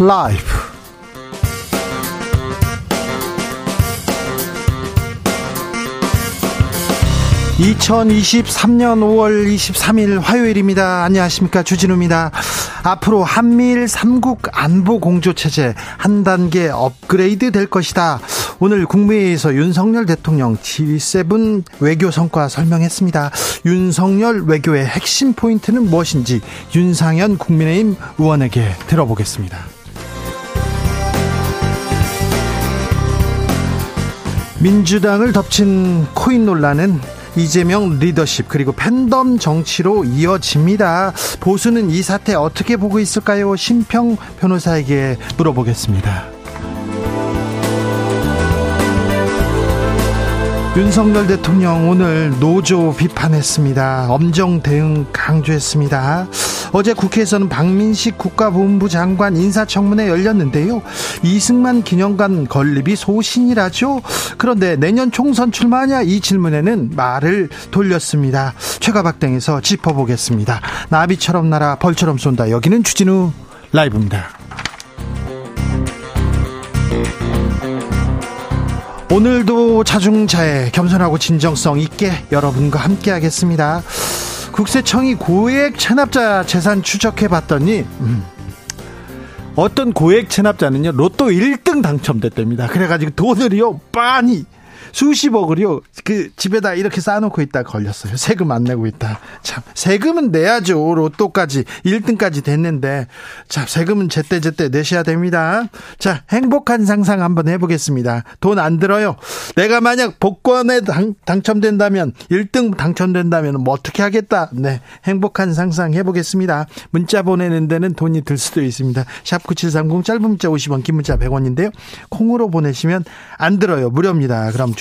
라이브 2023년 5월 23일 화요일입니다. 안녕하십니까. 주진우입니다. 앞으로 한미일 3국 안보 공조 체제 한 단계 업그레이드 될 것이다. 오늘 국무회의에서 윤석열 대통령 G7 외교 성과 설명했습니다. 윤석열 외교의 핵심 포인트는 무엇인지 윤상현 국민의힘 의원에게 들어보겠습니다. 민주당을 덮친 코인 논란은 이재명 리더십 그리고 팬덤 정치로 이어집니다. 보수는 이 사태 어떻게 보고 있을까요? 심평 변호사에게 물어보겠습니다. 윤석열 대통령 오늘 노조 비판했습니다. 엄정 대응 강조했습니다. 어제 국회에서는 박민식 국가본부 장관 인사청문회 열렸는데요. 이승만 기념관 건립이 소신이라죠. 그런데 내년 총선 출마하냐 이 질문에는 말을 돌렸습니다. 최가박당에서 짚어보겠습니다. 나비처럼 날아 벌처럼 쏜다. 여기는 주진우 라이브입니다. 오늘도 자중자애 겸손하고 진정성 있게 여러분과 함께 하겠습니다. 국세청이 고액 체납자 재산 추적해 봤더니 음, 어떤 고액 체납자는요 로또 1등 당첨됐답니다. 그래가지고 돈을요 빤히 수십억을요 그 집에다 이렇게 쌓아놓고 있다 걸렸어요. 세금 안 내고 있다. 참 세금은 내야죠. 로또까지 1등까지 됐는데 자 세금은 제때 제때 내셔야 됩니다. 자 행복한 상상 한번 해보겠습니다. 돈 안 들어요. 내가 만약 복권에 당, 당첨된다면 1등 당첨된다면 뭐 어떻게 하겠다. 네 행복한 상상 해보겠습니다. 문자 보내는 데는 돈이 들 수도 있습니다. 샵9730 짧은 문자 50원 긴 문자 100원인데요. 콩으로 보내시면 안 들어요. 무료입니다. 그럼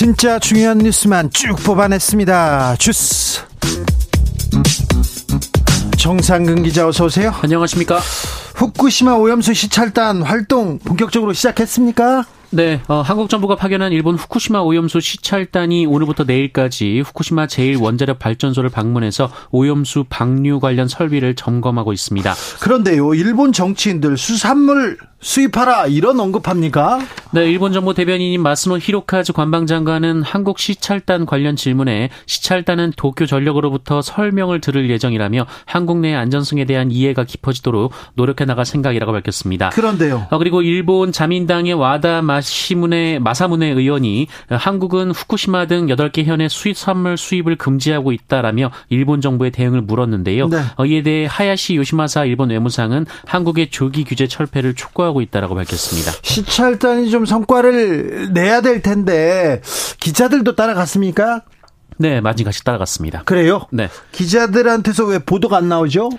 진짜 중요한 뉴스만 쭉 뽑아냈습니다. 주스. 정상근 기자 어서 오세요. 안녕하십니까? 후쿠시마 오염수 시찰단 활동 본격적으로 시작했습니까? 네, 어, 한국 정부가 파견한 일본 후쿠시마 오염수 시찰단이 오늘부터 내일까지 후쿠시마 제1원자력 발전소를 방문해서 오염수 방류 관련 설비를 점검하고 있습니다. 그런데요, 일본 정치인들 수산물 수입하라 이런 언급합니까? 네, 일본 정부 대변인인 마스노 히로카즈 관방장관은 한국 시찰단 관련 질문에 시찰단은 도쿄 전력으로부터 설명을 들을 예정이라며 한국 내 안전성에 대한 이해가 깊어지도록 노력해 나갈 생각이라고 밝혔습니다. 그런데요. 어, 그리고 일본 자민당의 와다 마시문의 마사문의 의원이 한국은 후쿠시마 등 8개 현의 수입산물 수입을 금지하고 있다라며 일본 정부의 대응을 물었는데요. 네. 어, 이에 대해 하야시 요시마사 일본 외무상은 한국의 조기 규제 철폐를 촉구하고 추진하고 있다라고 밝혔습니다. 시찰단이 좀 성과를 내야 될 텐데 기자들도 따라갔습니까? 네, 많이 같이 따라갔습니다. 그래요? 네. 기자들한테서 왜 보도가 안 나오죠?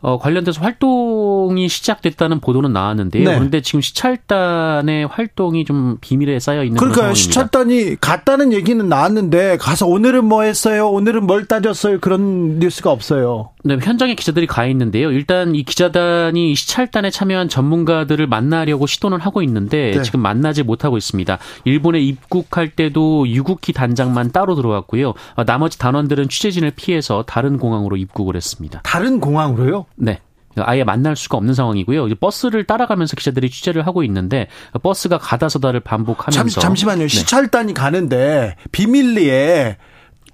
어, 관련돼서 활동이 시작됐다는 보도는 나왔는데요. 네. 그런데 지금 시찰단의 활동이 좀 비밀에 쌓여 있는 그러니까 시찰단이 갔다는 얘기는 나왔는데 가서 오늘은 뭐 했어요? 오늘은 뭘 따졌어요? 그런 뉴스가 없어요. 네, 현장에 기자들이 가 있는데요. 일단 이 기자단이 시찰단에 참여한 전문가들을 만나려고 시도는 하고 있는데 네. 지금 만나지 못하고 있습니다. 일본에 입국할 때도 유국희 단장만 따로 들어왔고요. 어, 나머지 단원들은 취재진을 피해서 다른 공항으로 입국을 했습니다. 다른 공항으로요? 네. 아예 만날 수가 없는 상황이고요. 버스를 따라가면서 기자들이 취재를 하고 있는데 버스가 가다서다를 반복하면서 잠시, 만요 네. 시찰단이 가는데 비밀리에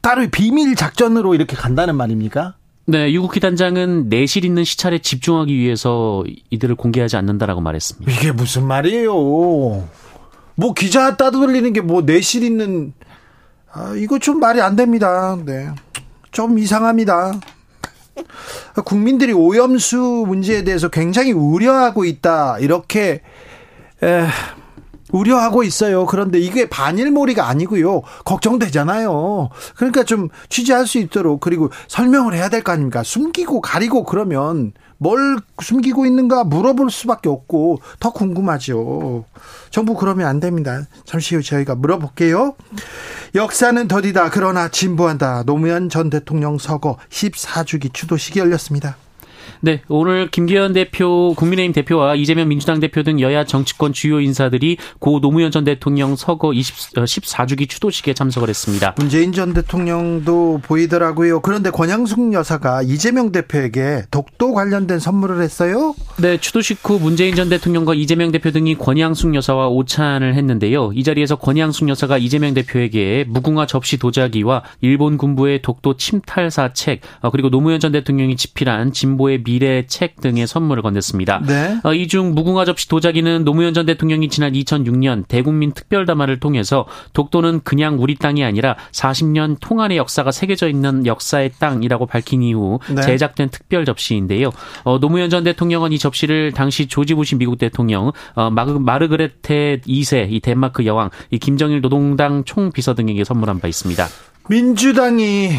따로 비밀 작전으로 이렇게 간다는 말입니까? 네, 유국희 단장은 내실 있는 시찰에 집중하기 위해서 이들을 공개하지 않는다라고 말했습니다. 이게 무슨 말이에요? 뭐 기자 따돌리는 게 뭐 내실 있는 아, 이거 좀 말이 안 됩니다. 네. 좀 이상합니다. 국민들이 오염수 문제에 대해서 굉장히 우려하고 있다. 이렇게 에, 우려하고 있어요. 그런데 이게 반일몰이가 아니고요. 걱정되잖아요. 그러니까 좀 취재할 수 있도록 그리고 설명을 해야 될 거 아닙니까? 숨기고 가리고 그러면 뭘 숨기고 있는가 물어볼 수밖에 없고 더 궁금하죠. 정부 그러면 안 됩니다. 잠시 후 저희가 물어볼게요. 역사는 더디다. 그러나 진보한다. 노무현 전 대통령 서거 14주기 추도식이 열렸습니다. 네, 오늘 김기현 대표, 국민의힘 대표와 이재명 민주당 대표 등 여야 정치권 주요 인사들이 고 노무현 전 대통령 서거 20, 14주기 어, 추도식에 참석을 했습니다. 문재인 전 대통령도 보이더라고요. 그런데 권양숙 여사가 이재명 대표에게 독도 관련된 선물을 했어요? 네, 추도식 후 문재인 전 대통령과 이재명 대표 등이 권양숙 여사와 오찬을 했는데요. 이 자리에서 권양숙 여사가 이재명 대표에게 무궁화 접시 도자기와 일본 군부의 독도 침탈사 책, 어, 그리고 노무현 전 대통령이 집필한 진보의 미 미래 책 등의 선물을 건넸습니다. 네. 어, 이중 무궁화 접시 도자기는 노무현 전 대통령이 지난 2006년 대국민 특별담화를 통해서 독도는 그냥 우리 땅이 아니라 40년 통안의 역사가 새겨져 있는 역사의 땅이라고 밝힌 이후 네. 제작된 특별 접시인데요. 어, 노무현 전 대통령은 이 접시를 당시 조지 부시 미국 대통령, 어, 마르, 마르그레테 2세, 이 덴마크 여왕, 이 김정일 노동당 총비서 등에게 선물한 바 있습니다. 민주당이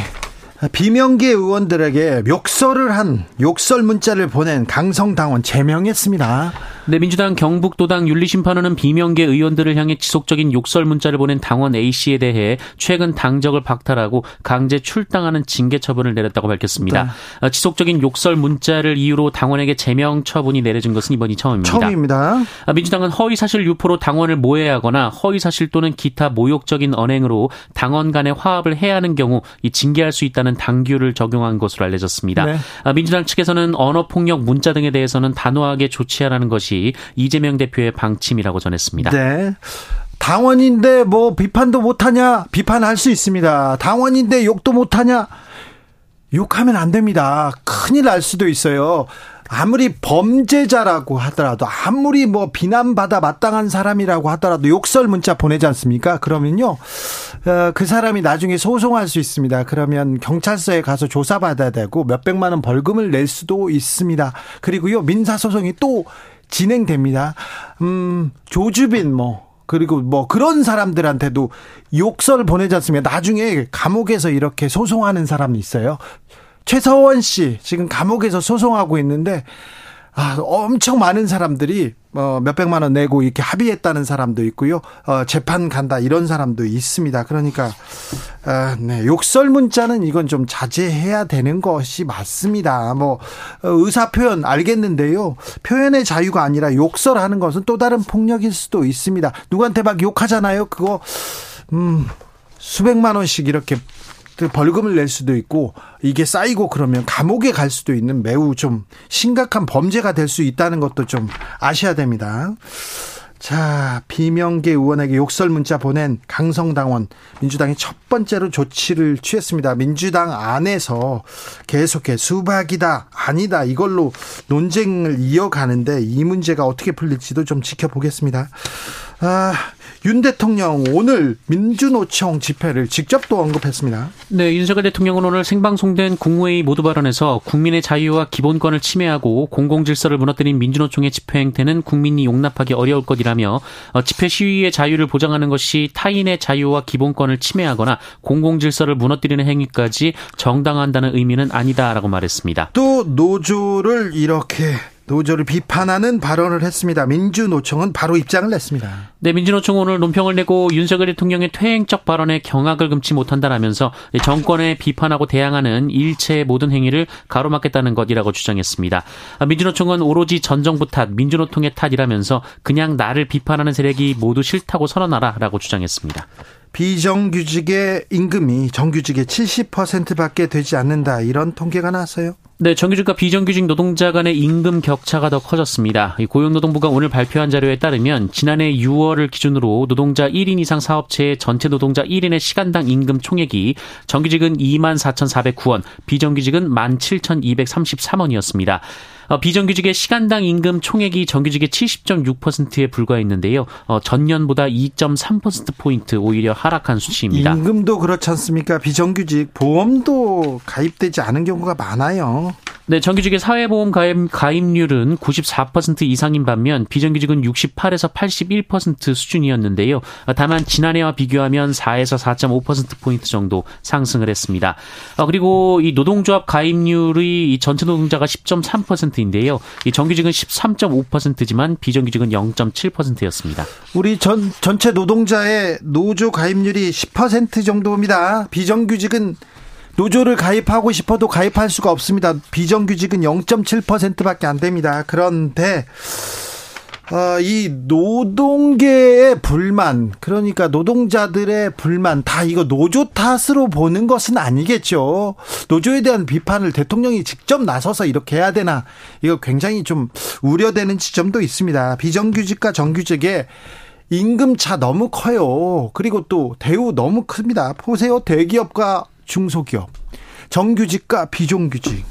비명계 의원들에게 욕설을 한 욕설 문자를 보낸 강성 당원 제명했습니다. 네, 민주당 경북도당 윤리심판원은 비명계 의원들을 향해 지속적인 욕설 문자를 보낸 당원 A씨에 대해 최근 당적을 박탈하고 강제 출당하는 징계 처분을 내렸다고 밝혔습니다. 네. 어, 지속적인 욕설 문자를 이유로 당원에게 제명 처분이 내려진 것은 이번이 처음입니다. 처음입니다. 아, 민주당은 허위사실 유포로 당원을 모해하거나 허위사실 또는 기타 모욕적인 언행으로 당원 간의 화합을 해야 하는 경우 이 징계할 수 있다는 당규를 적용한 것으로 알려졌습니다. 네. 아, 민주당 측에서는 언어폭력 문자 등에 대해서는 단호하게 조치하라는 것이 것이 이재명 대표의 방침이라고 전했습니다. 네. 당원인데 뭐 비판도 못하냐? 비판할 수 있습니다. 당원인데 욕도 못하냐? 욕하면 안 됩니다. 큰일 날 수도 있어요. 아무리 범죄자라고 하더라도 아무리 뭐 비난받아 마땅한 사람이라고 하더라도 욕설 문자 보내지 않습니까? 그러면요 어, 그 사람이 나중에 소송할 수 있습니다. 그러면 경찰서에 가서 조사받아야 되고 몇 백만 원 벌금을 낼 수도 있습니다. 그리고요 민사 소송이 또 진행됩니다. 음, 조주빈 뭐 그리고 뭐 그런 사람들한테도 욕설을 보내지 않습니까? 나중에 감옥에서 이렇게 소송하는 사람이 있어요. 최서원 씨 지금 감옥에서 소송하고 있는데 아, 엄청 많은 사람들이 어, 몇백만 원 내고 이렇게 합의했다는 사람도 있고요. 어, 재판 간다 이런 사람도 있습니다. 그러니까 아, 네, 욕설 문자는 이건 좀 자제해야 되는 것이 맞습니다. 뭐 어, 의사 표현 알겠는데요. 표현의 자유가 아니라 욕설하는 것은 또 다른 폭력일 수도 있습니다. 누구한테 막 욕하잖아요. 그거 음 수백만 원씩 이렇게 그 벌금을 낼 수도 있고 이게 쌓이고 그러면 감옥에 갈 수도 있는 매우 좀 심각한 범죄가 될 수 있다는 것도 좀 아셔야 됩니다. 자, 비명계 의원에게 욕설 문자 보낸 강성당원 민주당이 첫 번째로 조치를 취했습니다. 민주당 안에서 계속해 수박이다, 아니다 이걸로 논쟁을 이어가는데 이 문제가 어떻게 풀릴지도 좀 지켜보겠습니다. 아, 윤 대통령 오늘 민주노총 집회를 직접 또 언급했습니다. 네, 윤석열 대통령은 오늘 생방송된 국무회의 모두 발언에서 국민의 자유와 기본권을 침해하고 공공질서를 무너뜨린 민주노총의 집회 행태는 국민이 용납하기 어려울 것이라며 어, 집회 시위의 자유를 보장하는 것이 타인의 자유와 기본권을 침해하거나 공공질서를 무너뜨리는 행위까지 정당한다는 의미는 아니다라고 말했습니다. 또 노조를 이렇게 노조를 비판하는 발언을 했습니다. 민주노총은 바로 입장을 냈습니다. 네, 민주노총은 오늘 논평을 내고 윤석열 대통령의 퇴행적 발언에 경악을 금치 못한다라면서 정권에 비판하고 대항하는 일체의 모든 행위를 가로막겠다는 것이라고 주장했습니다. 민주노총은 오로지 전 정부 탓, 민주노총의 탓이라면서 그냥 나를 비판하는 세력이 모두 싫다고 선언하라라고 주장했습니다. 비정규직의 임금이 정규직의 70%밖에 되지 않는다 이런 통계가 나왔어요. 네, 정규직과 비정규직 노동자 간의 임금 격차가 더 커졌습니다. 고용노동부가 오늘 발표한 자료에 따르면 지난해 6월을 기준으로 노동자 1인 이상 사업체의 전체 노동자 1인의 시간당 임금 총액이 정규직은 2만 4,409원, 비정규직은 17,233원이었습니다. 어, 비정규직의 시간당 임금 총액이 정규직의 70.6%에 불과했는데요. 어, 전년보다 2.3%포인트 오히려 하락한 수치입니다. 임금도 그렇지 않습니까? 비정규직 보험도 가입되지 않은 경우가 많아요. 네, 정규직의 사회보험 가입, 가입률은 94% 이상인 반면 비정규직은 68에서 81% 수준이었는데요. 다만 지난해와 비교하면 4에서 4.5%포인트 정도 상승을 했습니다. 어, 그리고 이 노동조합 가입률이 전체 노동자가 10.3% 인데요. 이 정규직은 13.5%지만 비정규직은 0.7%였습니다. 우리 전, 전체 노동자의 노조 가입률이 10% 정도입니다. 비정규직은 노조를 가입하고 싶어도 가입할 수가 없습니다. 비정규직은 0.7%밖에 안 됩니다. 그런데 어, 이 노동계의 불만, 그러니까 노동자들의 불만, 다 이거 노조 탓으로 보는 것은 아니겠죠. 노조에 대한 비판을 대통령이 직접 나서서 이렇게 해야 되나, 이거 굉장히 좀 우려되는 지점도 있습니다. 비정규직과 정규직의 임금차 너무 커요. 그리고 또 대우 너무 큽니다. 보세요. 대기업과 중소기업, 정규직과 비정규직,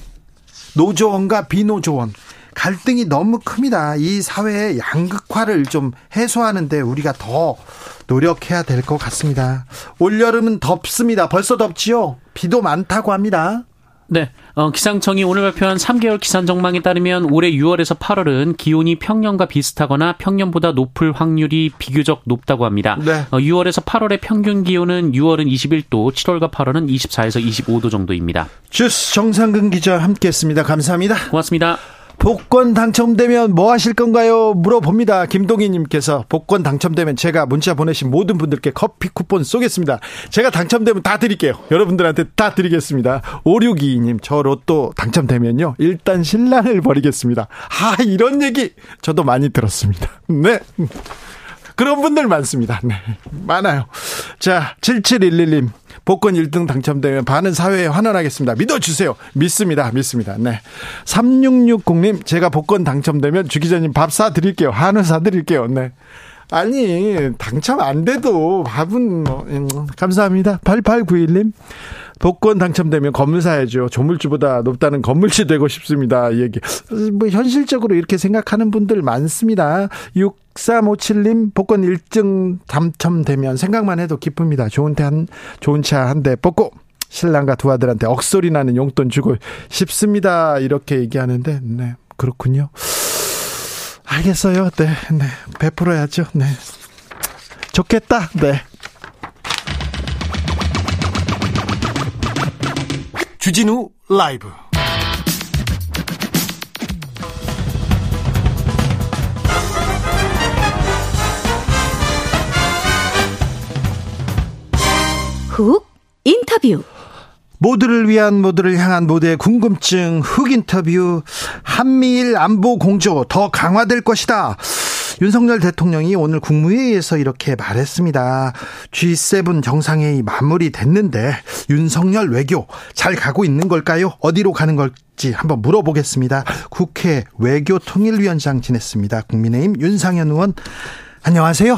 노조원과 비노조원, 갈등이 너무 큽니다. 이 사회의 양극화를 좀 해소하는데 우리가 더 노력해야 될 것 같습니다. 올여름은 덥습니다. 벌써 덥지요? 비도 많다고 합니다. 네. 어, 기상청이 오늘 발표한 3개월 기상 전망에 따르면 올해 6월에서 8월은 기온이 평년과 비슷하거나 평년보다 높을 확률이 비교적 높다고 합니다. 네. 어, 6월에서 8월의 평균 기온은 6월은 21도, 7월과 8월은 24에서 25도 정도입니다. 주스 정상근 기자 함께했습니다. 감사합니다. 고맙습니다. 복권 당첨되면 뭐 하실 건가요? 물어봅니다. 김동희님께서 복권 당첨되면 제가 문자 보내신 모든 분들께 커피 쿠폰 쏘겠습니다. 제가 당첨되면 다 드릴게요. 여러분들한테 다 드리겠습니다. 5622님, 저 로또 당첨되면요. 일단 신랑을 버리겠습니다. 아, 이런 얘기 저도 많이 들었습니다. 네. 그런 분들 많습니다. 네. 많아요. 자, 7711님. 복권 1등 당첨되면 반은 사회에 환원하겠습니다. 믿어주세요. 믿습니다. 믿습니다. 네. 3660님, 제가 복권 당첨되면 주 기자님 밥 사드릴게요. 한우 사드릴게요. 네. 아니, 당첨 안 돼도 밥은 뭐, 음, 감사합니다. 8891님, 복권 당첨되면 건물 사야죠. 조물주보다 높다는 건물주 되고 싶습니다. 얘기. 뭐 현실적으로 이렇게 생각하는 분들 많습니다. 6357님 복권 1등 당첨되면 생각만 해도 기쁩니다. 좋은 차 한, 좋은 차 한 대 뽑고 신랑과 두 아들한테 억소리 나는 용돈 주고 싶습니다. 이렇게 얘기하는데, 네, 그렇군요. 알겠어요. 네, 네. 베풀어야죠. 네. 좋겠다. 네. 주진우 라이브. 훅 인터뷰. 모두를 위한 모두를 향한 모두의 궁금증 흑 인터뷰. 한미일 안보 공조 더 강화될 것이다. 윤석열 대통령이 오늘 국무회의에서 이렇게 말했습니다. G7 정상회의 마무리됐는데 윤석열 외교 잘 가고 있는 걸까요? 어디로 가는 걸지 한번 물어보겠습니다. 국회 외교통일위원장 지냈습니다. 국민의힘 윤상현 의원 안녕하세요.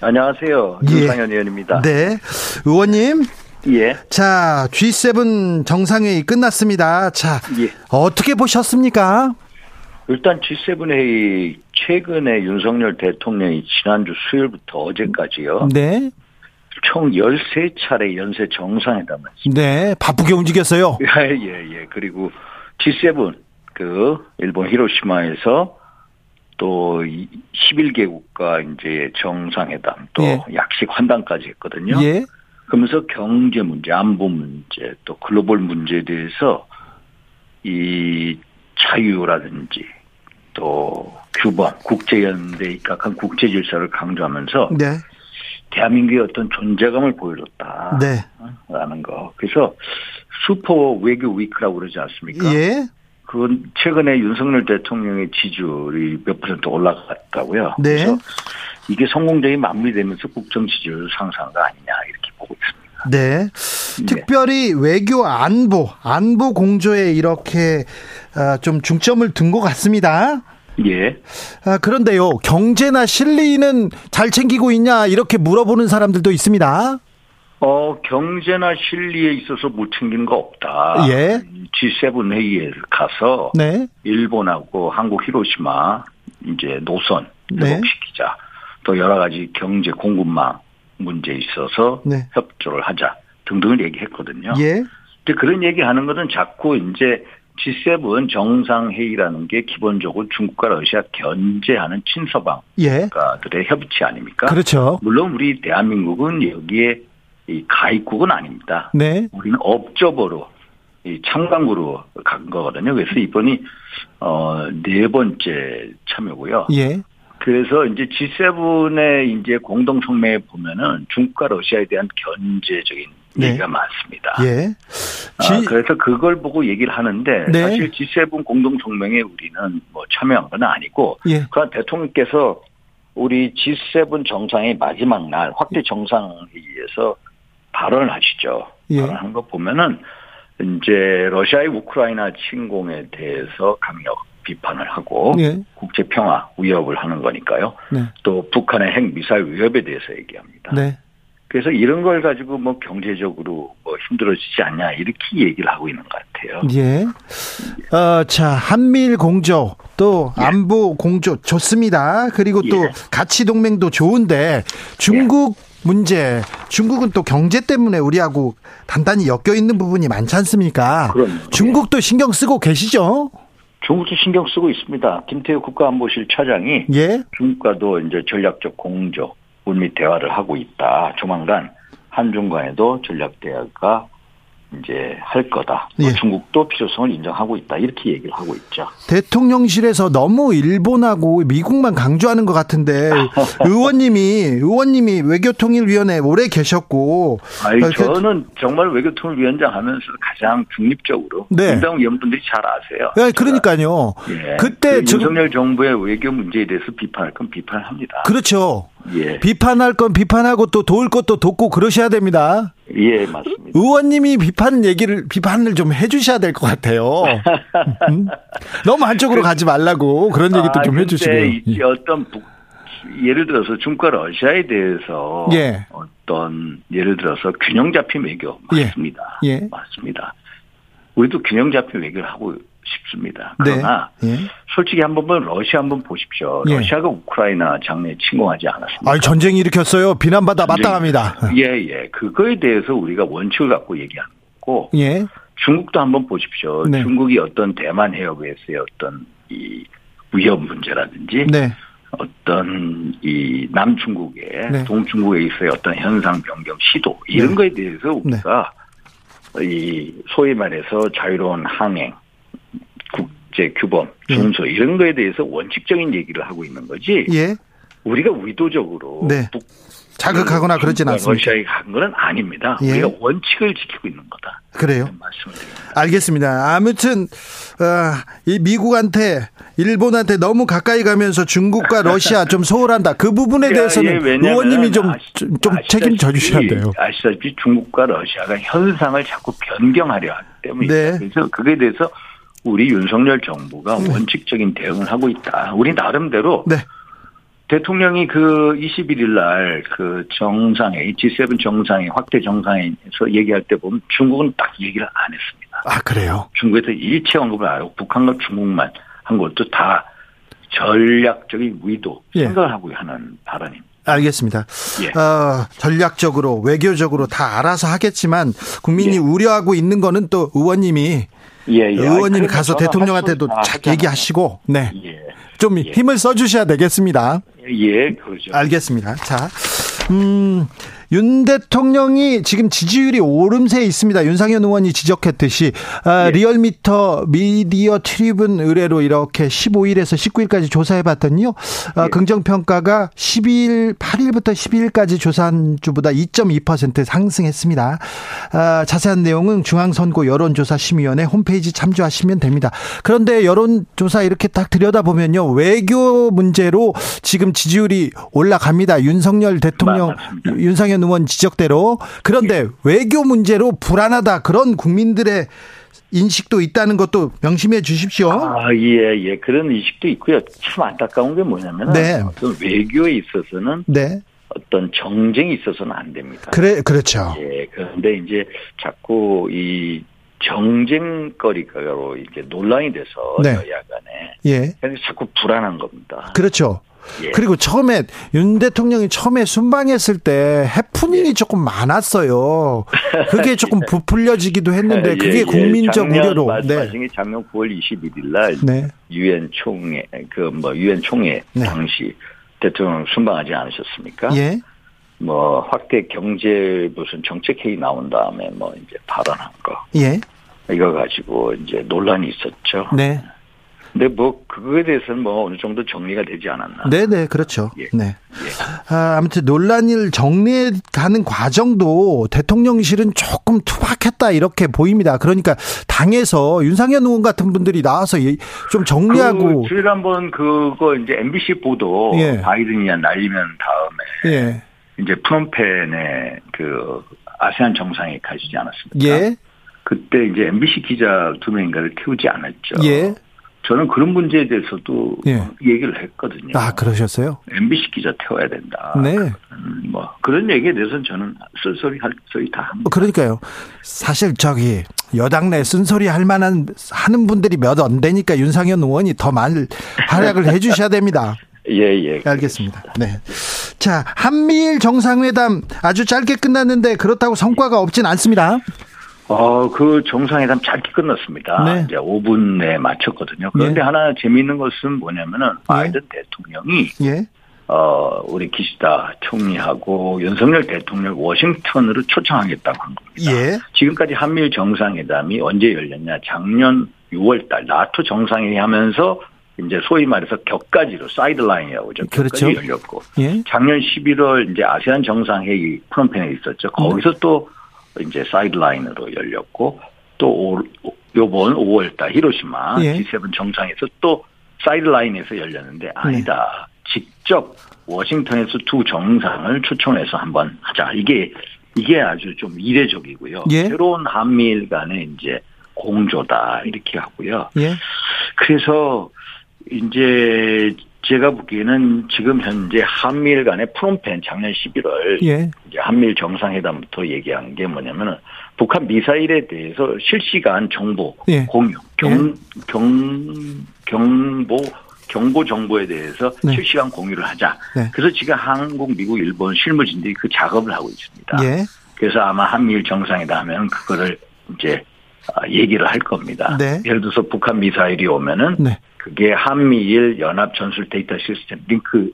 안녕하세요. 예. 윤상현 의원입니다. 네. 의원님. 예. 자, G7 정상회의 끝났습니다. 자, 예. 어떻게 보셨습니까? 일단 G7 회의 최근에 윤석열 대통령이 지난주 수요일부터 어제까지요. 네. 총 13차례 연쇄 정상회담을 했습니다. 네, 바쁘게 움직였어요. 예, 예, 예. 그리고 G7 그 일본 히로시마에서 또 11개국과 이제 정상회담 또 예. 약식 환담까지 했거든요. 예. 그러면서 경제 문제, 안보 문제, 또 글로벌 문제에 대해서 이 자유라든지 또 규범, 국제연대에 입각한 국제 질서를 강조하면서 네. 대한민국의 어떤 존재감을 보여줬다. 네. 라는 거. 그래서 슈퍼 외교 위크라고 그러지 않습니까? 예. 그건 최근에 윤석열 대통령의 지지율이 몇 퍼센트 올라갔다고요. 네. 그래서 이게 성공적인 마무리되면서 국정 지지율 상승한 거 아니냐 이렇게 보고 있습니다. 네. 네. 특별히 외교 안보, 안보 공조에 이렇게 어, 좀 중점을 둔 것 같습니다. 예. 아, 그런데요, 경제나 실리는 잘 챙기고 있냐, 이렇게 물어보는 사람들도 있습니다. 어, 경제나 실리에 있어서 못 챙기는 거 없다. 예. G7 회의에 가서 네. 일본하고 한국 히로시마 이제 노선 회복시키자. 네. 또 여러 가지 경제 공급망 문제에 있어서 네. 협조를 하자 등등을 얘기했거든요. 예. 근데 그런 얘기하는 것은 자꾸 이제 G7 정상회의라는 게 기본적으로 중국과 러시아 견제하는 친서방 예. 국가들의 협의체 아닙니까? 그렇죠. 물론 우리 대한민국은 여기에 이 가입국은 아닙니다. 네. 우리는 업적으로 이 참관국으로 간 거거든요. 그래서 이번이 어 네 번째 참여고요. 예. 그래서 이제 G7의 이제 공동 성명에 보면은 중국과 러시아에 대한 견제적인 네. 얘기가 많습니다. 예. 아, 그래서 그걸 보고 얘기를 하는데 네. 사실 G7 공동 성명에 우리는 뭐 참여한 건 아니고 예. 그러나 대통령께서 우리 G7 정상의 마지막 날 확대 정상회의에서 발언을 하시죠. 예. 발언한 거 보면은 이제 러시아의 우크라이나 침공에 대해서 강력 비판을 하고 예. 국제 평화 위협을 하는 거니까요. 네. 또 북한의 핵 미사일 위협에 대해서 얘기합니다. 네. 그래서 이런 걸 가지고 뭐 경제적으로 뭐 힘들어지지 않냐 이렇게 얘기를 하고 있는 것 같아요. 예. 어, 자, 한미일 공조, 또 예. 안보 공조 좋습니다. 그리고 또 예. 가치 동맹도 좋은데 중국 문제, 중국은 또 경제 때문에 우리하고 단단히 엮여 있는 부분이 많지 않습니까? 그럼요. 중국도 신경 쓰고 계시죠? 중국도 신경 쓰고 있습니다. 김태우 국가안보실 차장이 예. 중국과도 이제 전략적 공조, 물밑 대화를 하고 있다. 조만간 한중 간에도 전략 대화가 이제 할 거다. 또 예. 중국도 필요성을 인정하고 있다. 이렇게 얘기를 하고 있죠. 대통령실에서 너무 일본하고 미국만 강조하는 것 같은데 의원님이 의원님이 외교통일위원회 오래 계셨고 아니, 어, 그- 저는 정말 외교통일위원장 하면서 가장 중립적으로 네. 민당 위원분들이 잘 아세요. 네, 그러니까요. 예. 그때 그 윤석열 정부의 외교 문제에 대해서 비판할 건 비판합니다. 그렇죠. 예. 비판할 건 비판하고 또 도울 것도 돕고 그러셔야 됩니다. 예, 맞습니다. 의원님이 비판 얘기를 비판을 좀 해주셔야 될 것 같아요. 음? 너무 한쪽으로 가지 말라고 그런 얘기도 아, 좀 해주시고요. 이 어떤 북- 예를 들어서 중국과 러시아에 대해서 예. 어떤 예를 들어서 균형 잡힌 외교 예. 맞습니다. 예. 맞습니다. 우리도 균형 잡힌 외교를 하고 싶습니다. 네. 그러나 예. 솔직히 한번 러시아 한번 보십시오. 예. 러시아가 우크라이나 장래 침공하지 않았습니까? 아, 전쟁 일으켰어요. 비난받아 마땅합니다. 예, 예. 그거에 대해서 우리가 원칙을 갖고 얘기하는 거고 예. 중국도 한번 보십시오. 네. 중국이 어떤 대만 해협에서의 어떤 이 위협 문제라든지 네. 어떤 이 남중국에 네. 동중국에 있어의 어떤 현상 변경 시도 이런 네. 거에 대해서 우리가 이 소위 말해서 자유로운 항행 국제 규범 네. 준수 이런 거에 대해서 원칙적인 얘기를 하고 있는 거지 예. 우리가 의도적으로 네. 북- 자극하거나 그러진 않습니다. 러시아에 간 거는 아닙니다. 예. 우리가 원칙을 지키고 있는 거다. 그래요. 알겠습니다. 아무튼 어, 이 미국한테 일본한테 너무 가까이 가면서 중국과 러시아 좀 소홀한다. 그 부분에 대해서는 예, 왜냐면 의원님이 좀, 좀, 책임져 주셔야 돼요. 아시다시피 중국과 러시아가 현상을 자꾸 변경하려 하기 때문에 네. 그래서 그에 대해서 우리 윤석열 정부가 원칙적인 대응을 하고 있다. 우리 나름대로 네. 대통령이 그 21일 날 그 정상회 G7 정상회 확대 정상회에서 얘기할 때 보면 중국은 딱 얘기를 안 했습니다. 아, 그래요. 중국에서 일체 언급을 안 하고 북한과 중국만 한 것도 다 전략적인 의도 예. 생각을 하고 하는 발언입니다. 알겠습니다. 예. 어, 전략적으로 외교적으로 다 알아서 하겠지만 국민이 예. 우려하고 있는 거는 또 의원님이 예, 예. 의원님이 아니, 가서 대통령한테도 할착다 얘기하시고 네. 예. 좀 예. 힘을 써 주셔야 되겠습니다. 예, 그러죠. 알겠습니다. 자, 음, 윤 대통령이 지금 지지율이 오름세에 있습니다. 윤상현 의원이 지적했듯이 아, 예. 리얼미터 미디어트리뷴 의뢰로 이렇게 15일에서 19일까지 조사해봤더니요. 아, 예. 긍정평가가 12일, 8일부터 12일까지 조사한 주보다 2.2% 상승했습니다. 아, 자세한 내용은 중앙선거 여론조사심의위원회 홈페이지 참조하시면 됩니다. 그런데 여론조사 이렇게 딱 들여다보면요. 외교 문제로 지금 지지율이 올라갑니다. 윤석열 대통령, 맞습니다. 윤상현 의원 지적대로. 그런데 외교 문제로 불안하다. 그런 국민들의 인식도 있다는 것도 명심해 주십시오. 아, 예, 예. 그런 의식도 있고요. 참 안타까운 게 뭐냐면 네. 어떤 외교에 있어서는 네. 어떤 정쟁이 있어서는 안 됩니다. 그래, 그렇죠. 예, 그런데 이제 자꾸 이 정쟁거리가로 이제 논란이 돼서 네. 여야 간에 예. 그래서 자꾸 불안한 겁니다. 그렇죠. 예. 그리고 처음에 윤 대통령이 처음에 순방했을 때 해프닝이 예. 조금 많았어요. 그게 조금 예. 부풀려지기도 했는데 예, 그게 예. 국민적 우려로. 네. 작년 9월 21일 날 네. 유엔 총회 그 뭐 유엔 총회 네. 당시 대통령 순방하지 않으셨습니까? 예. 뭐 확대 경제 무슨 정책 회의 나온 다음에 뭐 이제 발언한 거. 예. 이거 가지고 이제 논란이 있었죠. 네. 근데 뭐 그거에 대해서는 뭐 어느 정도 정리가 되지 않았나. 네네 네, 그렇죠. 예. 네. 예. 아, 아무튼 논란을 정리가는 과정도 대통령실은 조금 투박했다 이렇게 보입니다. 그러니까 당에서 윤상현 의원 같은 분들이 나와서 좀 정리하고. 그 지난번 그거 이제 MBC 보도 예. 바이든이야 날리면 다음에 예. 이제 프롬펜에 그 아세안 정상에 가시지 않았습니까? 예. 그때 이제 MBC 기자 두 명인가를 태우지 않았죠. 예. 저는 그런 문제에 대해서도 예. 얘기를 했거든요. 아, 그러셨어요? MBC 기자 태워야 된다. 네. 음, 뭐, 그런 얘기에 대해서는 저는 쓸소리 할 소리 다 합니다. 그러니까요. 사실 저기, 여당 내 쓴소리 할 만한, 하는 분들이 몇 안 되니까 윤상현 의원이 더 많이 활약을 해 주셔야 됩니다. 예, 예. 알겠습니다. 네. 자, 한미일 정상회담 아주 짧게 끝났는데 그렇다고 성과가 없진 않습니다. 어, 그 정상회담 짧게 끝났습니다. 네. 이제 5분 내에 마쳤거든요. 그런데 예. 하나 재미있는 것은 뭐냐면은 예. 바이든 예. 대통령이 예. 어, 우리 기시다 총리하고 윤석열 대통령 워싱턴으로 초청하겠다고 한 겁니다. 예. 지금까지 한미일 정상회담이 언제 열렸냐? 작년 6월 달 나토 정상회의 하면서 이제 소위 말해서 곁가지로 사이드라인이라고 죠 그렇죠. 열렸고 예. 작년 11월 이제 아세안 정상회의 프놈펜에 있었죠. 거기서 또 이제 사이드라인으로 열렸고 또 요번 5월달 히로시마 예. G7 정상에서 또 사이드라인에서 열렸는데 아니다. 네. 직접 워싱턴에서 두 정상을 초청해서 한번 하자. 이게 이게 아주 좀 이례적이고요. 예. 새로운 한미일 간의 이제 공조다 이렇게 하고요. 예. 그래서 이제 제가 보기에는 지금 현재 한미일 간의 프롬펜 작년 11월 예. 이제 한미일 정상회담부터 얘기한 게 뭐냐면은 북한 미사일에 대해서 실시간 정보 예. 공유, 경, 예. 경, 경보, 경보 정보에 대해서 네. 실시간 공유를 하자. 네. 그래서 지금 한국, 미국, 일본 실무진들이 그 작업을 하고 있습니다. 예. 그래서 아마 한미일 정상회담 하면 그거를 이제 아, 얘기를 할 겁니다. 네. 예를 들어서 북한 미사일이 오면은 네. 그게 한미일 연합 전술 데이터 시스템 링크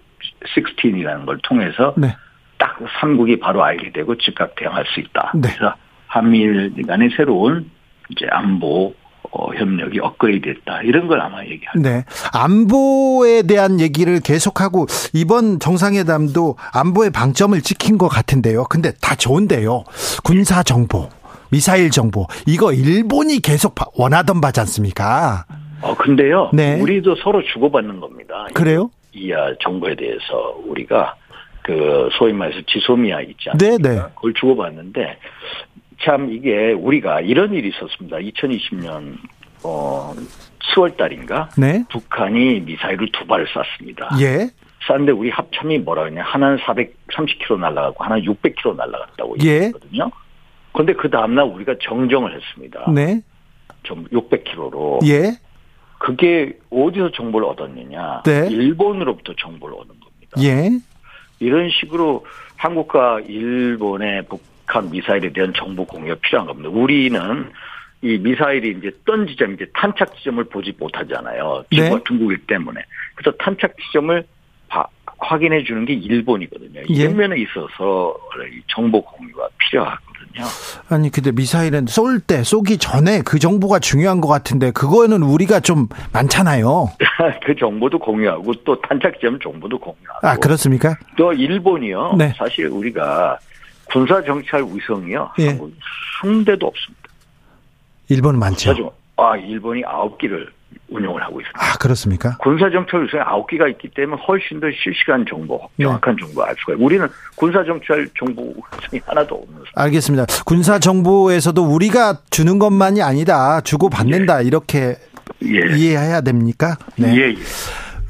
16이라는 걸 통해서 네. 딱 3국이 바로 알게 되고 즉각 대응할 수 있다. 네. 그래서 한미일 간의 새로운 이제 안보 어, 협력이 업그레이드됐다 이런 걸 아마 얘기할 네, 안보에 대한 얘기를 계속하고 이번 정상회담도 안보의 방점을 찍힌 것 같은데요. 근데 다 좋은데요. 군사 정보, 미사일 정보 이거 일본이 계속 원하던 바지 않습니까? 어, 근데요. 네. 우리도 서로 주고받는 겁니다. 그래요? 이야 정보에 대해서 우리가 그 소위 말해서 지소미아 있지 않습니까? 네, 네. 그걸 주고받는데 참 이게 우리가 이런 일이 있었습니다. 2020년 어 10월 달인가? 네. 북한이 미사일을 두 발을 쐈습니다. 예. 쐈는데 우리 합참이 뭐라 그러냐. 하나는 430km 날아가고 하나는 600km 날아갔다고 예. 얘기했거든요. 그런데 그 다음날 우리가 정정을 했습니다. 네. 좀 600km로. 예. 그게 어디서 정보를 얻었느냐? 네. 일본으로부터 정보를 얻은 겁니다. 예. 이런 식으로 한국과 일본의 북한 미사일에 대한 정보 공유가 필요한 겁니다. 우리는 이 미사일이 이제 떤 지점, 이제 탄착 지점을 보지 못하잖아요. 네. 중국이기 때문에. 그래서 탄착 지점을 바, 확인해 주는 게 일본이거든요. 예. 이런 면에 있어서 정보 공유가 필요하고 거거든요. 아니 근데 미사일은 쏠 때 쏘기 전에 그 정보가 중요한 것 같은데 그거는 우리가 좀 많잖아요. 그 정보도 공유하고 또 탄착지점 정보도 공유하고. 아 그렇습니까? 또 일본이요. 네. 사실 우리가 군사 정찰 위성이요. 예. 한 대도 없습니다. 일본은 많죠. 아 일본이 아홉 기를 운영을 하고 있습니다. 아, 그렇습니까? 군사정찰 요새 아홉 개가 있기 때문에 훨씬 더 실시간 정보, 네. 정확한 네. 정보 알 수가 있고 우리는 군사정찰 정보 이 하나도 없는 알겠습니다. 군사정보에서도 우리가 주는 것만이 아니다. 주고 받는다. 예. 이렇게 예. 이해해야 됩니까? 네. 예, 예.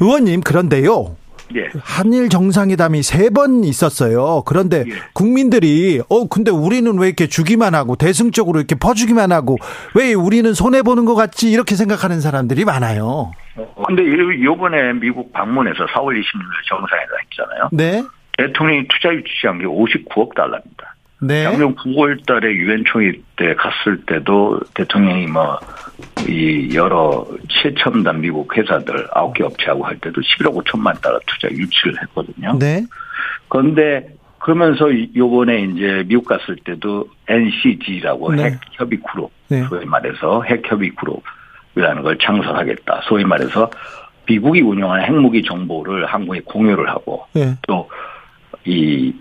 의원님, 그런데요. 예. 한일 정상회담이 세 번 있었어요. 그런데 예. 국민들이 어 근데 우리는 왜 이렇게 주기만 하고 대승적으로 이렇게 퍼주기만 하고 왜 우리는 손해 보는 것 같지 이렇게 생각하는 사람들이 많아요. 근데 이번에 미국 방문해서 4월 26일 정상회담 했잖아요. 네. 대통령이 투자 유치한 게 59억 달러입니다. 네. 작년 9월 달에 유엔 총회 때 갔을 때도 대통령이 뭐, 이 여러 최첨단 미국 회사들 9개 업체하고 할 때도 11억 5천만 달러 투자 유치를 했거든요. 네. 그런데 그러면서 요번에 이제 미국 갔을 때도 NCG라고 네. 핵 협의 그룹, 네. 소위 말해서 핵 협의 그룹이라는 걸 창설하겠다. 소위 말해서 미국이 운영하는 핵무기 정보를 한국에 공유를 하고 네. 또이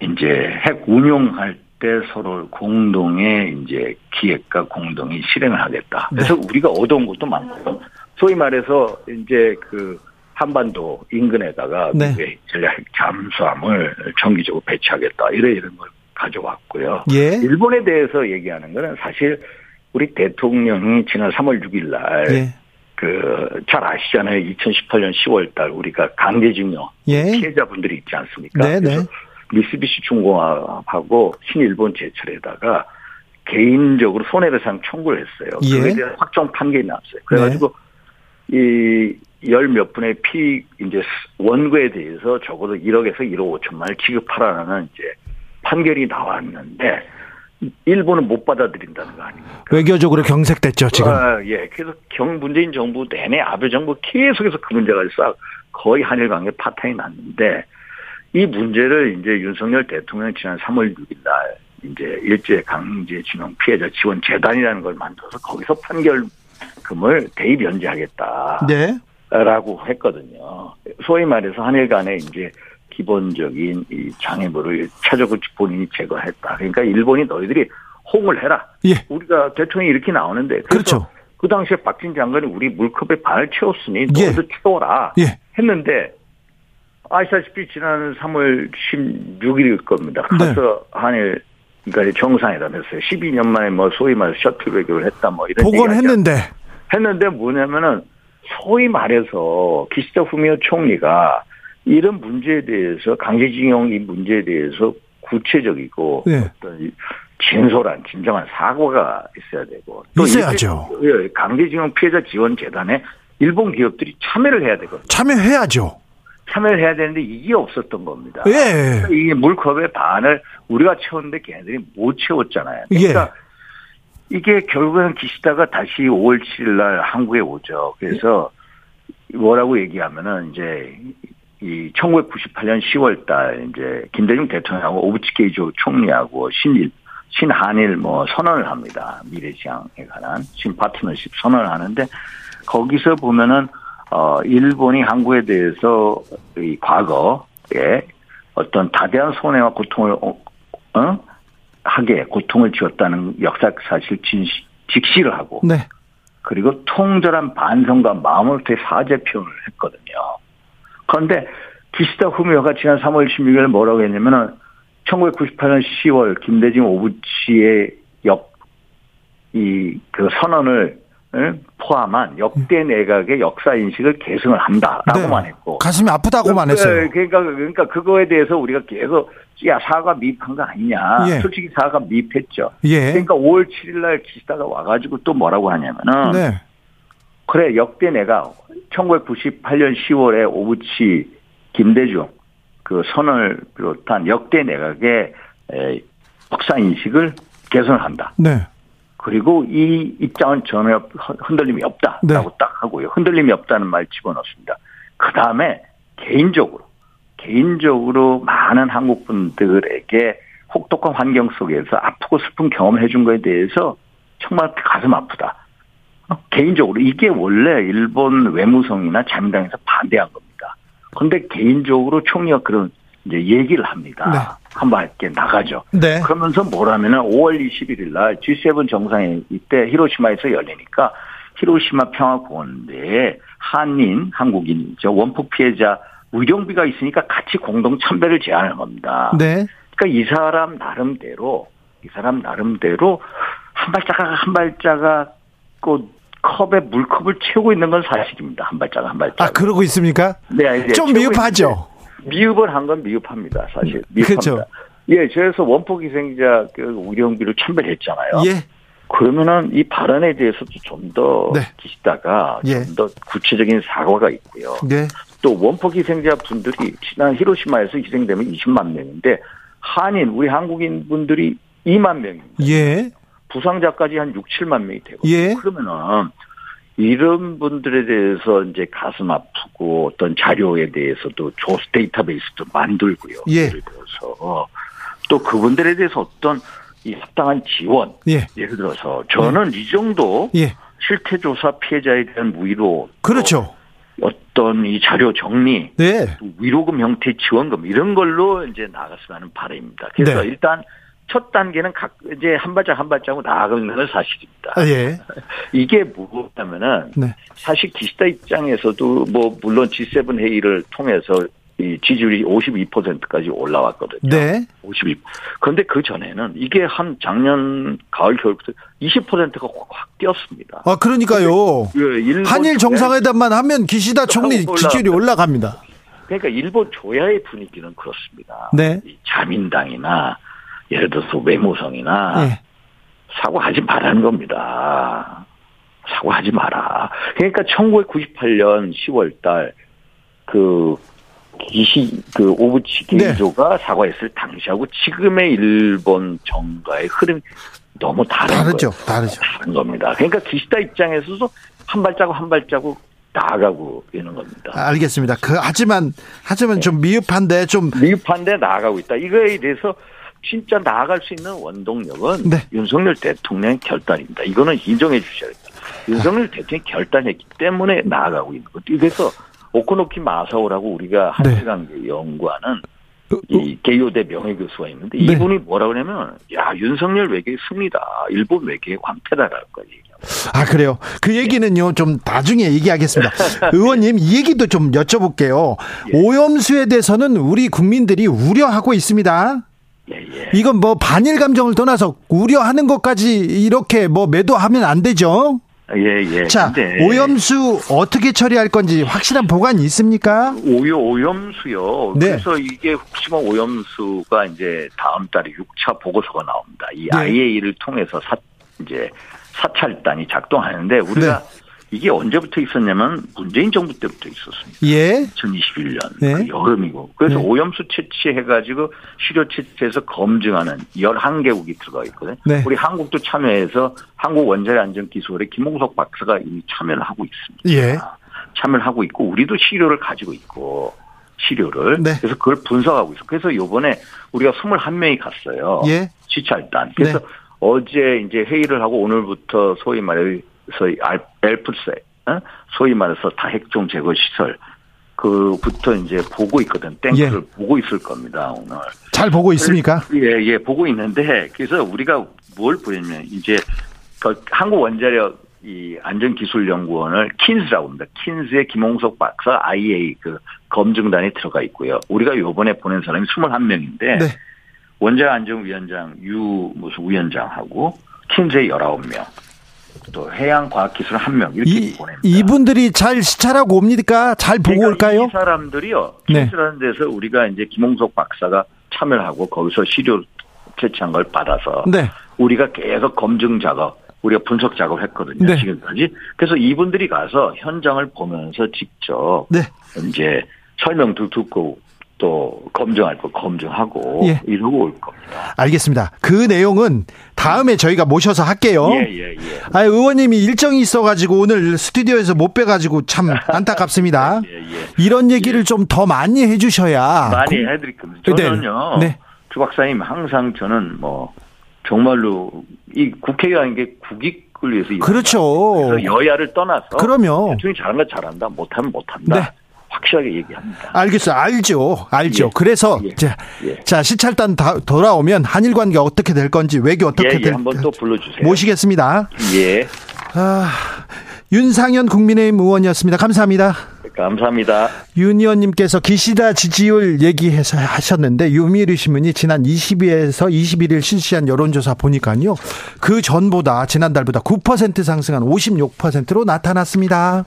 이제 핵 운용할 때 서로 공동의 이제 기획과 공동이 실행을 하겠다. 그래서 네. 우리가 얻어온 것도 많고 소위 말해서 이제 그 한반도 인근에다가 네. 전략 잠수함을 정기적으로 배치하겠다. 이런 이런 걸 가져왔고요. 예. 일본에 대해서 얘기하는 거는 사실 우리 대통령이 지난 3월 6일 날 예. 그잘 아시잖아요. 2018년 10월 달 우리가 강제징용 예. 피해자분들이 있지 않습니까? 네, 네. 미쓰비시 중공업하고 신일본 제철에다가 개인적으로 손해배상 청구를 했어요. 예. 그에 대한 확정 판결이 나왔어요. 그래가지고 네. 이열 몇 분의 피 이제 원고에 대해서 적어도 1억에서 1억 5천만 을 지급하라는 이제 판결이 나왔는데 일본은 못 받아들인다는 거 아닙니까? 외교적으로 경색됐죠 지금. 아, 예. 그래서 경 문재인 정부 내내 아베 정부 계속해서 그 문제가 싹 거의 한일 관계 파탄이 났는데 이 문제를 이제 윤석열 대통령 지난 3월 6일 날 이제 일제 강제 징용 피해자 지원 재단이라는 걸 만들어서 거기서 판결금을 대입 연재하겠다. 네. 라고 했거든요. 소위 말해서 한일 간에 이제 기본적인 이 장애물을 차적을 본인이 제거했다. 그러니까 일본이 너희들이 홍을 해라. 예. 우리가 대통령이 이렇게 나오는데 그렇죠. 그 당시에 박진 장관이 우리 물컵에 반을 채웠으니 너희도 예. 채워라 예. 했는데 아시다시피 지난 3월 16일일 겁니다. 가서 네. 한일 그러니까 정상회담 했어요. 12년 만에 뭐 소위 말해서 셔틀 외교를 했다 뭐 이런 복원했는데 했는데 뭐냐면은 소위 말해서 기시다 후미오 총리가 이런 문제에 대해서 강제징용 이 문제에 대해서 구체적이고 네. 어떤 진솔한 진정한 사고가 있어야 되고 또 있어야죠. 강제징용 피해자 지원 재단에 일본 기업들이 참여를 해야 되거든요. 참여해야죠. 참여를 해야 되는데 이게 없었던 겁니다. 예. 이게 물컵의 반을 우리가 채웠는데 걔네들이 못 채웠잖아요. 그러니까 예. 이게 결국에는 기시다가 다시 5월 7일 날 한국에 오죠. 그래서 뭐라고 얘기하면은 이제 이 1998년 10월 달 이제 김대중 대통령하고 오부치 게이조 총리하고 신일 신한일 뭐 선언을 합니다. 미래지향에 관한 신 파트너십 선언을 하는데 거기서 보면은 어 일본이 한국에 대해서 이 과거에 어떤 다대한 손해와 고통을 어, 어? 하게 고통을 지었다는 역사 사실 진시, 직시를 하고 네. 그리고 통절한 반성과 마음을 통해 사죄 표현을 했거든요. 그런데 기시다 후미오가 지난 3월 16일 뭐라고 했냐면은 1998년 10월 김대중 오부치의 역, 이, 그 선언을 포함한 역대 내각의 역사 인식을 계승을 한다라고만 네. 했고 가슴이 아프다고만 했어요. 그러니까 그러니까 그거에 대해서 우리가 계속 야 사과 미입한 거 아니냐. 예. 솔직히 사과 미입했죠. 예. 그러니까 5월 7일 날 기시다가 와가지고 또 뭐라고 하냐면은 네. 그래 역대 내가 1998년 10월에 오부치 김대중 그 선언을 비롯한 역대 내각의 역사 인식을 개선을 한다. 네. 그리고 이 입장은 전혀 흔들림이 없다라고 네. 딱 하고요. 흔들림이 없다는 말 집어넣습니다. 그 다음에 개인적으로 개인적으로 많은 한국 분들에게 혹독한 환경 속에서 아프고 슬픈 경험을 해준 거에 대해서 정말 가슴 아프다. 개인적으로 이게 원래 일본 외무성이나 자민당에서 반대한 겁니다. 그런데 개인적으로 총리가 그런 이제 얘기를 합니다. 네. 한번 이렇게 나가죠. 네. 그러면서 뭐라면은 5월 21일 날 G7 정상회 이때 히로시마에서 열리니까 히로시마 평화공원대에 한인, 한국인이죠. 원폭 피해자 의료비가 있으니까 같이 공동 참배를 제안을 겁니다. 네. 그러니까 이 사람 나름대로 이 사람 나름대로 한 발자각 한 발자각 그 컵에 물컵을 채우고 있는 건 사실입니다. 한 발짝 한 발짝. 아 그러고 있습니까? 네, 이제 좀 미흡하죠. 미흡을 한 건 미흡합니다. 사실 미흡합니다. 그렇죠. 예, 저에서 원폭위생자 그 우려용비를 참배했잖아요. 예. 그러면은 이 발언에 대해서도 좀더 네. 기시다가 예. 좀더 구체적인 사과가 있고요. 네. 또 원폭 희생자 분들이 지난 히로시마에서 희생되면 20만 명인데 한인 우리 한국인 분들이 2만 명입니다. 예. 부상자까지 한 6, 7만 명이 되고 예. 그러면은 이런 분들에 대해서 이제 가슴 아프고 어떤 자료에 대해서도 조스 데이터베이스도 만들고요. 예. 예를 들어서 또 그분들에 대해서 어떤 이 합당한 지원. 예. 예를 들어서 저는 예. 이 정도 예. 실태 조사 피해자에 대한 위로 그렇죠. 어떤 이 자료 정리, 네. 위로금 형태 지원금 이런 걸로 이제 나갔으면 하는 바람입니다. 그래서 네. 일단 첫 단계는 각 이제 한 발짝 한 발짝으로 나아가는 건 사실입니다. 아, 예. 이게 무엇냐면은 네. 사실 기시다 입장에서도 뭐 물론 G7 회의를 통해서 이 지지율이 52%까지 올라왔거든요. 네. 52. 그런데 그 전에는 이게 한 작년 가을 겨울부터 20%가 확 뛰었습니다. 아 그러니까요. 그 한일 정상회담만 하면 기시다 총리 지지율이 올라갑니다. 그러니까 일본 조야의 분위기는 그렇습니다. 네. 자민당이나 예를 들어서 외모성이나 네. 사과하지 말라는 겁니다. 사과하지 마라. 그러니까 1998년 10월 달그 기시 그 오부치 게이조가 네. 사과했을 당시하고 지금의 일본 정가의 흐름 너무 다른 다르죠. 거예요. 다르죠. 다른 겁니다. 그러니까 기시다 입장에서도 한 발자국 한 발자국 나아가고 있는 겁니다. 알겠습니다. 그 하지만 하지만 네. 좀 미흡한데 좀 미흡한데 나아가고 있다. 이거에 대해서 진짜 나아갈 수 있는 원동력은 네. 윤석열 대통령의 결단입니다. 이거는 인정해 주셔야 됩니다. 윤석열 아. 대통령이 결단했기 때문에 나아가고 있는 거죠. 그래서 오코노키 마사오라고 우리가 한시간계 네. 연구하는 어, 어. 이 개요대 명예 교수가 있는데 네. 이분이 뭐라고 하냐면 야 윤석열 외교의 승리다 일본 외교의 광패다라고 얘기합니다. 아 그래요. 그 얘기는요 좀 나중에 얘기하겠습니다. 의원님 이 얘기도 좀 여쭤볼게요. 예. 오염수에 대해서는 우리 국민들이 우려하고 있습니다. 예, 예. 이건 뭐 반일 감정을 떠나서 우려하는 것까지 이렇게 뭐 매도하면 안 되죠. 예, 예. 자, 오염수 어떻게 처리할 건지 확실한 보관이 있습니까? 오요, 오염수요. 네. 그래서 이게 혹시나 오염수가 이제 다음 달에 6차 보고서가 나옵니다. 이 네. IAEA를 통해서 사, 이제 사찰단이 작동하는데 우리가 네. 이게 언제부터 있었냐면 문재인 정부 때부터 있었습니다. 예. 2021년 네. 그 여름이고 그래서 네. 오염수 채취해가지고 시료 채취해서 검증하는 11개국이 들어가 있거든요. 네. 우리 한국도 참여해서 한국 원자력 안전 기술의 김홍석 박사가 이미 참여를 하고 있습니다. 예. 참여를 하고 있고 우리도 시료를 가지고 있고 시료를 네. 그래서 그걸 분석하고 있어. 그래서 요번에 우리가 21명이 갔어요. 예. 시찰단. 그래서 네. 어제 이제 회의를 하고 오늘부터 소위 말해 소위 엘프세, 어? 소위 말해서 다핵종 제거 시설, 그부터 이제 보고 있거든. 땡크를 예. 보고 있을 겁니다, 오늘. 잘 보고 있습니까? 예, 예, 보고 있는데, 그래서 우리가 뭘 보냐면, 이제, 그 한국 원자력 이 안전기술연구원을 킨스라고 합니다. 킨스의 김홍석 박사 IA 그 검증단에 들어가 있고요. 우리가 요번에 보낸 사람이 21명인데, 네. 원자력 안전위원장 유 무슨 위원장하고 킨스의 19명, 또 해양과학기술 한 명 이렇게 이, 보냅니다. 이분들이 잘 시찰하고 옵니까? 잘 보고 올까요? 이 사람들이요. 킨스라는 네. 데서 우리가 이제 김홍석 박사가 참여를 하고 거기서 시료 채취한 걸 받아서 네. 우리가 계속 검증 작업, 우리가 분석 작업을 했거든요. 네. 지금까지. 그래서 이분들이 가서 현장을 보면서 직접 네. 이제 설명도 듣고 또 검증할 거 검증하고 예. 이러고 올 겁니다. 알겠습니다. 그 내용은 다음에 저희가 모셔서 할게요. 예, 예, 예. 아, 의원님이 일정이 있어가지고 오늘 스튜디오에서 못 뵈가지고 참 안타깝습니다. 예, 예. 이런 얘기를 좀 더 많이 해주셔야 많이 해드릴 겁니다. 저는요. 네. 네. 주 박사님 항상 저는 뭐 정말로 이 국회의원인 게 국익을 위해서 그렇죠. 여야를 떠나서 그럼요. 대통령이 잘한 거 잘한다, 못하면 못한다. 네. 확실하게 얘기합니다. 알겠어요. 알죠. 알죠. 예. 그래서 예. 자, 예. 자, 시찰단 다 돌아오면 한일 관계 어떻게 될 건지 외교 어떻게 예, 예. 될 한번 또 불러 주세요. 모시겠습니다. 예. 아, 윤상현 국민의힘 의원이었습니다. 감사합니다. 감사합니다. 윤 의원님께서 기시다 지지율 얘기해서 하셨는데 유미리 신문이 지난 20일에서 21일 실시한 여론조사 보니까요. 그 전보다 지난달보다 9% 상승한 56%로 나타났습니다.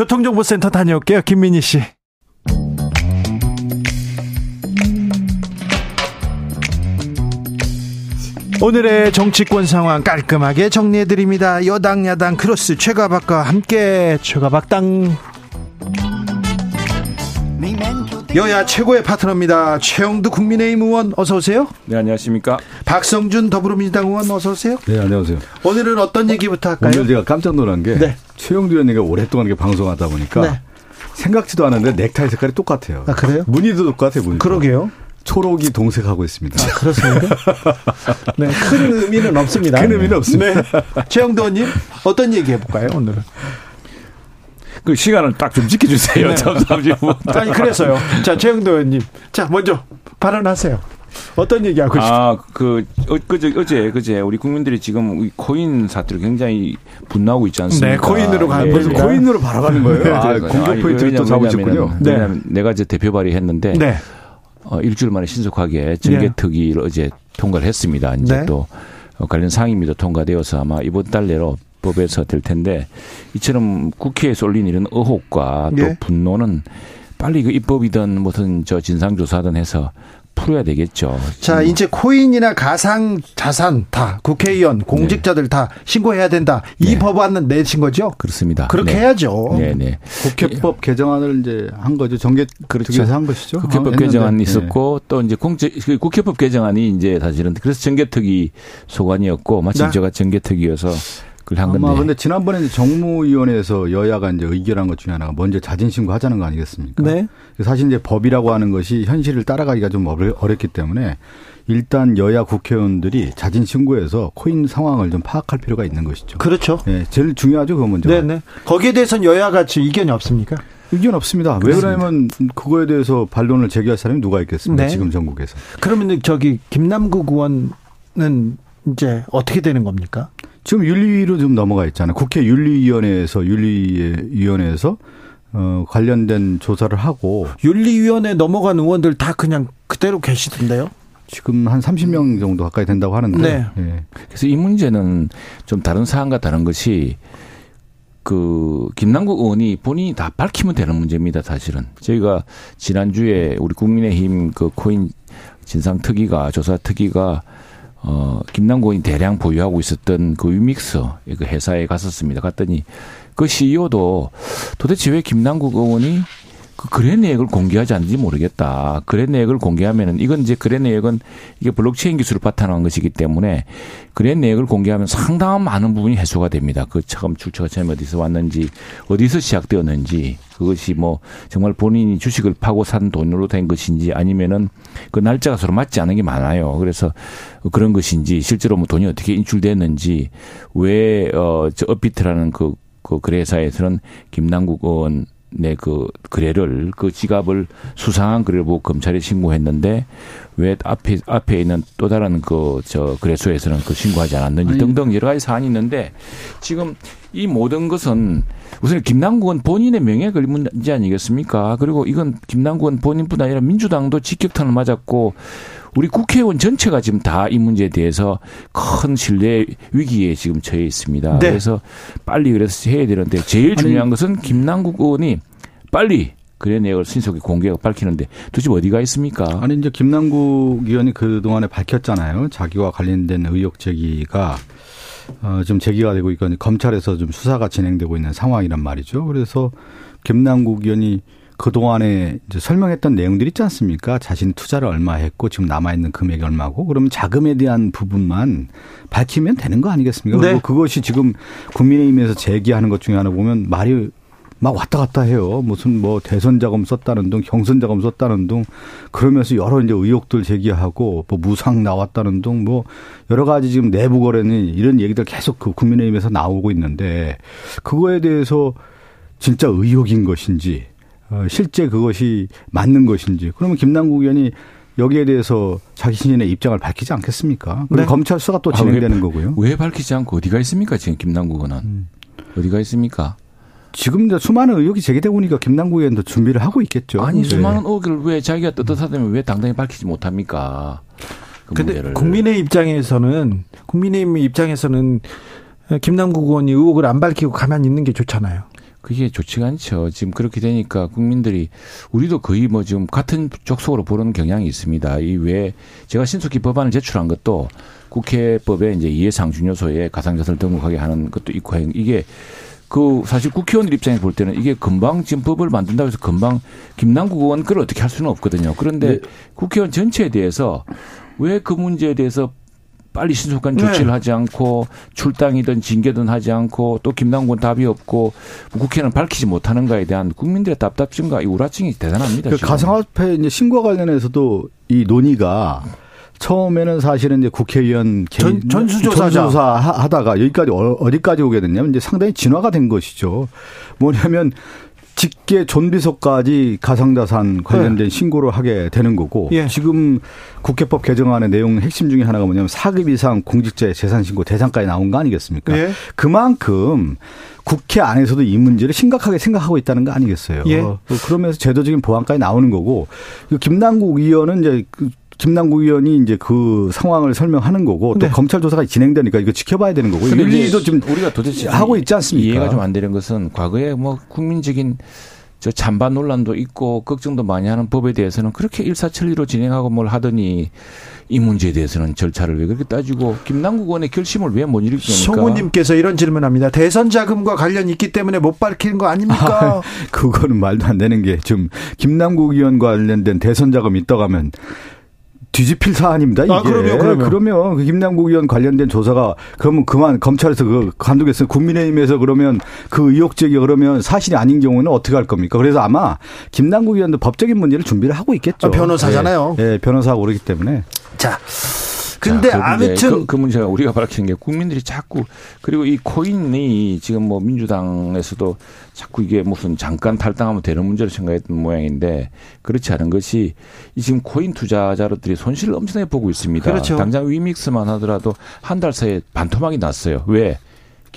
교통정보센터 다녀올게요. 김민희 씨. 오늘의 정치권 상황 깔끔하게 정리해드립니다. 여당, 야당, 크로스, 최가박과 함께 최가박당. 여야 최고의 파트너입니다. 최영두 국민의힘 의원 어서 오세요. 네 안녕하십니까. 박성준 더불어민주당 의원 어서 오세요. 네 안녕하세요. 오늘은 어떤 얘기부터 할까요? 오늘 제가 깜짝 놀란 게 네. 최영두 의원님가 오랫동안 이렇게 방송하다 보니까 네. 생각지도 않은데 넥타이 색깔이 똑같아요. 아 그래요? 무늬도 똑같아요. 무늬. 그러게요. 초록이 동색하고 있습니다. 아, 그렇습니까? 네, 큰 의미는 없습니다. 큰 의미는 없습니다. 네. 최영도 의원님, 어떤 얘기 해볼까요, 오늘은? 그 시간을 딱 좀 지켜주세요. 네. 아니, 그래서요. 자, 최영도 의원님. 자, 먼저 발언하세요. 어떤 얘기하고 싶어요? 아, 그, 어, 그제, 어제, 그제, 우리 국민들이 지금 코인 사태로 굉장히 분노하고 있지 않습니까? 네, 코인으로 가는 네. 코인으로 바로 가는 거예요? 아, 공격 포인트를 또 잡으셨군요. 네. 내가 이제 대표 발의했는데. 네. 어, 일주일 만에 신속하게 정개특위를 네. 어제 통과를 했습니다. 이제 네. 또 관련 상임위도 통과되어서 아마 이번 달 내로 법에서 될 텐데 이처럼 국회에 쏠린 이런 의혹과 또 네. 분노는 빨리 그 입법이든 무슨 저 진상조사든 해서 풀어야 되겠죠. 자, 뭐. 이제 코인이나 가상 자산 다 국회의원, 네. 공직자들 네. 다 신고해야 된다. 이 네. 법안은 내신 거죠? 그렇습니다. 그렇게 네. 해야죠. 네, 네. 국회법 개정안을 이제 한 거죠. 정계 그렇죠. 한 것이죠. 국회법 아, 개정안이 있었고 또 이제 공직 그 국회법 개정안이 이제 사실은 그래서 정개특위 소관이었고 마침 네. 제가 정개특위여서 한 건데. 근데 지난번에 정무위원회에서 여야가 이제 의결한 것 중에 하나가 먼저 자진 신고하자는 거 아니겠습니까? 네. 사실 이제 법이라고 하는 것이 현실을 따라가기가 좀 어렵기 때문에 일단 여야 국회의원들이 자진 신고해서 코인 상황을 좀 파악할 필요가 있는 것이죠. 그렇죠. 네, 제일 중요하죠, 그 문제. 네, 네. 거기에 대해서는 여야가 이견이 없습니까? 의견 없습니다. 그렇습니다. 왜 그러냐면 그거에 대해서 반론을 제기할 사람이 누가 있겠습니까? 네. 지금 전국에서. 그러면 저기 김남국 의원은 이제 어떻게 되는 겁니까? 지금 윤리위로 좀 넘어가 있잖아요. 국회 윤리위원회에서 윤리위원회에서 어, 관련된 조사를 하고 윤리위원회 넘어간 의원들 다 그냥 그대로 계시던데요? 지금 한 30명 정도 가까이 된다고 하는데. 네. 네. 그래서 이 문제는 좀 다른 사안과 다른 것이 그 김남국 의원이 본인이 다 밝히면 되는 문제입니다. 사실은 저희가 지난주에 우리 국민의힘 그 코인 진상 특위가 조사 특위가 어, 김남국이 대량 보유하고 있었던 그 위믹서 그 회사에 갔었습니다. 갔더니 그 CEO도 도대체 왜 김남국 의원이 그 거래 내역을 공개하지 않는지 모르겠다. 거래 내역을 공개하면은 이건 이제 거래 내역은 이게 블록체인 기술을 바탕한 것이기 때문에 거래 내역을 공개하면 상당한 많은 부분이 해소가 됩니다. 그 처음 출처가 처음 어디서 왔는지 어디서 시작되었는지 그것이 뭐 정말 본인이 주식을 파고 산 돈으로 된 것인지 아니면은 그 날짜가 서로 맞지 않은 게 많아요. 그래서 그런 것인지 실제로 뭐 돈이 어떻게 인출됐는지 왜어저 업비트라는 그, 그 거래사에서는 김남국 의원 네그 거래를 그 지갑을 수상한 거래를 보고 검찰에 신고했는데 왜 앞에 앞에 있는 또 다른 그 저 거래소에서는 그 신고하지 않았는지 등등 여러 가지 사안이 있는데 지금 이 모든 것은 우선 김남국은 본인의 명예에 걸린 문제 아니겠습니까? 그리고 이건 김남국은 본인뿐 아니라 민주당도 직격탄을 맞았고 우리 국회의원 전체가 지금 다 이 문제에 대해서 큰 신뢰 위기에 지금 처해 있습니다. 네. 그래서 빨리 그래서 해야 되는데 제일 중요한 아니, 것은 김남국 의원이 빨리 그래 내역을 신속히 공개하고 밝히는데 도대체 어디가 있습니까? 아니 이제 김남국 의원이 그 동안에 밝혔잖아요. 자기와 관련된 의혹 제기가 어, 좀 제기가 되고 있거든요. 검찰에서 좀 수사가 진행되고 있는 상황이란 말이죠. 그래서 김남국 의원이 그동안에 설명했던 내용들이 있지 않습니까? 자신이 투자를 얼마 했고 지금 남아있는 금액이 얼마고 그러면 자금에 대한 부분만 밝히면 되는 거 아니겠습니까? 네. 그리고 그것이 지금 국민의힘에서 제기하는 것 중에 하나 보면 말이 막 왔다 갔다 해요. 무슨 뭐 대선 자금 썼다는 둥, 경선 자금 썼다는 둥, 그러면서 여러 이제 의혹들 제기하고 뭐 무상 나왔다는 둥, 뭐 여러 가지 지금 내부 거래는 이런 얘기들 계속 그 국민의힘에서 나오고 있는데 그거에 대해서 진짜 의혹인 것인지 어, 실제 그것이 맞는 것인지 그러면 김남국 의원이 여기에 대해서 자신의 입장을 밝히지 않겠습니까? 그럼 네. 검찰 수사가 또 진행되는 아, 왜, 거고요. 왜 밝히지 않고 어디가 있습니까? 지금 김남국 의원은 음. 어디가 있습니까? 지금 수많은 의혹이 제기되고 보니까 김남국 의원도 준비를 하고 있겠죠. 아니 네. 수많은 의혹을 왜 자기가 떳떳하다면 왜 당당히 밝히지 못합니까? 그 근데 문제를. 국민의 입장에서는 국민의힘 입장에서는 김남국 의원이 의혹을 안 밝히고 가만히 있는 게 좋잖아요. 그게 좋지가 않죠. 지금 그렇게 되니까 국민들이 우리도 거의 뭐 지금 같은 족속으로 보는 경향이 있습니다. 이 외에 제가 신속히 법안을 제출한 것도 국회법에 이제 이해상중 요소에 가상자산을 등록하게 하는 것도 있고 이게 그 사실 국회의원들 입장에서 볼 때는 이게 금방 지금 법을 만든다고 해서 금방 김남국 의원 그걸 어떻게 할 수는 없거든요. 그런데 네. 국회의원 전체에 대해서 왜 그 문제에 대해서 빨리 신속한 조치를 네. 하지 않고 출당이든 징계든 하지 않고 또 김남군 답이 없고 국회는 밝히지 못하는가에 대한 국민들의 답답증과 이 우라증이 대단합니다. 그 가상화폐 이제 신고 관련해서도 이 논의가 처음에는 사실은 이제 국회의원 전, 전수조사 전수조사 하다가 여기까지 어, 어디까지 오게 됐냐면 이제 상당히 진화가 된 것이죠. 뭐냐면 직계 존비속까지 가상자산 관련된 네. 신고를 하게 되는 거고 예. 지금 국회법 개정안의 내용 핵심 중에 하나가 뭐냐면 4급 이상 공직자의 재산 신고 대상까지 나온 거 아니겠습니까? 예. 그만큼 국회 안에서도 이 문제를 심각하게 생각하고 있다는 거 아니겠어요? 예. 그러면서 제도적인 보완까지 나오는 거고 김남국 의원은 이제 그 김남국 의원이 이제 그 상황을 설명하는 거고 또 네. 검찰 조사가 진행되니까 이거 지켜봐야 되는 거고 윤리도 지금 우리가 도대체 하고 있지 않습니까? 이해가 좀 안 되는 것은 과거에 뭐 국민적인 저 찬반 논란도 있고 걱정도 많이 하는 법에 대해서는 그렇게 일사천리로 진행하고 뭘 하더니 이 문제에 대해서는 절차를 왜 그렇게 따지고 김남국 의원의 결심을 왜 못 일으킵니까? 송우님께서 이런 질문합니다. 대선 자금과 관련 있기 때문에 못 밝히는 거 아닙니까? 아, 그거는 말도 안 되는 게 지금 김남국 의원과 관련된 대선 자금 있다고 하면 뒤집힐 사안입니다. 이게. 아, 그러면, 그러면. 그러면 그 김남국 의원 관련된 조사가 그러면 그만 검찰에서 그 관두겠어요. 국민의힘에서 그러면 그 의혹 제기 그러면 사실이 아닌 경우는 어떻게 할 겁니까? 그래서 아마 김남국 의원도 법적인 문제를 준비를 하고 있겠죠. 아, 변호사잖아요. 예, 네, 변호사가 그렇기 때문에. 자. 근데 자, 그 아무튼 그, 그, 문제가 우리가 밝히는 게 국민들이 자꾸 그리고 이 코인이 지금 뭐 민주당에서도 자꾸 이게 무슨 잠깐 탈당하면 되는 문제로 생각했던 모양인데 그렇지 않은 것이 이 지금 코인 투자자들이 손실을 엄청나게 보고 있습니다. 그렇죠. 당장 위믹스만 하더라도 한 달 사이에 반토막이 났어요. 왜?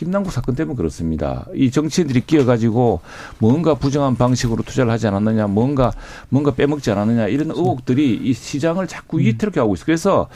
김남국 사건 때문에 그렇습니다. 이 정치인들이 끼어가지고 뭔가 부정한 방식으로 투자를 하지 않았느냐, 뭔가 뭔가 빼먹지 않았느냐 이런 의혹들이 이 시장을 자꾸 위태롭게 하고 있어요. 그래서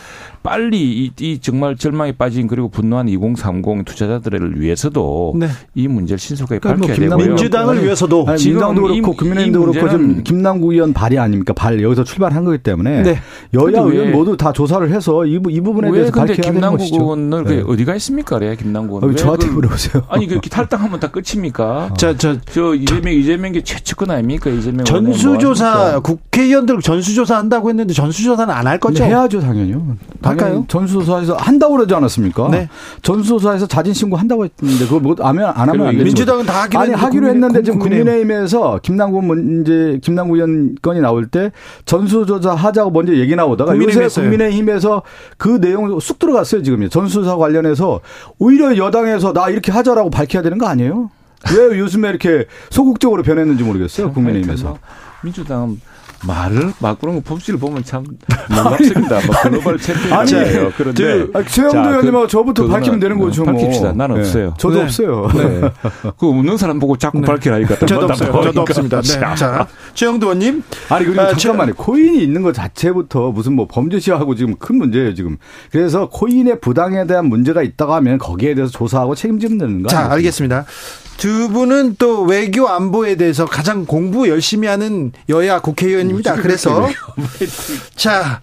빨리 이, 이 정말 절망에 빠진 그리고 분노한 2030 투자자들을 위해서도 네. 이 문제를 신속하게 그러니까 밝혀야 뭐 되고요. 민주당을 위해서도 아니, 민주당도 그렇고 국민의힘도 그렇고 지금 김남국 의원 발의 아닙니까? 발 여기서 출발한 거기 때문에 네. 여야 의원 모두 다 조사를 해서 이, 이 부분에 대해서 밝혀야 되는 것이죠. 김남국 의원을 네. 어디가 있습니까? 그래 김남국 의원. 저한테 물어보세요. 아니 그렇게 탈당하면 다 끝입니까? 자저 저 이재명 이재명이 최측근 아닙니까? 이재명 전수조사 뭐 국회의원들 전수조사 한다고 했는데 전수조사는 안 할 거죠? 해야죠 당연히요. 할까요? 전수조사에서 한다고 그러지 않았습니까? 네. 전수조사에서 자진 신고 한다고 했는데 그거 뭐 하면 안 하면 안 되죠. 민주당은 다 하기로 아니 하기로 했는데 지금 국민의힘에서 김남국 문제 김남국 의원 건이 나올 때 전수조사 하자고 먼저 얘기 나오다가 요새 국민의힘에서 그 내용 쑥 들어갔어요 지금 전수조사 관련해서 오히려 여당에서 나 이렇게 하자라고 밝혀야 되는 거 아니에요? 왜 요즘에 이렇게 소극적으로 변했는지 모르겠어요 국민의힘에서. 민주당은 말을 바꾸는 법칙을 보면 참 놀랍습니다. 뭐 글로벌 챔피언이에요. 그런데 최영도 의원님하고 저부터 밝히면 되는 거죠. 뭐. 밝힙시다. 난 네. 없어요. 저도 네. 없어요. 네. 그 웃는 사람 보고 자꾸 네. 밝히라니까. 저도 없어요. 저도 없습니다. 네. 자, 최영도 의원님. 아니 그리고 아, 잠깐만요. 코인이 있는 것 자체부터 무슨 뭐 범죄시하고 지금 큰 문제예요 지금. 그래서 코인의 부당에 대한 문제가 있다고 하면 거기에 대해서 조사하고 책임지는 거. 자, 알겠습니다. 두 분은 또 외교 안보에 대해서 가장 공부 열심히 하는 여야 국회의원 입니다. 그래서 자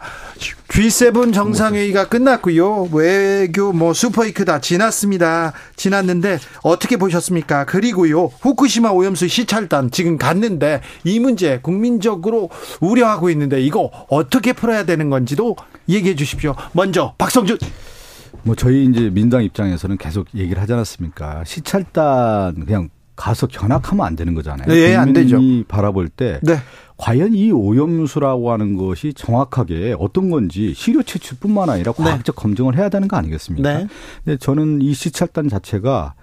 G7 정상회의가 끝났고요. 외교 뭐 슈퍼이크 다 지났습니다. 지났는데 어떻게 보셨습니까? 그리고요. 후쿠시마 오염수 시찰단 지금 갔는데 이 문제 국민적으로 우려하고 있는데 이거 어떻게 풀어야 되는 건지도 얘기해 주십시오. 먼저 박성준 뭐 저희 이제 민당 입장에서는 계속 얘기를 하지 않았습니까? 시찰단 그냥 가서 견학하면 안 되는 거잖아요. 네, 안 되죠. 바라볼 때 네. 과연 이 오염수라고 하는 것이 정확하게 어떤 건지 시료 채취뿐만 아니라 네. 과학적 네. 검증을 해야 되는 거 아니겠습니까? 네. 근데 저는 이 시찰단 자체가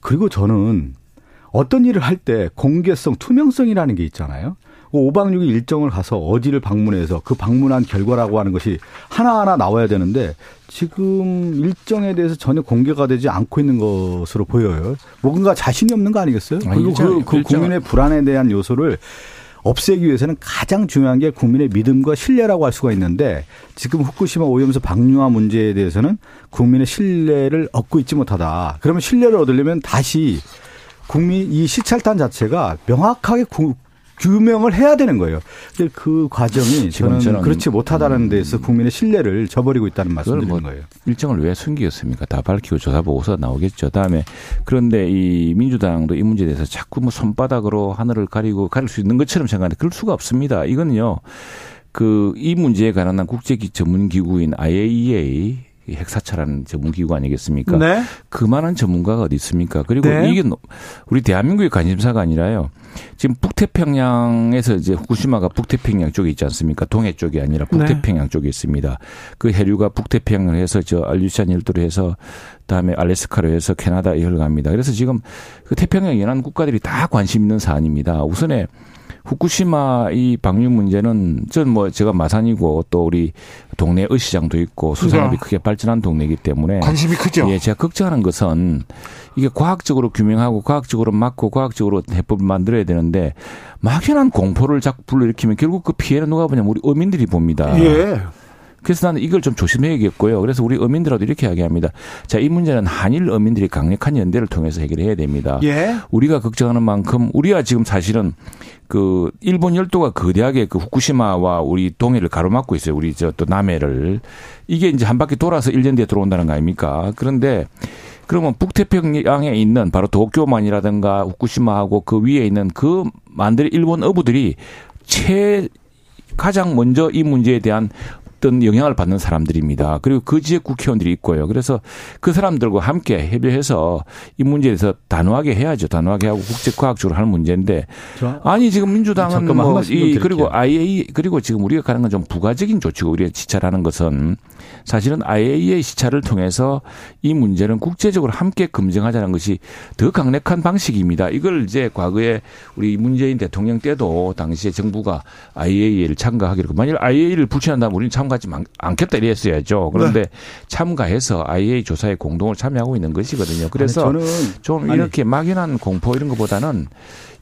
그리고 저는 어떤 일을 할 때 공개성, 투명성이라는 게 있잖아요. 그 5박 6일 일정을 가서 어디를 방문해서 그 방문한 결과라고 하는 것이 하나하나 나와야 되는데 지금 일정에 대해서 전혀 공개가 되지 않고 있는 것으로 보여요. 뭔가 자신이 없는 거 아니겠어요? 그리고 그, 그 국민의 불안에 대한 요소를 없애기 위해서는 가장 중요한 게 국민의 믿음과 신뢰라고 할 수가 있는데 지금 후쿠시마 오염수 방류화 문제에 대해서는 국민의 신뢰를 얻고 있지 못하다. 그러면 신뢰를 얻으려면 다시 국민 이 시찰단 자체가 명확하게 구, 규명을 해야 되는 거예요. 그 과정이 저는, 저는 그렇지 못하다는 데서 국민의 신뢰를 저버리고 있다는 말씀을 뭐 거예요. 일정을 왜 숨기겠습니까? 다 밝히고 조사 보고서 나오겠죠. 다음에 그런데 이 민주당도 이 문제에 대해서 자꾸 뭐 손바닥으로 하늘을 가리고 가릴 수 있는 것처럼 생각하는데 그럴 수가 없습니다. 이거는요. 그 이 문제에 관한 국제기 전문 기구인 IAEA 핵사찰하는 전문기구 아니겠습니까? 네. 그만한 전문가가 어디 있습니까? 그리고 네. 이게 우리 대한민국의 관심사가 아니라요. 지금 북태평양에서 이제 후쿠시마가 북태평양 쪽에 있지 않습니까? 동해 쪽이 아니라 네. 북태평양 네. 쪽에 있습니다. 그 해류가 북태평양을 해서 저 알류시안 열도로 해서 다음에 알래스카로 해서 캐나다에 흘러갑니다. 그래서 지금 그 태평양 연안 국가들이 다 관심 있는 사안입니다. 우선에 후쿠시마 이 방류 문제는 전 뭐 제가 마산이고 또 우리 동네 의시장도 있고 수산업이 크게 발전한 동네이기 때문에 관심이 크죠. 예, 제가 걱정하는 것은 이게 과학적으로 규명하고 과학적으로 막고 과학적으로 해법을 만들어야 되는데 막연한 공포를 자꾸 불러일으키면 결국 그 피해는 누가 보냐면 우리 어민들이 봅니다. 예. 그래서 나는 이걸 좀 조심해야겠고요. 그래서 우리 어민들하고 이렇게 이야기합니다. 자, 이 문제는 한일 어민들이 강력한 연대를 통해서 해결해야 됩니다. 예. 우리가 걱정하는 만큼 우리가 지금 사실은 그 일본 열도가 거대하게 그 후쿠시마와 우리 동해를 가로막고 있어요. 우리 저 또 남해를 이게 이제 한 바퀴 돌아서 1년 뒤에 들어온다는 거 아닙니까? 그런데 그러면 북태평양에 있는 바로 도쿄만이라든가 후쿠시마하고 그 위에 있는 그 만들 일본 어부들이 최 가장 먼저 이 문제에 대한 어떤 영향을 받는 사람들입니다. 그리고 그 지역 국회의원들이 있고요. 그래서 그 사람들과 함께 협의해서 이 문제에 대해서 단호하게 해야죠. 단호하게 하고 국제과학적으로 하는 문제인데 아니 지금 민주당은 뭐이 그리고 IAEA 그리고 지금 우리가 가는 건 좀 부가적인 조치고 우리가 지찰하는 것은 사실은 IAEA 시찰을 통해서 이 문제는 국제적으로 함께 검증하자는 것이 더 강력한 방식입니다. 이걸 이제 과거에 우리 문재인 대통령 때도 당시에 정부가 IAEA를 참가하기로 만일 IAEA를 불신한다면 우리는 참가 참가하지 않겠다 이랬어야죠. 그런데 네. 참가해서 IA 조사에 공동을 참여하고 있는 것이거든요. 그래서 아니, 좀 이렇게 아니. 막연한 공포 이런 것보다는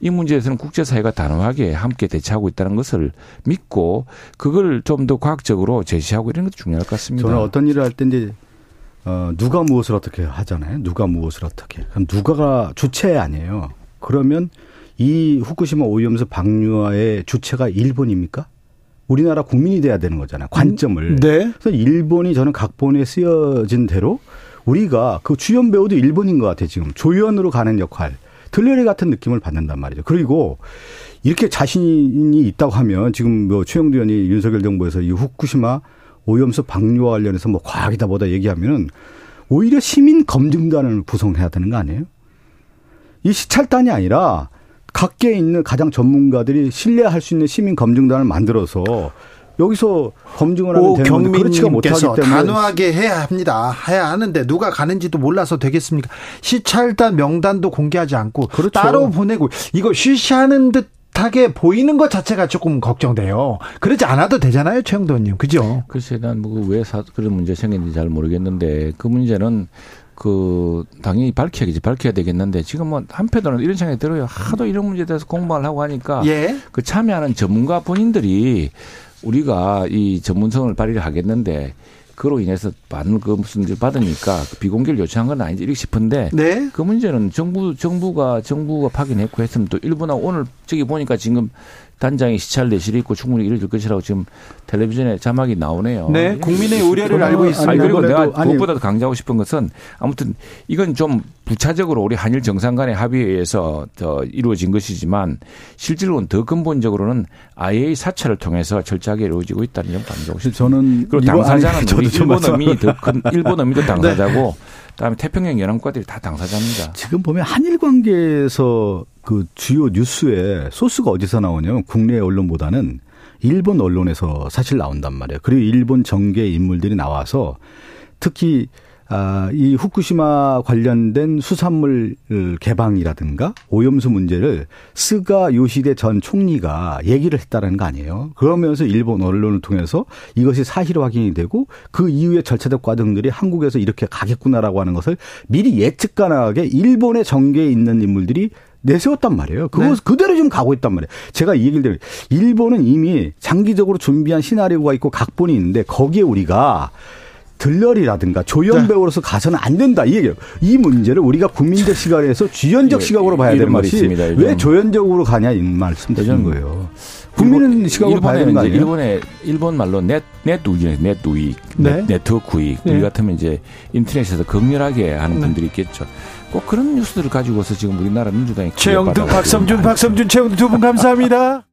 이 문제에서는 국제사회가 단호하게 함께 대처하고 있다는 것을 믿고 그걸 좀 더 과학적으로 제시하고 이런 것도 중요할 것 같습니다. 저는 어떤 일을 할 때인데 어, 누가 무엇을 어떻게 하잖아요. 누가 무엇을 어떻게. 그럼 누가가 주체 아니에요. 그러면 이 후쿠시마 오염수 방류화의 주체가 일본입니까? 우리나라 국민이 돼야 되는 거잖아요. 관점을. 음, 네. 그래서 일본이 저는 각본에 쓰여진 대로 우리가 그 주연 배우도 일본인 것 같아요. 지금 조연으로 가는 역할. 들레리 같은 느낌을 받는단 말이죠. 그리고 이렇게 자신이 있다고 하면 지금 뭐 최영두 의원이 윤석열 정부에서 이 후쿠시마 오염수 방류와 관련해서 뭐 과학이다 보다 얘기하면은 오히려 시민 검증단을 구성해야 되는 거 아니에요? 이 시찰단이 아니라 각계에 있는 가장 전문가들이 신뢰할 수 있는 시민 검증단을 만들어서 여기서 검증을 하면 되는 건데 그렇지가 못하기 때문에 단호하게 해야 합니다. 해야 하는데 누가 가는지도 몰라서 되겠습니까? 시찰단 명단도 공개하지 않고 그렇죠. 따로 보내고 이거 쉬쉬하는 듯 하게 보이는 것 자체가 조금 걱정돼요. 그러지 않아도 되잖아요, 최영도 의원님. 그죠? 글쎄, 난뭐왜 그런 문제 생겼는지 잘 모르겠는데 그 문제는 그 당연히 밝혀야겠지 밝혀야 되겠는데 지금 뭐 한편으로는 이런 생각이 들어요. 하도 이런 문제에 대해서 공부를 하고 하니까 예. 그 참여하는 전문가 본인들이 우리가 이 전문성을 발휘를 하겠는데 그로 인해서 많은 그 무슨 일 받으니까 그 비공개를 요청한 건 아닌지 이렇게 싶은데 네. 그 문제는 정부 정부가 정부가 파견했고 했으면 또 일부나 오늘 저기 보니까 지금 단장이 시찰 내실이 있고 충분히 이루어질 것이라고 지금 텔레비전에 자막이 나오네요. 네, 국민의 우려를 알고 있습니다. 아니, 그리고 내가 무엇보다도 강조하고 싶은 것은 아무튼 이건 좀 부차적으로 우리 한일 정상 간의 합의에 의해서 더 이루어진 것이지만 실제로는 더 근본적으로는 IA 사찰을 통해서 철저하게 이루어지고 있다는 점 강조하고 싶습니다. 저는 그리고 당사자는 우리 일본 어민이 더 큰 일본 어민도 당사자고 네. 그다음에 태평양 연합국가들이 다 당사자입니다. 지금 보면 한일 관계에서 그 주요 뉴스에 소스가 어디서 나오냐면 국내 언론보다는 일본 언론에서 사실 나온단 말이에요. 그리고 일본 정계 인물들이 나와서 특히 아, 이 후쿠시마 관련된 수산물 개방이라든가 오염수 문제를 스가 요시대 전 총리가 얘기를 했다라는 거 아니에요. 그러면서 일본 언론을 통해서 이것이 사실 확인이 되고 그 이후에 절차적 과정들이 한국에서 이렇게 가겠구나라고 하는 것을 미리 예측 가능하게 일본의 정계에 있는 인물들이 내세웠단 말이에요. 그거 네. 그대로 지금 가고 있단 말이에요. 제가 이 얘기를 드리면 일본은 이미 장기적으로 준비한 시나리오가 있고 각본이 있는데 거기에 우리가 들러리라든가 조연 배우로서 네. 가서는 안 된다 이 얘기예요. 이 문제를 우리가 국민적 시각에서 주연적 예, 시각으로 봐야 되는 것이 있습니다, 왜 조연적으로 가냐 이 말씀 드리는 거예요. 국민은 시각으로 봐야 되는 거 아니에요? 일본의 일본 말로 넷 넷우이 넷우이 네? 네트워크 우익 네. 우리 같으면 이제 인터넷에서 극렬하게 하는 네. 분들이 있겠죠. 꼭 그런 뉴스들을 가지고서 지금 우리나라 민주당이 최영두, 박성준, 박성준, 최영두 두 분 감사합니다.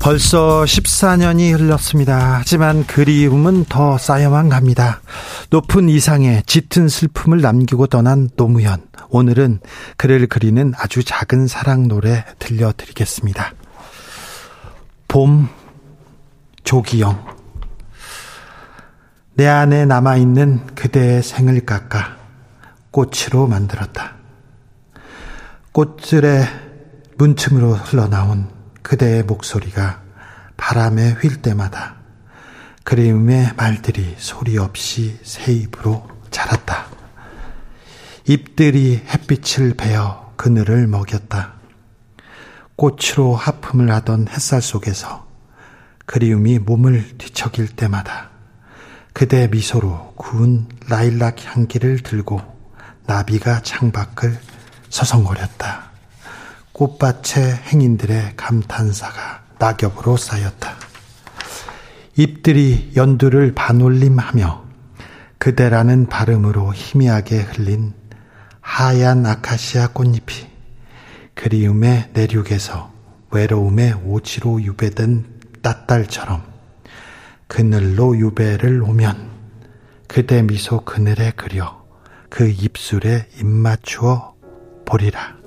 벌써 14년이 흘렀습니다. 하지만 그리움은 더 쌓여만 갑니다. 높은 이상의 짙은 슬픔을 남기고 떠난 노무현. 오늘은 그를 그리는 아주 작은 사랑 노래 들려드리겠습니다. 봄, 조기영. 내 안에 남아있는 그대의 생을 깎아 꽃으로 만들었다. 꽃들의 문틈으로 흘러나온 그대의 목소리가 바람에 휠 때마다 그리움의 말들이 소리 없이 새 입으로 자랐다. 잎들이 햇빛을 베어 그늘을 먹였다. 꽃으로 하품을 하던 햇살 속에서 그리움이 몸을 뒤척일 때마다 그대 미소로 구운 라일락 향기를 들고 나비가 창밖을 서성거렸다. 꽃밭의 행인들의 감탄사가 낙엽으로 쌓였다. 잎들이 연두를 반올림하며 그대라는 발음으로 희미하게 흘린 하얀 아카시아 꽃잎이 그리움의 내륙에서 외로움의 오지로 유배된 따딸처럼 그늘로 유배를 오면 그대 미소 그늘에 그려 그 입술에 입맞추어 보리라.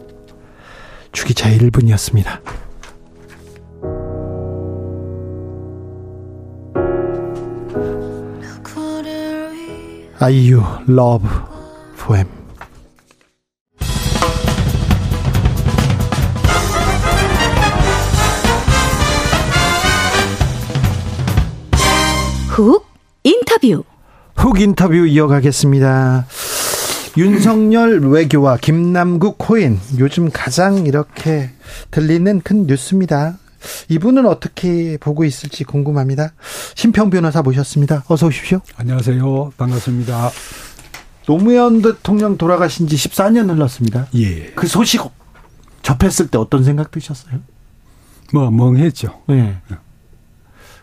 주기자의 1분이었습니다. 아이유 Love Poem 훅 인터뷰 훅 인터뷰 이어가겠습니다. 윤석열 외교와 김남국 코인 요즘 가장 이렇게 들리는 큰 뉴스입니다. 이분은 어떻게 보고 있을지 궁금합니다. 심평 변호사 모셨습니다. 어서 오십시오. 안녕하세요. 반갑습니다. 노무현 대통령 돌아가신 지 14년 흘렀습니다. 예. 그 소식 접했을 때 어떤 생각 드셨어요? 뭐 멍했죠. 네.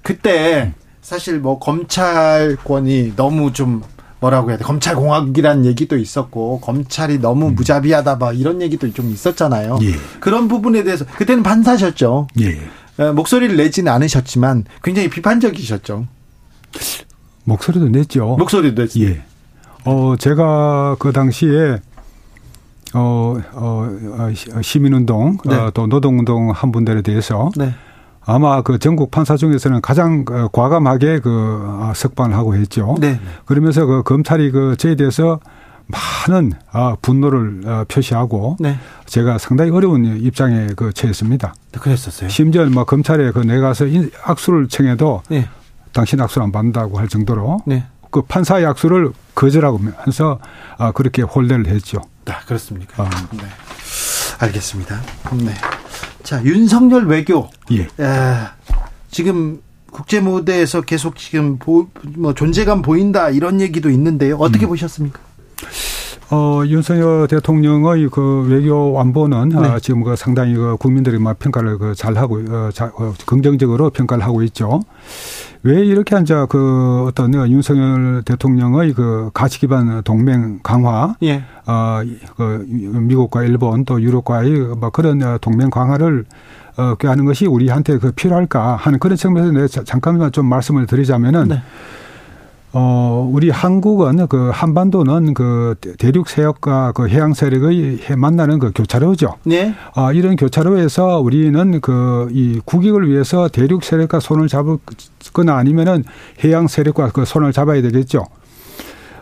그때 사실 뭐 검찰권이 너무 좀 뭐라고 해야 돼 검찰 공화국이라는 얘기도 있었고 검찰이 너무 음. 무자비하다 막 이런 얘기도 좀 있었잖아요. 예. 그런 부분에 대해서 그때는 판사셨죠. 예. 어, 목소리를 내지는 않으셨지만 굉장히 비판적이셨죠. 목소리도 냈죠. 목소리도 냈죠. 예. 어 제가 그 당시에 어, 어, 어 시민운동, 네. 어, 또 노동운동 한 분들에 대해서 네. 아마 그 전국 판사 중에서는 가장 그 과감하게 그 아, 석방을 하고 했죠. 네. 그러면서 그 검찰이 그 저에 대해서 많은 아, 분노를 어, 표시하고 네. 제가 상당히 어려운 입장에 그 처했습니다. 그랬었어요. 심지어 뭐 검찰에 그 내가서 악수를 청해도 네. 당신 악수를 안 받는다고 할 정도로 네. 그 판사의 악수를 거절하고 아, 그렇게 홀대를 했죠. 네, 그렇습니까? 아. 네. 알겠습니다. 네. 자, 윤석열 외교. 예. 에, 지금 국제 무대에서 계속 지금 보, 뭐 존재감 보인다 이런 얘기도 있는데요. 어떻게 음. 보셨습니까? 어, 윤석열 대통령의 그 외교 완보는 네. 아, 지금 그 상당히 그 국민들이 막 평가를 그 잘하고, 어, 자, 어, 긍정적으로 평가를 하고 있죠. 왜 이렇게 한자 그 어떤 윤석열 대통령의 그 가치 기반 동맹 강화, 예. 어, 그 미국과 일본 또 유럽과의 뭐 그런 동맹 강화를 어, 하는 것이 우리한테 그 필요할까 하는 그런 측면에서 내가 잠깐만 좀 말씀을 드리자면은 네. 어, 우리 한국은 그 한반도는 그 대륙 세력과 그 해양 세력의 만나는 그 교차로죠. 네. 아, 이런 교차로에서 우리는 그 이 국익을 위해서 대륙 세력과 손을 잡거나 아니면은 해양 세력과 그 손을 잡아야 되겠죠.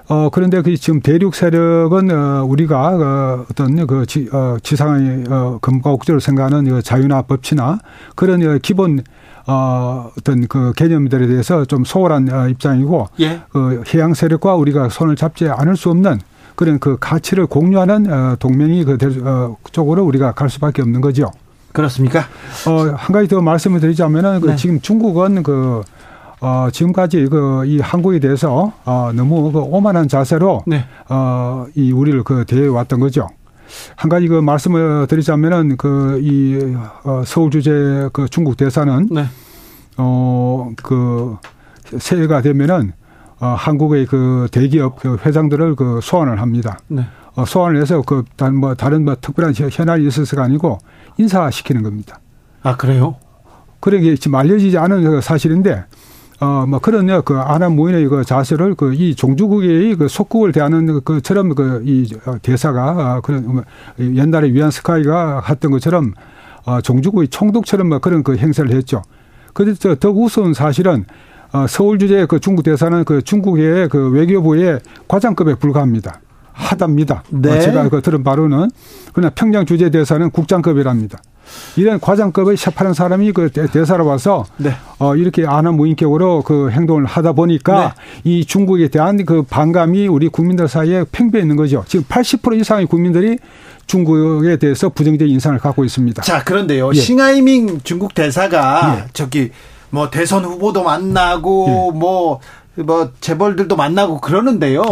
어, 그런데 그 지금 대륙 세력은 어, 우리가 어, 어떤 그 지, 어, 지상의 어, 금과 옥조를 생각하는 그 자유나 법치나 그런 어, 기본 어, 어떤 그 개념들에 대해서 좀 소홀한 어, 입장이고 예. 그 해양 세력과 우리가 손을 잡지 않을 수 없는 그런 그 가치를 공유하는 어, 동맹이 그 어, 쪽으로 우리가 갈 수밖에 없는 거죠. 그렇습니까? 어, 한 가지 더 말씀을 드리자면은 그 네. 지금 중국은 그 어, 지금까지 그, 이 한국에 대해서, 어, 너무 그 오만한 자세로, 네. 어, 이 우리를 그 대해 왔던 거죠. 한 가지 그 말씀을 드리자면은 그, 이, 어, 서울 주재 그 중국 대사는, 네. 어, 그, 새해가 되면은, 어, 한국의 그 대기업 그 회장들을 그 소환을 합니다. 네. 어, 소환을 해서 그, 다른 뭐, 다른 뭐 특별한 현안이 있어서가 아니고 인사시키는 겁니다. 아, 그래요? 그런 게 지금 알려지지 않은 사실인데, 어, 뭐 그런 그 아랍 모인의 그 자세를 그 이 종주국의 그 속국을 대하는 그처럼 그 이 대사가 아, 그런 뭐 옛날에 위안 스카이가 했던 것처럼 어, 종주국의 총독처럼 뭐 그런 그 행세를 했죠. 그런데 더 우스운 사실은 어, 서울 주재 그 중국 대사는 그 중국의 그 외교부의 과장급에 불과합니다. 하답니다. 네. 어, 제가 그 들은 바로는 그러나 평양 주재 대사는 국장급이랍니다. 이런 과장급의 셰파는 사람이 그 대사로 와서 네. 어 이렇게 안하무인격으로 그 행동을 하다 보니까 네. 이 중국에 대한 그 반감이 우리 국민들 사이에 팽배해 있는 거죠. 지금 80% 이상의 국민들이 중국에 대해서 부정적인 인상을 갖고 있습니다. 자, 그런데요. 예. 싱하이밍 중국 대사가 예. 저기 뭐 대선 후보도 만나고 뭐뭐 예. 뭐 재벌들도 만나고 그러는데요.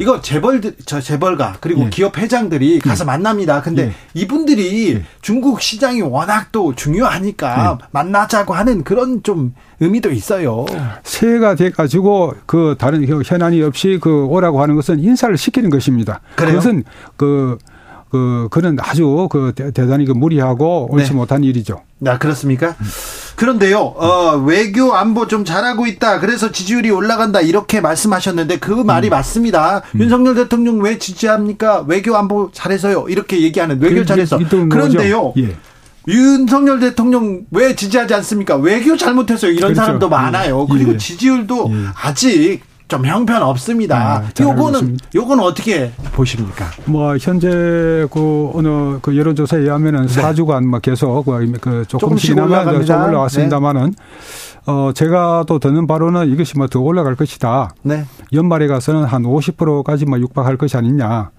예. 이거 재벌 저 재벌가 그리고 예. 기업 회장들이 가서 예. 만납니다. 근데 예. 이분들이 예. 중국 시장이 워낙 또 중요하니까 예. 만나자고 하는 그런 좀 의미도 있어요. 새해가 돼 가지고 그 다른 현안이 없이 그 오라고 하는 것은 인사를 시키는 것입니다. 그래요? 그것은 그 그, 그는 아주 그 대단히 그 무리하고 옳지 네. 못한 일이죠. 아, 그렇습니까? 그런데요, 어, 외교 안보 좀 잘하고 있다. 그래서 지지율이 올라간다. 이렇게 말씀하셨는데 그 말이 음. 맞습니다. 음. 윤석열 대통령 왜 지지합니까? 외교 안보 잘해서요. 이렇게 얘기하는 외교 잘해서. 그런데요. 예. 윤석열 대통령 왜 지지하지 않습니까? 외교 잘못해서 이런 그렇죠. 사람도 많아요. 예. 그리고 예. 지지율도 예. 아직 좀 형편 없습니다. 아, 요거는 요거는 어떻게 보십니까? 뭐 현재 그 어느 그 여론조사에 의하면은 네. 4주간 뭐 계속 그, 그 조금씩나마 좀 올라왔습니다만은 네. 어 제가 또 듣는 바로는 이것이 뭐 더 올라갈 것이다. 네. 연말에 가서는 한 50%까지 뭐 육박할 것이 아니냐.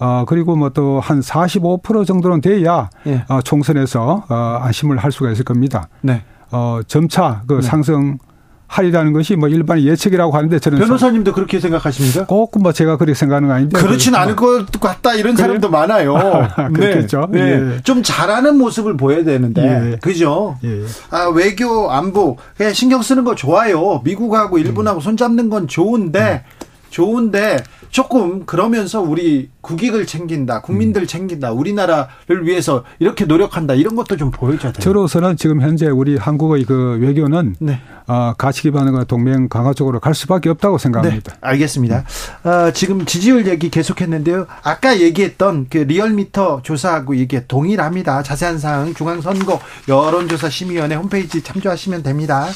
어, 그리고 뭐 또 한 45% 정도는 돼야 네. 어, 총선에서 어, 안심을 할 수가 있을 겁니다. 네. 어, 점차 그 네. 상승 하리라는 것이 뭐 일반 예측이라고 하는데 저는 변호사님도 그렇게 생각하십니까? 꼭 뭐 제가 그렇게 생각하는 거 아닌데 그렇진 않을 것 같다 이런 그래요? 사람도 많아요. 아, 그렇겠죠. 네. 네. 예. 좀 잘하는 모습을 보여야 되는데 예. 그죠? 예. 아, 외교 안보 신경 쓰는 거 좋아요. 미국하고 일본하고 음. 손 잡는 건 좋은데 음. 좋은데 조금 그러면서 우리 국익을 챙긴다, 국민들 음. 챙긴다, 우리나라를 위해서 이렇게 노력한다 이런 것도 좀 보여줘야 돼요. 저로서는 지금 현재 우리 한국의 그 외교는 네. 어, 가치 기반의 동맹 강화 쪽으로 갈 수밖에 없다고 생각합니다. 네, 알겠습니다. 어, 지금 지지율 얘기 계속했는데요. 아까 얘기했던 그 리얼미터 조사하고 이게 동일합니다. 자세한 사항 중앙선거 여론조사 심의위원회 홈페이지 참조하시면 됩니다.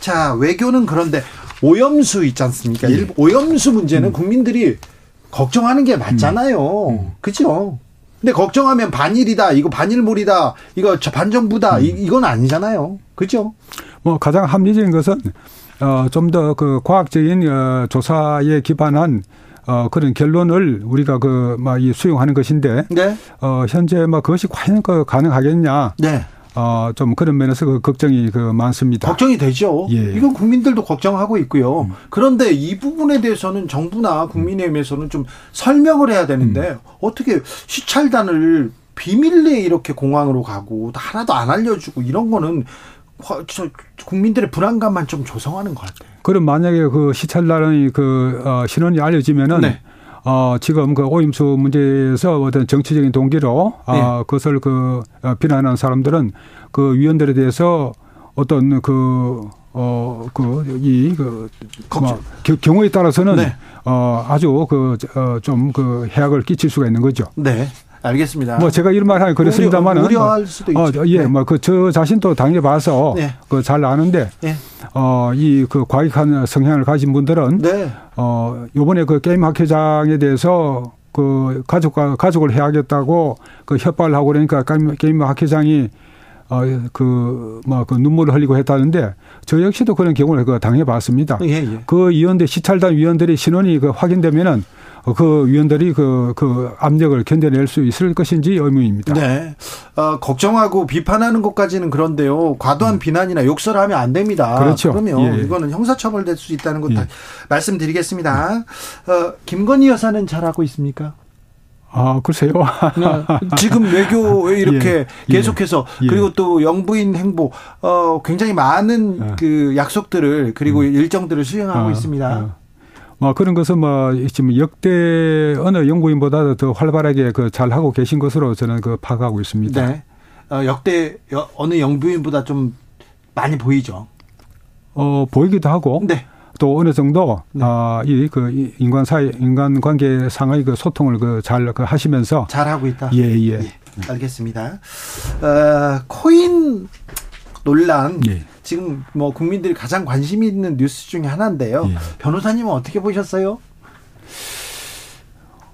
자 외교는 그런데 오염수 있지 않습니까? 예. 오염수 문제는 음. 국민들이 걱정하는 게 맞잖아요. 음. 음. 그죠? 근데 걱정하면 반일이다, 이거 반일몰이다, 이거 반정부다, 음. 이, 건 아니잖아요. 그죠? 뭐 가장 합리적인 것은 어, 좀 더 그 과학적인 어, 조사에 기반한 어, 그런 결론을 우리가 그, 막, 이 수용하는 것인데, 네. 어, 현재 뭐 그것이 과연 그 가능하겠냐. 네. 어, 좀 그런 면에서 그 걱정이 그 많습니다. 걱정이 되죠. 예. 이건 국민들도 걱정하고 있고요. 음. 그런데 이 부분에 대해서는 정부나 국민의힘에서는 좀 설명을 해야 되는데 음. 어떻게 시찰단을 비밀리에 이렇게 공항으로 가고 하나도 안 알려주고 이런 거는 국민들의 불안감만 좀 조성하는 것 같아요. 그럼 만약에 그 시찰단의 그 어, 신원이 알려지면은 네. 어, 지금 그 오임수 문제에서 어떤 정치적인 동기로 아, 네. 어, 그것을 그 어, 비난하는 사람들은 그 위원들에 대해서 어떤 그 어, 그, 이, 그, 뭐, 경우에 따라서는, 네. 어, 아주 그, 어, 좀 그 해악을 끼칠 수가 있는 거죠. 네. 알겠습니다. 뭐 제가 이런 말 하기 그렇습니다만은 우려, 할 수도 어, 있죠. 어, 예, 네. 뭐그 저 자신도 당해 봐서 네. 그잘 아는데 네. 어이 그 과익한 성향을 가진 분들은 네. 어 요번에 그 게임 학회장에 대해서 그 가족과 가족을 해야겠다고 그 협박을 하고 그러니까 게임 학회장이 어그뭐그 뭐그 눈물을 흘리고 했다는데 저 역시도 그런 경우를 그 당해봤습니다. 예, 예. 그 위원들 시찰단 위원들이 신원이 그 확인되면은 그 위원들이 그, 그 압력을 견뎌낼 수 있을 것인지 의문입니다. 네. 어, 걱정하고 비판하는 것까지는 그런데요. 과도한 음. 비난이나 욕설을 하면 안 됩니다. 그렇죠. 그러면 예. 이거는 형사처벌 될 수 있다는 것 예. 말씀드리겠습니다. 어, 김건희 여사는 잘하고 있습니까? 아, 글쎄요. 네. 지금 외교에 이렇게 예, 예, 계속해서 예, 그리고 또 영부인 행보 어 굉장히 많은 아. 그 약속들을 그리고 음. 일정들을 수행하고 아, 있습니다. 아. 뭐 그런 것은 뭐 지금 역대 어느 연구인보다도 더 활발하게 그 잘 하고 계신 것으로 저는 그 파악하고 있습니다. 네. 어, 역대 어느 연구인보다 좀 많이 보이죠. 어 보이기도 하고. 네. 또 어느 정도 네. 아이그 인간 사이 인간 관계 상의 그 소통을 그잘 그 하시면서 잘 하고 있다. 예, 예. 예 알겠습니다. 어, 코인 논란 예. 지금 뭐 국민들이 가장 관심 있는 뉴스 중에 하나인데요. 예. 변호사님은 어떻게 보셨어요?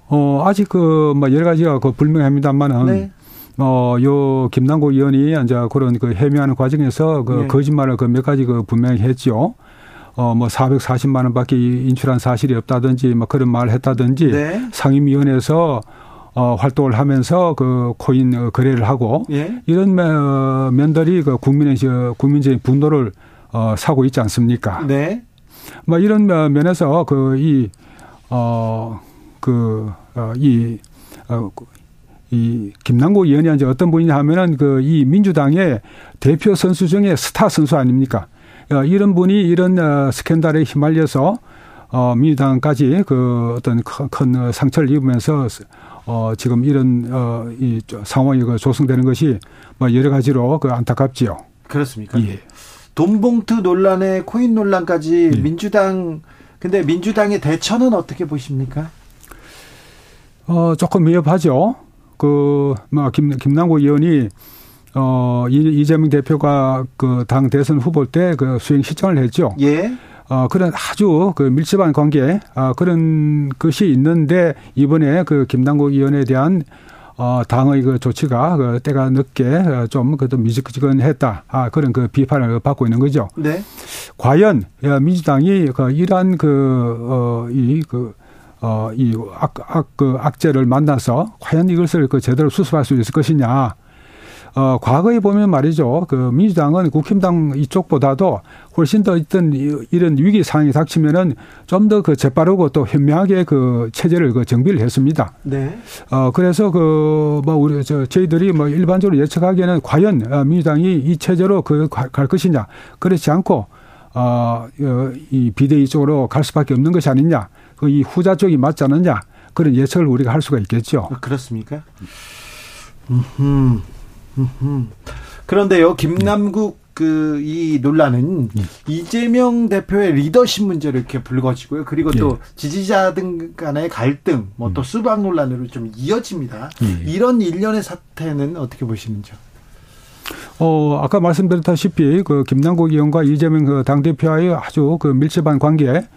어, 아직 그, 뭐, 여러 가지가 그 불명합니다만은. 네. 어, 요, 김남국 의원이 이제 그런 그 해명하는 과정에서 그 네. 거짓말을 그 몇 가지 그 분명히 했죠. 어, 뭐 440만 원 밖에 인출한 사실이 없다든지 뭐 그런 말을 했다든지 네. 상임위원회에서 어, 활동을 하면서 그 코인 어, 거래를 하고 예? 이런 면들이 그 국민의 국민적인 분노를 어, 사고 있지 않습니까? 네. 뭐 이런 면에서 그 이 어그 어, 이 어, 이 김남국 의원이 이제 어떤 분이냐 하면은 그 이 민주당의 대표 선수 중에 스타 선수 아닙니까? 어, 이런 분이 이런 어, 스캔들에 휘말려서 어, 민주당까지 그 어떤 큰 상처를 입으면서 어, 지금 이런, 어, 이 상황이 그 조성되는 것이 뭐 여러 가지로 그 안타깝지요. 그렇습니까? 예. 돈봉투 논란에 코인 논란까지 예. 민주당, 근데 민주당의 대처는 어떻게 보십니까? 어, 조금 위협하죠. 그, 뭐, 김, 김남국 의원이 어, 이재명 대표가 그 당 대선 후보 때 그 수행 시청을 했죠. 예. 어, 그런 아주 그 밀접한 관계, 어, 그런 것이 있는데 이번에 그 김남국 의원에 대한 어, 당의 그 조치가 그 때가 늦게 어, 좀 그래도 미지근했다. 아, 그런 그 비판을 받고 있는 거죠. 네. 과연 민주당이 그 이러한 그, 어, 이, 그, 어, 이 악, 악, 그 악재를 만나서 과연 이것을 그 제대로 수습할 수 있을 것이냐. 어, 과거에 보면 말이죠. 그 민주당은 국힘당 이쪽보다도 훨씬 더 어떤 이런 위기 상황이 닥치면은 좀 더 그 재빠르고 또 현명하게 그 체제를 그 정비를 했습니다. 네. 어, 그래서 그 뭐 우리 저 저희들이 뭐 일반적으로 예측하기에는 과연 어, 민주당이 이 체제로 그 갈 것이냐. 그렇지 않고 어, 이 비대위 쪽으로 갈 수밖에 없는 것이 아니냐. 그 이 후자 쪽이 맞지 않느냐. 그런 예측을 우리가 할 수가 있겠죠. 그렇습니까? 음. 그런데요, 김남국 그 이 논란은 예. 이재명 대표의 리더십 문제를 이렇게 불거지고요. 그리고 또 예. 지지자들 간의 갈등, 뭐또 음. 수박 논란으로 좀 이어집니다. 예. 이런 일련의 사태는 어떻게 보시는지요? 어, 아까 말씀드렸다시피 그 김남국 의원과 이재명 그 당대표와의 아주 그 밀접한 관계,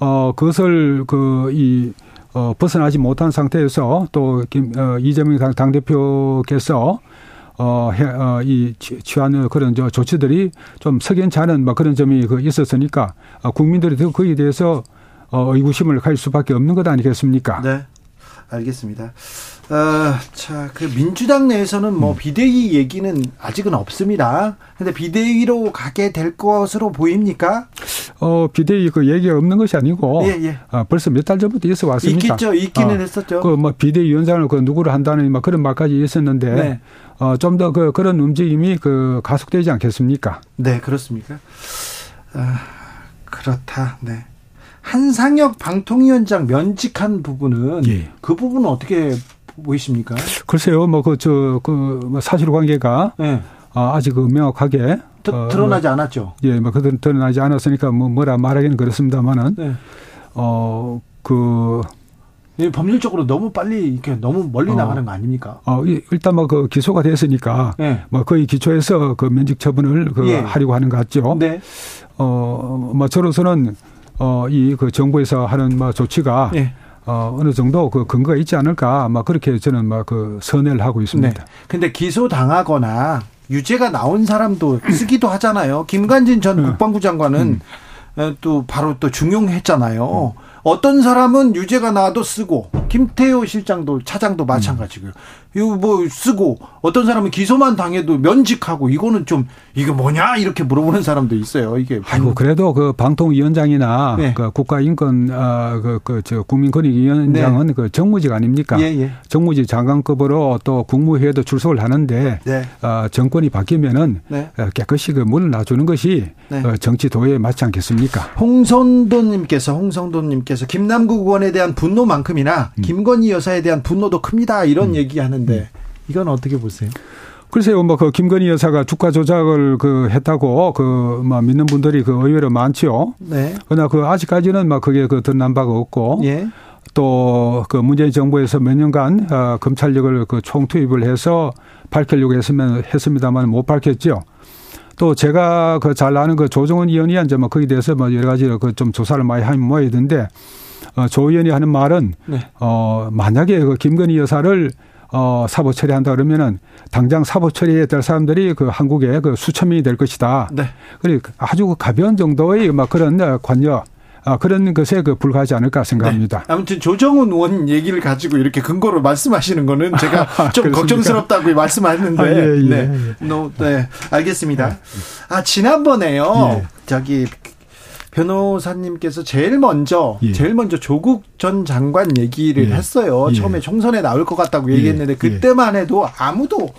어, 그것을 그 이, 어, 벗어나지 못한 상태에서 또 김, 어, 이재명 당, 당대표께서 어, 해, 어, 이 취하는 그런 저 조치들이 좀 석연치 않은 뭐 그런 점이 그 있었으니까 어, 국민들이 거기에 대해서 어, 의구심을 가질 수밖에 없는 것 아니겠습니까? 네. 알겠습니다. 어, 자, 그 민주당 내에서는 뭐 음. 비대위 얘기는 아직은 없습니다. 근데 비대위로 가게 될 것으로 보입니까? 어, 비대위 그 얘기가 없는 것이 아니고 예, 예. 아, 벌써 몇 달 전부터 있어 왔습니다. 있겠죠. 있기는 어, 했었죠. 그 뭐 비대위원장을 그 누구를 한다는 막 그런 말까지 있었는데 네. 어, 좀 더 그 그런 움직임이 그 가속되지 않겠습니까? 네, 그렇습니까? 아, 그렇다. 네. 한상혁 방통위원장 면직한 부분은 예. 그 부분은 어떻게 보이십니까? 글쎄요, 뭐 그 저그 그뭐 사실관계가 네. 아, 아직 그 명확하게 드, 어, 드러나지 않았죠. 예, 뭐 그들 드러나지 않았으니까 뭐 뭐라 말하기는 그렇습니다만은 네. 어 그 예, 법률적으로 너무 빨리 이렇게 너무 멀리 어, 나가는 거 아닙니까? 어, 일단 뭐 그 기소가 됐으니까 네. 뭐 거의 기초에서 그 면직 처분을 그 예. 하려고 하는 것 같죠. 네. 어, 뭐 저로서는 어, 이 그 정부에서 하는 뭐 조치가 네. 어, 어느 정도 그 근거가 있지 않을까 아마 그렇게 저는 막 그 선회를 하고 있습니다. 네. 근데 기소 당하거나 유죄가 나온 사람도 쓰기도 하잖아요. 김관진 전 네. 국방부 장관은 음. 또 바로 또 중용했잖아요. 음. 어떤 사람은 유죄가 나와도 쓰고 김태호 실장도 차장도 마찬가지고요. 이거 뭐 쓰고 어떤 사람은 기소만 당해도 면직하고 이거는 좀 이게 뭐냐 이렇게 물어보는 사람도 있어요. 이게 아이고 그래도 그 방통위원장이나 네. 그 국가인권 아그그저 국민권익위원장은 네. 그 정무직 아닙니까? 예, 예. 정무직 장관급으로 또 국무회의도 출석을 하는데 네. 어, 정권이 바뀌면은 네. 어, 깨끗이 그 물을 놔주는 것이 네. 어, 정치 도에 맞지 않겠습니까? 홍성도님께서 홍성도님께서 김남국 의원에 대한 분노만큼이나 음. 김건희 여사에 대한 분노도 큽니다 이런 음. 얘기하는. 있는데 음. 이건 어떻게 보세요? 글쎄요, 뭐, 그, 김건희 여사가 주가 조작을 그 했다고, 그, 뭐, 믿는 분들이 그 의외로 많지요. 네. 그러나 그, 아직까지는 막 그게 그 드러난 바가 없고. 예. 또, 그 문재인 정부에서 몇 년간, 어, 검찰력을 그 총투입을 해서 밝히려고 했으면, 했습니다만 못 밝혔죠. 또 제가 그 잘 아는 그 조정은 의원이 이제 뭐 거기에 대해서 뭐 여러 가지 그 좀 조사를 많이 하면 모여있는데, 어, 조 의원이 하는 말은, 네. 어, 만약에 그 김건희 여사를 어, 사보 처리한다 그러면은 당장 사보 처리에 될 사람들이 그 한국에 그 수천 명이 될 것이다. 네. 그리고 아주 그 가벼운 정도의 막 그런 관여 아, 그런 것에 그 불과하지 않을까 생각합니다. 네. 아무튼 조정훈 의원 얘기를 가지고 이렇게 근거로 말씀하시는 거는 제가 아, 좀 걱정스럽다고 말씀하셨는데. 아, 예, 예, 네. 예. 네. 네. 알겠습니다. 네. 아, 지난번에요. 예. 저기 변호사님께서 제일 먼저 예. 제일 먼저 조국 전 장관 얘기를 예. 했어요. 예. 처음에 총선에 나올 것 같다고 예. 얘기했는데 예. 그때만 해도 아무도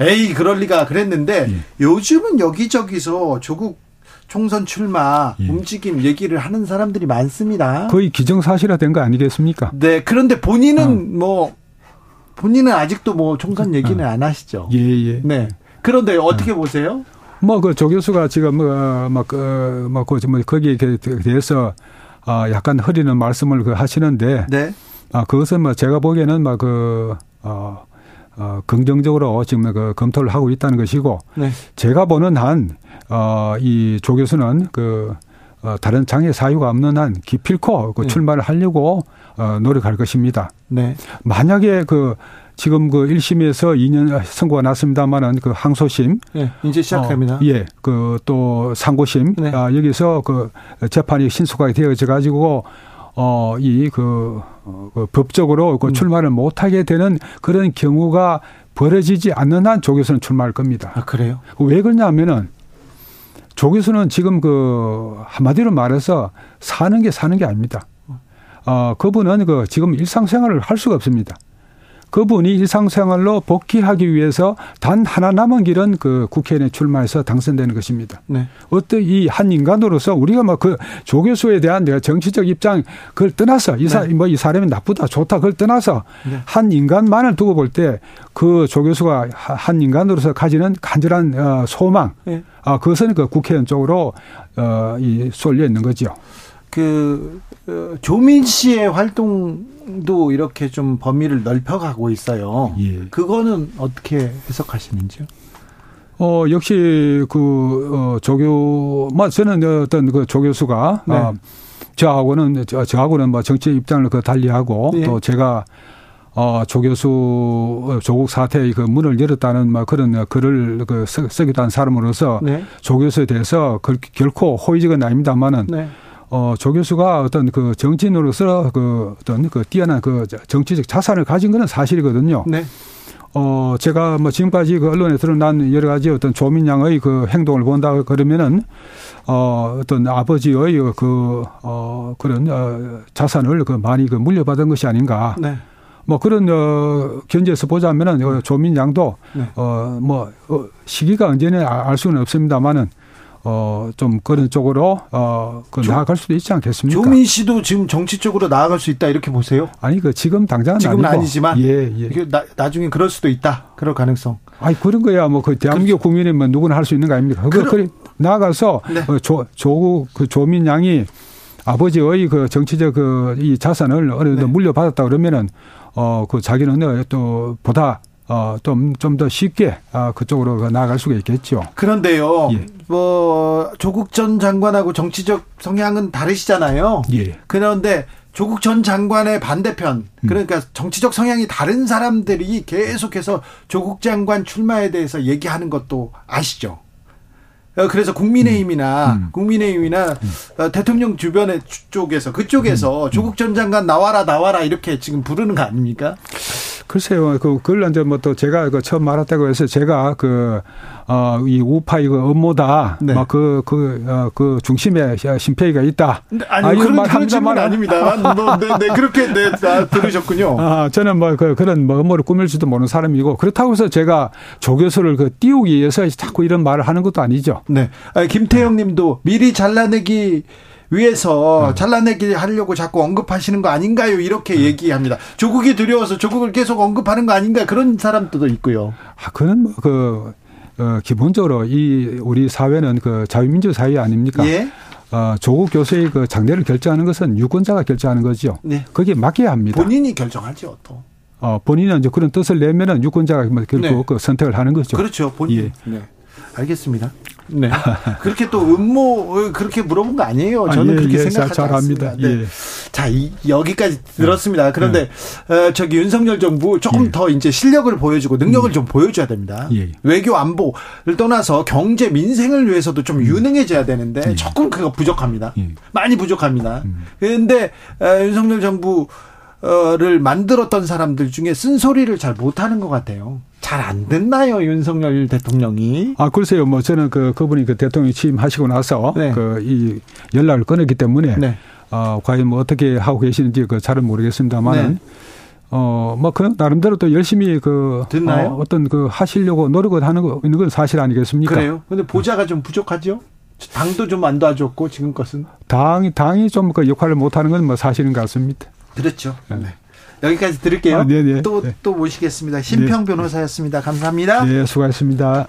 에이 그럴 리가 그랬는데 예. 요즘은 여기저기서 조국 총선 출마 움직임 얘기를 하는 사람들이 많습니다. 거의 기정사실화된 거 아니겠습니까? 네. 그런데 본인은 어. 뭐 본인은 아직도 뭐 총선 얘기는 어. 안 하시죠. 예, 예. 네. 그런데 어떻게 어. 보세요? 뭐 그 조 교수가 지금 뭐막 그, 뭐, 그, 뭐 거기에 대해서 아 약간 흐리는 말씀을 그 하시는데 네. 아 그것은 뭐 제가 보기에는 막그 어, 어, 긍정적으로 지금 그 검토를 하고 있다는 것이고 네. 제가 보는 한 어, 이 조 교수는 그 어, 다른 장애 사유가 없는 한 기필코 그 네. 출마를 하려고 어, 노력할 것입니다. 네. 만약에 그 지금 그 1심에서 2년 선고가 났습니다만은 그 항소심. 네, 이제 시작합니다. 어, 예. 그 또 상고심. 네. 아, 여기서 그 재판이 신속하게 되어져 가지고 어, 이 그, 어, 그 법적으로 그 음. 출마를 못 하게 되는 그런 경우가 벌어지지 않는 한 조교수는 출마할 겁니다. 아, 그래요? 왜 그러냐면은 조교수는 지금 그 한마디로 말해서 사는 게 사는 게 아닙니다. 어, 그분은 그 지금 일상생활을 할 수가 없습니다. 그분이 일상생활로 복귀하기 위해서 단 하나 남은 길은 그 국회의원에 출마해서 당선되는 것입니다. 네. 어떤 이한 인간으로서 우리가 뭐그 조교수에 대한 내가 정치적 입장 그걸 떠나서 이 사, 네. 뭐이 사람이 나쁘다 좋다 그걸 떠나서 네. 한 인간만을 두고 볼 때 그 조교수가 한 인간으로서 가지는 간절한 어, 소망, 네. 아, 그것은 그 국회의원 쪽으로 어, 이 쏠려 있는 거죠. 그 어, 조민 씨의 활동도 이렇게 좀 범위를 넓혀가고 있어요. 예. 그거는 어떻게 해석하시는지요? 어 역시 그 어, 조교, 뭐 저는 어떤 그 조교수가 네. 어, 저하고는 저, 저하고는 뭐 정치 입장을 그 달리하고 예. 또 제가 어, 조교수 조국 사태의 그 문을 열었다는 막 그런 글을 그 쓰, 쓰기도 한 사람으로서 네. 조교수에 대해서 결코 호의적은 아닙니다만은 네. 어, 조 교수가 어떤 그 정치인으로서 그 어떤 그 뛰어난 그 정치적 자산을 가진 거는 사실이거든요. 네. 어, 제가 뭐 지금까지 그 언론에 드러난 여러 가지 어떤 조민양의 그 행동을 본다 그러면은 어, 어떤 아버지의 그, 어, 그런 어, 자산을 그 많이 그 물려받은 것이 아닌가. 네. 뭐 그런 어 견제에서 보자면은 어, 조민양도 네. 어뭐 어, 시기가 언제는 알 수는 없습니다만은 어, 좀 그런 쪽으로, 어, 그 나아갈 수도 있지 않겠습니까? 조민 씨도 지금 정치 쪽으로 나아갈 수 있다, 이렇게 보세요? 아니, 그 지금 당장은 지금은 아니고. 아니지만. 예, 예. 나, 나중에 그럴 수도 있다. 그럴 가능성. 아니, 그런 거야. 뭐, 그 대한민국 그렇죠. 국민이면 누구나 할 수 있는 거 아닙니까? 그, 그래, 나아가서, 네. 어, 조, 조국, 그 조민 양이 아버지의 그 정치적 그 이 자산을 어느 정도 네. 물려받았다 그러면은, 어, 그 자기는 또 보다 어, 좀, 좀 더 쉽게, 어, 그쪽으로 나아갈 수가 있겠죠. 그런데요, 예. 뭐, 조국 전 장관하고 정치적 성향은 다르시잖아요. 예. 그런데 조국 전 장관의 반대편, 음. 그러니까 정치적 성향이 다른 사람들이 계속해서 조국 장관 출마에 대해서 얘기하는 것도 아시죠? 어, 그래서 국민의힘이나 음. 음. 국민의힘이나 음. 어, 대통령 주변의 쪽에서 그쪽에서 음. 조국 전 장관 나와라 나와라 이렇게 지금 부르는 거 아닙니까? 글쎄요, 그, 그걸 이제 뭐또 제가 그 처음 말했다고 해서 제가 그, 어, 이 우파 이거 업무다. 네. 막 그, 그, 어, 그 중심에 심폐이가 있다. 네, 아니, 아, 그런, 그런 질문 아닙니다. 뭐, 네, 네, 그렇게, 네, 아, 들으셨군요. 아, 저는 뭐, 그, 그런 뭐 업무를 꾸밀지도 모르는 사람이고, 그렇다고 해서 제가 조 교수를 그 띄우기 위해서 자꾸 이런 말을 하는 것도 아니죠. 네. 아, 김태형 님도 미리 잘라내기 위해서 음. 잘라내기 하려고 자꾸 언급하시는 거 아닌가요? 이렇게 음. 얘기합니다. 조국이 두려워서 조국을 계속 언급하는 거 아닌가 그런 사람들도 있고요. 아, 그는 뭐 그, 어, 기본적으로 이 우리 사회는 그 자유민주 사회 아닙니까? 예. 어, 조국 교수의 그 장례를 결정하는 것은 유권자가 결정하는 거죠. 네. 거기에 맡겨야 합니다. 본인이 결정하죠, 또. 어, 본인은 이제 그런 뜻을 내면은 유권자가 뭐 결국 네. 그 선택을 하는 거죠. 그렇죠. 본인. 예. 네. 알겠습니다. 네. 그렇게 또 음모 그렇게 물어본 거 아니에요. 저는 아, 예, 그렇게 예, 생각하지 잘, 않습니다. 네. 예. 자, 이, 여기까지 들었습니다. 네. 그런데 네. 어, 저기 윤석열 정부 조금 예. 더 이제 실력을 보여주고 능력을 음. 좀 보여줘야 됩니다. 예. 외교 안보를 떠나서 경제 민생을 위해서도 좀 음. 유능해져야 되는데 예. 조금 그거 부족합니다. 많이 부족합니다. 음. 그런데 어, 윤석열 정부 를 만들었던 사람들 중에 쓴소리를 잘 못하는 것 같아요. 잘안 됐나요, 윤석열 대통령이? 아, 글쎄요. 뭐 저는 그 그분이 그 대통령 취임하시고 나서 네. 그이 연락을 끊었기 때문에 네. 어, 과연 뭐 어떻게 하고 계시는지 그 잘은 모르겠습니다만은 네. 어, 뭐, 그, 나름대로 또 열심히 그, 듣나요? 어, 떤그 하시려고 노력을 하는 거, 있는 건 사실 아니겠습니까? 그래요? 근데 보좌가 좀 부족하죠? 당도 좀 안 도와줬고, 지금 것은? 당이, 당이 좀 그 역할을 못 하는 건 뭐 사실인 것 같습니다. 그렇죠. 네. 네. 여기까지 들을게요. 아, 네네. 또, 네. 또 모시겠습니다. 심평 네. 변호사였습니다. 감사합니다. 네, 수고하셨습니다.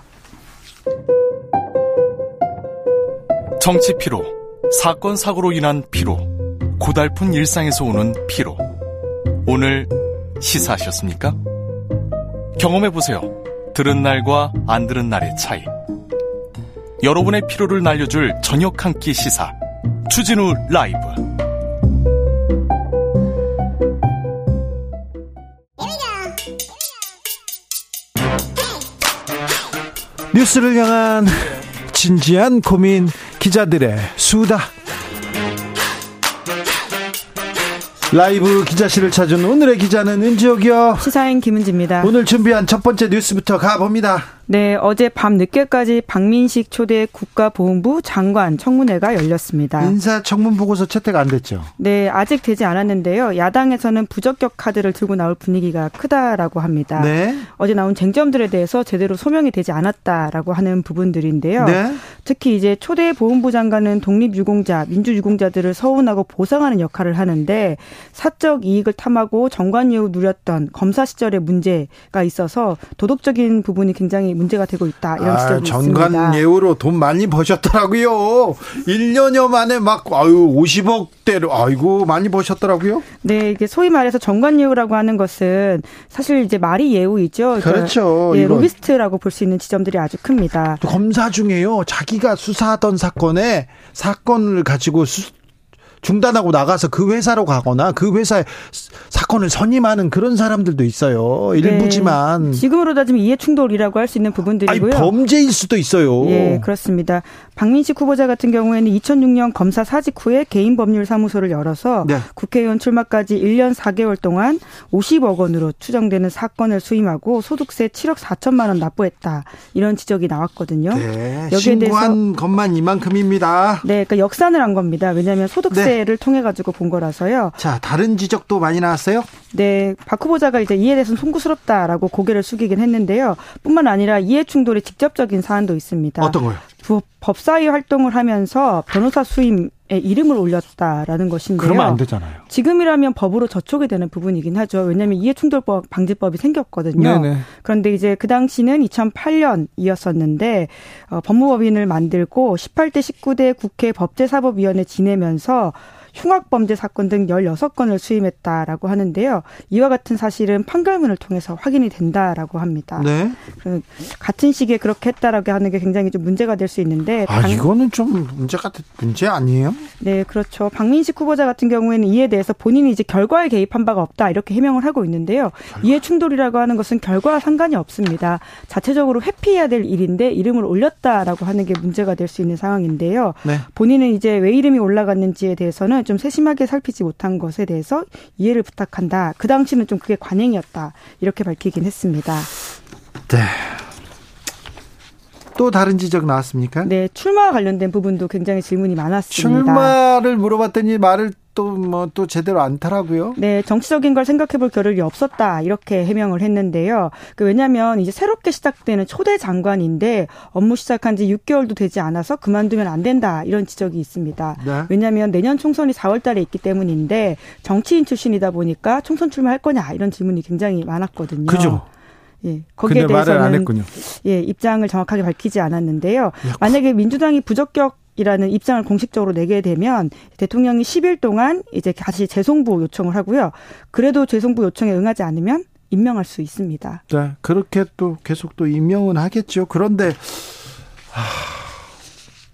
정치 피로, 사건 사고로 인한 피로, 고달픈 일상에서 오는 피로. 오늘 시사하셨습니까? 경험해 보세요. 들은 날과 안 들은 날의 차이. 여러분의 피로를 날려줄 저녁 한 끼 시사. 추진우 라이브. 뉴스를 향한 진지한 고민 기자들의 수다. 라이브 기자실을 찾은 오늘의 기자는 은지옥이요. 시사인 김은지입니다. 오늘 준비한 첫 번째 뉴스부터 가봅니다. 네, 어제 밤 늦게까지 박민식 초대 국가보훈부 장관 청문회가 열렸습니다. 인사 청문 보고서 채택 안 됐죠? 네, 아직 되지 않았는데요. 야당에서는 부적격 카드를 들고 나올 분위기가 크다라고 합니다. 네. 어제 나온 쟁점들에 대해서 제대로 소명이 되지 않았다라고 하는 부분들인데요. 네. 특히 이제 초대 보훈부 장관은 독립유공자, 민주유공자들을 서운하고 보상하는 역할을 하는데 사적 이익을 탐하고 정관예우 누렸던 검사 시절의 문제가 있어서 도덕적인 부분이 굉장히 문제가 되고 있다. 이런 지적이 아, 있습니다. 정관 예우로 돈 많이 버셨더라고요. 1년여 만에 막 아유 50억대로 아이고 많이 버셨더라고요. 네, 이게 소위 말해서 정관 예우라고 하는 것은 사실 이제 말이 예우이죠. 그러니까 그렇죠. 예, 로비스트라고 볼 수 있는 지점들이 아주 큽니다. 검사 중에요. 자기가 수사하던 사건에 사건을 가지고 수, 중단하고 나가서 그 회사로 가거나 그 회사에 사건을 선임하는 그런 사람들도 있어요. 일부지만 네. 지금으로 따지면 이해 충돌이라고 할 수 있는 부분들이고요. 아니, 범죄일 수도 있어요. 예, 그렇습니다. 박민식 후보자 같은 경우에는 2006년 검사 사직 후에 개인 법률 사무소를 열어서 네. 국회의원 출마까지 1년 4개월 동안 50억 원으로 추정되는 사건을 수임하고 소득세 7억 4천만 원 납부했다. 이런 지적이 나왔거든요. 네, 여기에 대해서 것만 이만큼입니다. 네, 그러니까 역산을 한 겁니다. 왜냐하면 소득세를 네. 통해 가지고 본 거라서요. 자, 다른 지적도 많이 나왔어요? 네, 박 후보자가 이제 이에 대해서는 송구스럽다라고 고개를 숙이긴 했는데요. 뿐만 아니라 이해 충돌이 직접적인 사안도 있습니다. 어떤 거요? 법사위 활동을 하면서 변호사 수임에 이름을 올렸다라는 것인데요. 그러면 안 되잖아요. 지금이라면 법으로 저촉이 되는 부분이긴 하죠. 왜냐하면 이해충돌법 방지법이 생겼거든요. 네네. 그런데 이제 그 당시는 2008년이었었는데 어, 법무법인을 만들고 18대 19대 국회 법제사법위원회 지내면서 흉악범죄 사건 등 16건을 수임했다라고 하는데요. 이와 같은 사실은 판결문을 통해서 확인이 된다라고 합니다. 네. 같은 시기에 그렇게 했다라고 하는 게 굉장히 좀 문제가 될 수 있는데 아, 방... 이거는 좀 문제가 문제 아니에요? 네, 그렇죠. 박민식 후보자 같은 경우에는 이에 대해서 본인이 이제 결과에 개입한 바가 없다 이렇게 해명을 하고 있는데요. 결과. 이해 충돌이라고 하는 것은 결과와 상관이 없습니다. 자체적으로 회피해야 될 일인데 이름을 올렸다라고 하는 게 문제가 될 수 있는 상황인데요. 네. 본인은 이제 왜 이름이 올라갔는지에 대해서는 좀 세심하게 살피지 못한 것에 대해서 이해를 부탁한다. 그 당시는 좀 그게 관행이었다. 이렇게 밝히긴 했습니다. 네. 또 다른 지적 나왔습니까? 네, 출마와 관련된 부분도 굉장히 질문이 많았습니다. 출마를 물어봤더니 말을 또 뭐또 뭐 제대로 않더라고요. 네, 정치적인 걸 생각해 볼 겨를이 없었다. 이렇게 해명을 했는데요. 그 왜냐면 이제 새롭게 시작되는 초대 장관인데 업무 시작한 지 6개월도 되지 않아서 그만두면 안 된다. 이런 지적이 있습니다. 네. 왜냐면 내년 총선이 4월 달에 있기 때문인데 정치인 출신이다 보니까 총선 출마할 거냐 이런 질문이 굉장히 많았거든요. 그죠. 예, 거기에 대해서는 예, 입장을 정확하게 밝히지 않았는데요. 만약에 민주당이 부적격 이라는 입장을 공식적으로 내게 되면 대통령이 10일 동안 이제 다시 재송부 요청을 하고요. 그래도 재송부 요청에 응하지 않으면 임명할 수 있습니다. 네, 그렇게 또 계속 또 임명은 하겠죠. 그런데 하,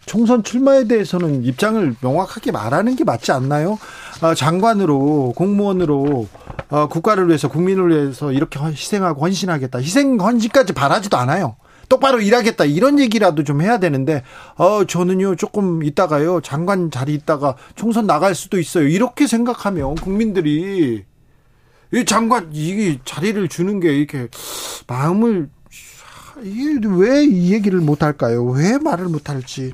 총선 출마에 대해서는 입장을 명확하게 말하는 게 맞지 않나요? 어, 장관으로 공무원으로 어, 국가를 위해서 국민을 위해서 이렇게 희생하고 헌신하겠다. 희생 헌신까지 바라지도 않아요. 똑바로 일하겠다 이런 얘기라도 좀 해야 되는데 어 저는요 조금 있다가요 장관 자리 있다가 총선 나갈 수도 있어요 이렇게 생각하면 국민들이 이 장관 이 자리를 주는 게 이렇게 마음을 이게 왜 이 얘기를 못 할까요? 왜 말을 못 할지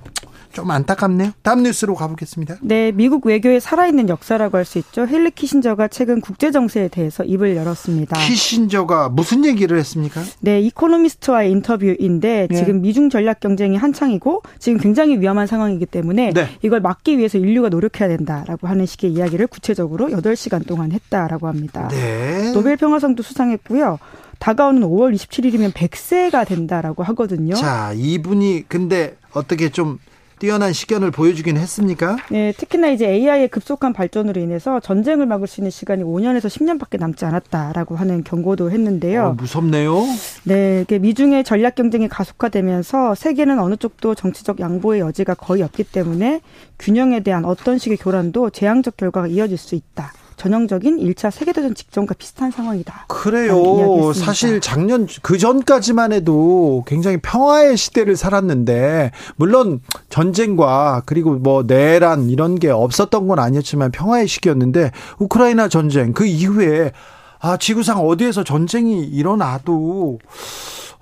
좀 안타깝네요. 다음 뉴스로 가보겠습니다. 네, 미국 외교의 살아있는 역사라고 할 수 있죠. 헨리 키신저가 최근 국제 정세에 대해서 입을 열었습니다. 키신저가 무슨 얘기를 했습니까? 네, 이코노미스트와의 인터뷰인데 네. 지금 미중 전략 경쟁이 한창이고 지금 굉장히 위험한 상황이기 때문에 네. 이걸 막기 위해서 인류가 노력해야 된다라고 하는 식의 이야기를 구체적으로 8시간 동안 했다라고 합니다. 네. 노벨 평화상도 수상했고요. 다가오는 5월 27일이면 100세가 된다라고 하거든요. 자, 이분이 근데 어떻게 좀 뛰어난 시견을 보여주긴 했습니까? 네, 특히나 이제 AI의 급속한 발전으로 인해서 전쟁을 막을 수 있는 시간이 5년에서 10년밖에 남지 않았다라고 하는 경고도 했는데요. 어, 무섭네요. 네, 미중의 전략 경쟁이 가속화되면서 세계는 어느 쪽도 정치적 양보의 여지가 거의 없기 때문에 균형에 대한 어떤 식의 교란도 재앙적 결과가 이어질 수 있다. 전형적인 1차 세계대전 직전과 비슷한 상황이다. 그래요. 사실 작년 그 전까지만 해도 굉장히 평화의 시대를 살았는데 물론 전쟁과 그리고 뭐 내란 이런 게 없었던 건 아니었지만 평화의 시기였는데 우크라이나 전쟁 그 이후에 아 지구상 어디에서 전쟁이 일어나도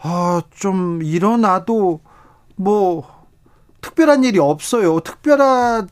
아 좀 일어나도 뭐 특별한 일이 없어요. 특별한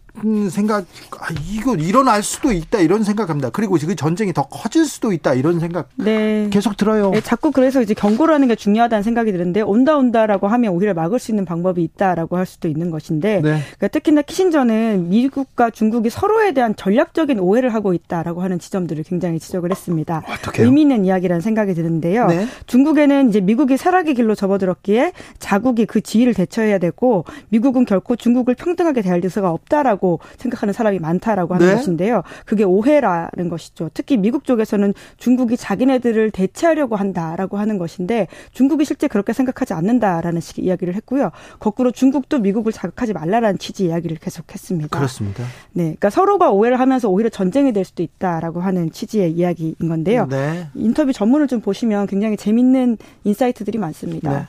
생각, 아, 이거 일어날 수도 있다 이런 생각합니다. 그리고 그 전쟁이 더 커질 수도 있다 이런 생각 네. 계속 들어요. 네, 자꾸 그래서 이제 경고를 하는 게 중요하다는 생각이 드는데 온다 온다라고 하면 오히려 막을 수 있는 방법이 있다라고 할 수도 있는 것인데 네. 그러니까 특히나 키신저는 미국과 중국이 서로에 대한 전략적인 오해를 하고 있다라고 하는 지점들을 굉장히 지적을 했습니다. 어떡해요? 의미 있는 이야기라는 생각이 드는데요. 네. 중국에는 이제 미국이 쇠락의 길로 접어들었기에 자국이 그 지위를 대처해야 되고 미국은 결코 중국을 평등하게 대할 의사가 없다라고 있다라고 생각하는 사람이 많다라고 하는 네? 것인데요. 그게 오해라는 것이죠. 특히 미국 쪽에서는 중국이 자기네들을 대체하려고 한다라고 하는 것인데 중국이 실제 그렇게 생각하지 않는다라는 식의 이야기를 했고요. 거꾸로 중국도 미국을 자극하지 말라라는 취지 이야기를 계속했습니다. 그렇습니다. 네, 그러니까 서로가 오해를 하면서 오히려 전쟁이 될 수도 있다라고 하는 취지의 이야기인 건데요. 네. 인터뷰 전문을 좀 보시면 굉장히 재밌는 인사이트들이 많습니다. 네.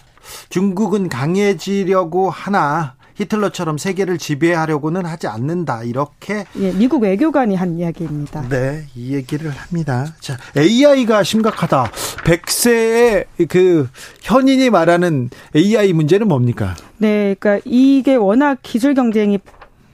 중국은 강해지려고 하나 히틀러처럼 세계를 지배하려고는 하지 않는다. 이렇게 예, 미국 외교관이 한 이야기입니다. 네, 이 얘기를 합니다. 자, AI가 심각하다. 100세의 그 현인이 말하는 AI 문제는 뭡니까? 네, 그러니까 이게 워낙 기술 경쟁이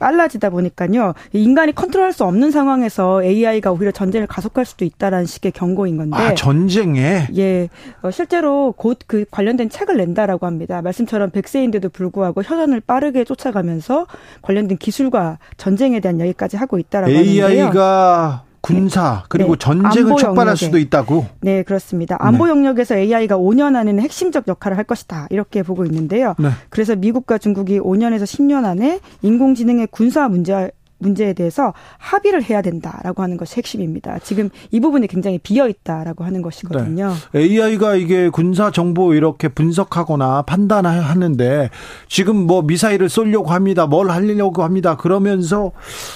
빨라지다 보니까요. 인간이 컨트롤할 수 없는 상황에서 AI가 오히려 전쟁을 가속할 수도 있다라는 식의 경고인 건데. 아, 전쟁에? 예. 어, 실제로 곧 그 관련된 책을 낸다라고 합니다. 말씀처럼 100세인데도 불구하고 혈안을 빠르게 쫓아가면서 관련된 기술과 전쟁에 대한 이야기까지 하고 있다라고 AI가 하는데요. AI가 군사 네. 그리고 네. 전쟁을 촉발할 수도 있다고. 네, 그렇습니다. 안보 네. 영역에서 AI가 5년 안에는 핵심적 역할을 할 것이다. 이렇게 보고 있는데요. 네. 그래서 미국과 중국이 5년에서 10년 안에 인공지능의 군사 문제 문제에 대해서 합의를 해야 된다라고 하는 것이 핵심입니다. 지금 이 부분이 굉장히 비어 있다라고 하는 것이거든요. 네. AI가 이게 군사 정보 이렇게 분석하거나 판단하는데 지금 뭐 미사일을 쏘려고 합니다. 뭘 하려고 합니다. 그러면서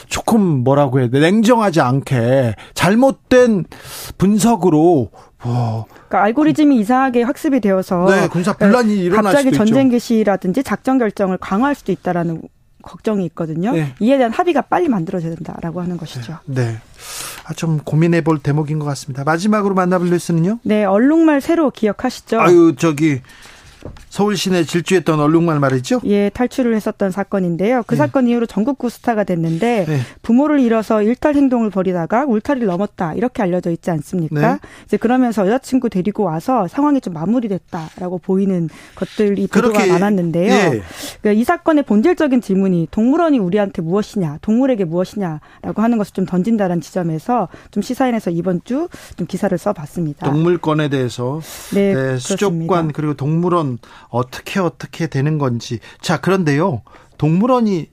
조금 뭐라고 해야 돼? 냉정하지 않게 잘못된 분석으로 뭐 그러니까 알고리즘이 이상하게 학습이 되어서 네, 군사 분란이 일어날 갑자기 전쟁 개시라든지 작전 결정을 강화할 수도 있다라는 걱정이 있거든요. 네. 이에 대한 합의가 빨리 만들어져야 된다라고 하는 것이죠. 네. 아, 좀 고민해 볼 대목인 것 같습니다. 마지막으로 만나볼 뉴스는요? 네, 얼룩말 새로 기억하시죠? 아유, 저기 서울 시내 질주했던 얼룩말 말이죠? 예, 탈출을 했었던 사건인데요. 그 네. 사건 이후로 전국구 스타가 됐는데 네. 부모를 잃어서 일탈 행동을 벌이다가 울타리를 넘었다 이렇게 알려져 있지 않습니까? 네. 이제 그러면서 여자친구 데리고 와서 상황이 좀 마무리됐다라고 보이는 것들이 보도가 많았는데요. 예. 그러니까 이 사건의 본질적인 질문이 동물원이 우리한테 무엇이냐, 동물에게 무엇이냐라고 하는 것을 좀 던진다는 지점에서 좀 시사인에서 이번 주 좀 기사를 써봤습니다. 동물권에 대해서 네, 네 수족관 그리고 동물원 어떻게 어떻게 되는 건지. 자, 그런데요. 동물원이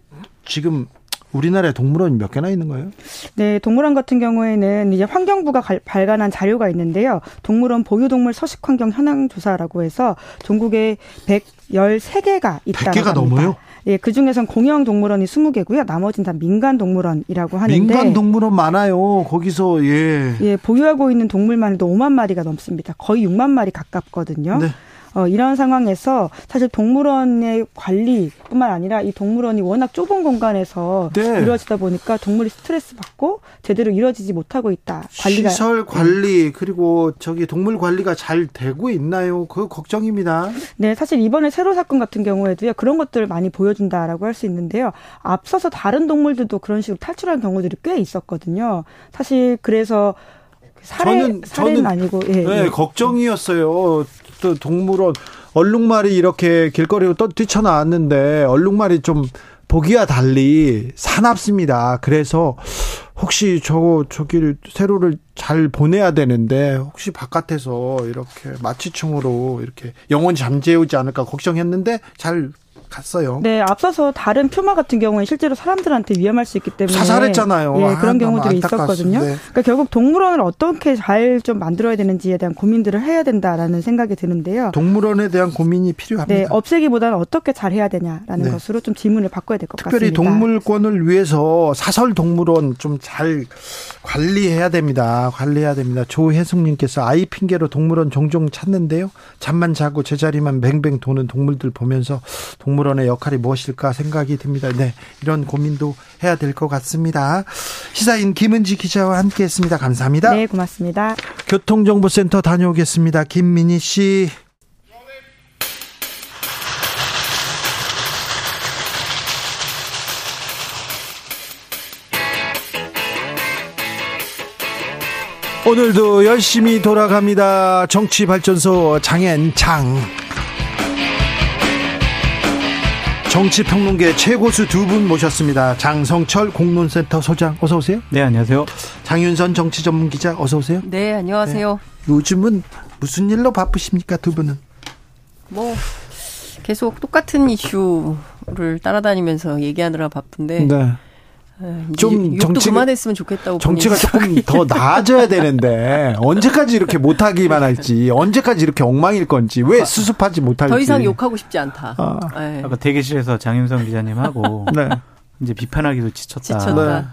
지금 우리나라에 동물원이 몇 개나 있는 거예요? 네, 동물원 같은 경우에는 이제 환경부가 발간한 자료가 있는데요. 동물원 보유동물 서식 환경 현황 조사라고 해서 전국에 113개가 있다고 100개가 합니다. 넘어요? 예, 그 중에선 공영 동물원이 20개고요. 나머지는 다 민간 동물원이라고 하는데 민간 동물원 많아요. 거기서 예. 예, 보유하고 있는 동물만 해도 5만 마리가 넘습니다. 거의 6만 마리 가깝거든요. 네. 어, 이런 상황에서 사실 동물원의 관리뿐만 아니라 이 동물원이 워낙 좁은 공간에서 네. 이루어지다 보니까 동물이 스트레스 받고 제대로 이루어지지 못하고 있다. 관리가 시설 관리 그리고 저기 동물 관리가 잘 되고 있나요? 그 걱정입니다. 네, 사실 이번에 세로 사건 같은 경우에도요 그런 것들을 많이 보여준다라고 할 수 있는데요. 앞서서 다른 동물들도 그런 식으로 탈출한 경우들이 꽤 있었거든요. 사실 그래서 살해, 저는, 살해는 저는, 아니고 예, 네, 예. 걱정이었어요. 또 동물원 얼룩말이 이렇게 길거리로 떠 뛰쳐나왔는데 얼룩말이 좀 보기와 달리 사납습니다. 그래서 혹시 저 저기를 세로를 잘 보내야 되는데 혹시 바깥에서 이렇게 마취총으로 이렇게 영원 잠재우지 않을까 걱정했는데 잘 갔어요. 네, 앞서서 다른 퓨마 같은 경우에 실제로 사람들한테 위험할 수 있기 때문에 사살했잖아요. 예, 그런 아, 경우들이 있었거든요. 네. 그러니까 결국 동물원을 어떻게 잘 좀 만들어야 되는지에 대한 고민들을 해야 된다라는 생각이 드는데요. 동물원에 대한 고민이 필요합니다. 네, 없애기보다는 어떻게 잘 해야 되냐라는 네. 것으로 좀 질문을 바꿔야 될 것 같습니다. 특별히 동물권을 위해서 사설 동물원 좀 잘 관리해야 됩니다. 관리해야 됩니다. 조혜숙님께서 아이 핑계로 동물원 종종 찾는데요. 잠만 자고 제자리만 뱅뱅 도는 동물들 보면서 동물 동물원의 역할이 무엇일까 생각이 듭니다. 네, 이런 고민도 해야 될 것 같습니다. 시사인 김은지 기자와 함께했습니다. 감사합니다. 네, 고맙습니다. 교통정보센터 다녀오겠습니다. 김민희 씨. 오늘도 열심히 돌아갑니다. 정치발전소 장앤장. 정치평론계 최고수 두 분 모셨습니다. 장성철 공론센터 소장 어서 오세요. 네, 안녕하세요. 장윤선 정치전문기자 어서 오세요. 네, 안녕하세요. 네. 요즘은 무슨 일로 바쁘십니까 두 분은? 뭐 계속 똑같은 이슈를 따라다니면서 얘기하느라 바쁜데 네. 네, 좀 정치 그만했으면 좋겠다고 정치가 조금 더 나아져야 되는데 언제까지 이렇게 못하기만 할지 언제까지 이렇게 엉망일 건지 왜 아, 수습하지 못할지 더 이상 욕하고 싶지 않다. 아. 네. 아까 대기실에서 장윤성 기자님하고 네. 이제 비판하기도 지쳤다. 지쳤다. 네.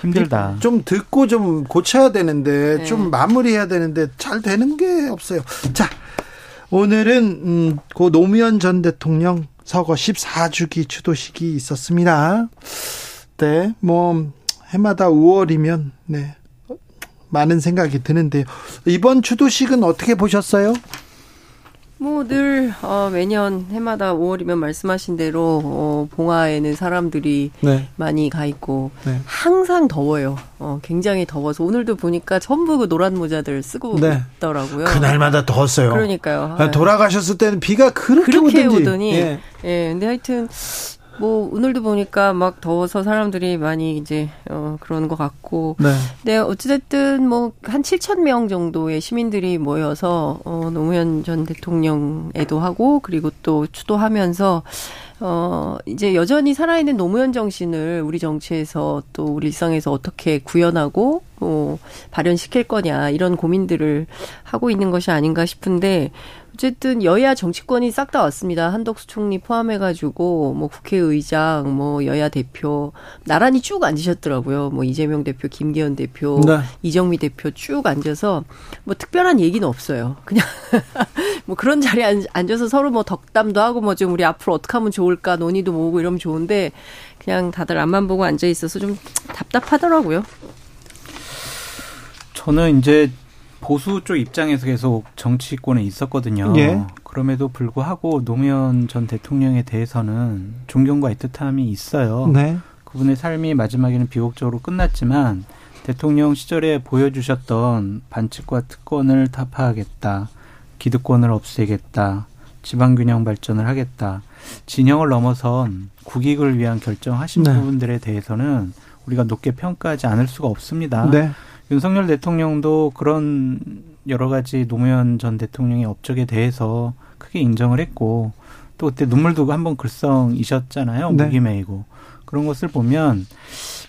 힘들다. 좀 듣고 좀 고쳐야 되는데 네. 좀 마무리해야 되는데 잘 되는 게 없어요. 자 오늘은 음, 고 노무현 전 대통령 서거 14주기 추도식이 있었습니다. 네, 뭐 해마다 5월이면 네 많은 생각이 드는데요. 이번 추도식은 어떻게 보셨어요? 뭐늘 어, 매년 해마다 5월이면 말씀하신 대로 어, 봉화에는 사람들이 네. 많이 가 있고 네. 항상 더워요. 어, 굉장히 더워서 오늘도 보니까 전부 그 노란 모자들 쓰고 네. 있더라고요. 그날마다 더웠어요. 그러니까요. 아, 돌아가셨을 때는 비가 그렇게, 그렇게 오더니. 예. 예. 근데 하여튼 뭐 오늘도 보니까 막 더워서 사람들이 많이 이제 어 그러는 것 같고. 네. 네 어찌됐든 뭐 한 7천 명 정도의 시민들이 모여서 어 노무현 전 대통령 애도하고 그리고 또 추도하면서 어, 이제 여전히 살아있는 노무현 정신을 우리 정치에서 또 우리 일상에서 어떻게 구현하고, 뭐, 발현시킬 거냐, 이런 고민들을 하고 있는 것이 아닌가 싶은데, 어쨌든 여야 정치권이 싹 다 왔습니다. 한덕수 총리 포함해가지고 뭐 국회의장, 뭐 여야 대표 나란히 쭉 앉으셨더라고요. 뭐 이재명 대표, 김기현 대표, 네. 이정미 대표 쭉 앉아서 뭐 특별한 얘기는 없어요. 그냥 뭐 그런 자리에 앉아서 서로 뭐 덕담도 하고 뭐 좀 우리 앞으로 어떻게 하면 좋을까 논의도 모으고 이러면 좋은데 그냥 다들 앞만 보고 앉아 있어서 좀 답답하더라고요. 저는 이제 보수 쪽 입장에서 계속 정치권에 있었거든요. 예. 그럼에도 불구하고 노무현 전 대통령에 대해서는 존경과 애틋함이 있어요. 네. 그분의 삶이 마지막에는 비극적으로 끝났지만 대통령 시절에 보여주셨던 반칙과 특권을 타파하겠다, 기득권을 없애겠다, 지방균형 발전을 하겠다, 진영을 넘어선 국익을 위한 결정하신 네. 부분들에 대해서는 우리가 높게 평가하지 않을 수가 없습니다. 네. 윤석열 대통령도 그런 여러 가지 노무현 전 대통령의 업적에 대해서 크게 인정을 했고 또 그때 눈물도 한번 글썽이셨잖아요. 네. 무기메이고 그런 것을 보면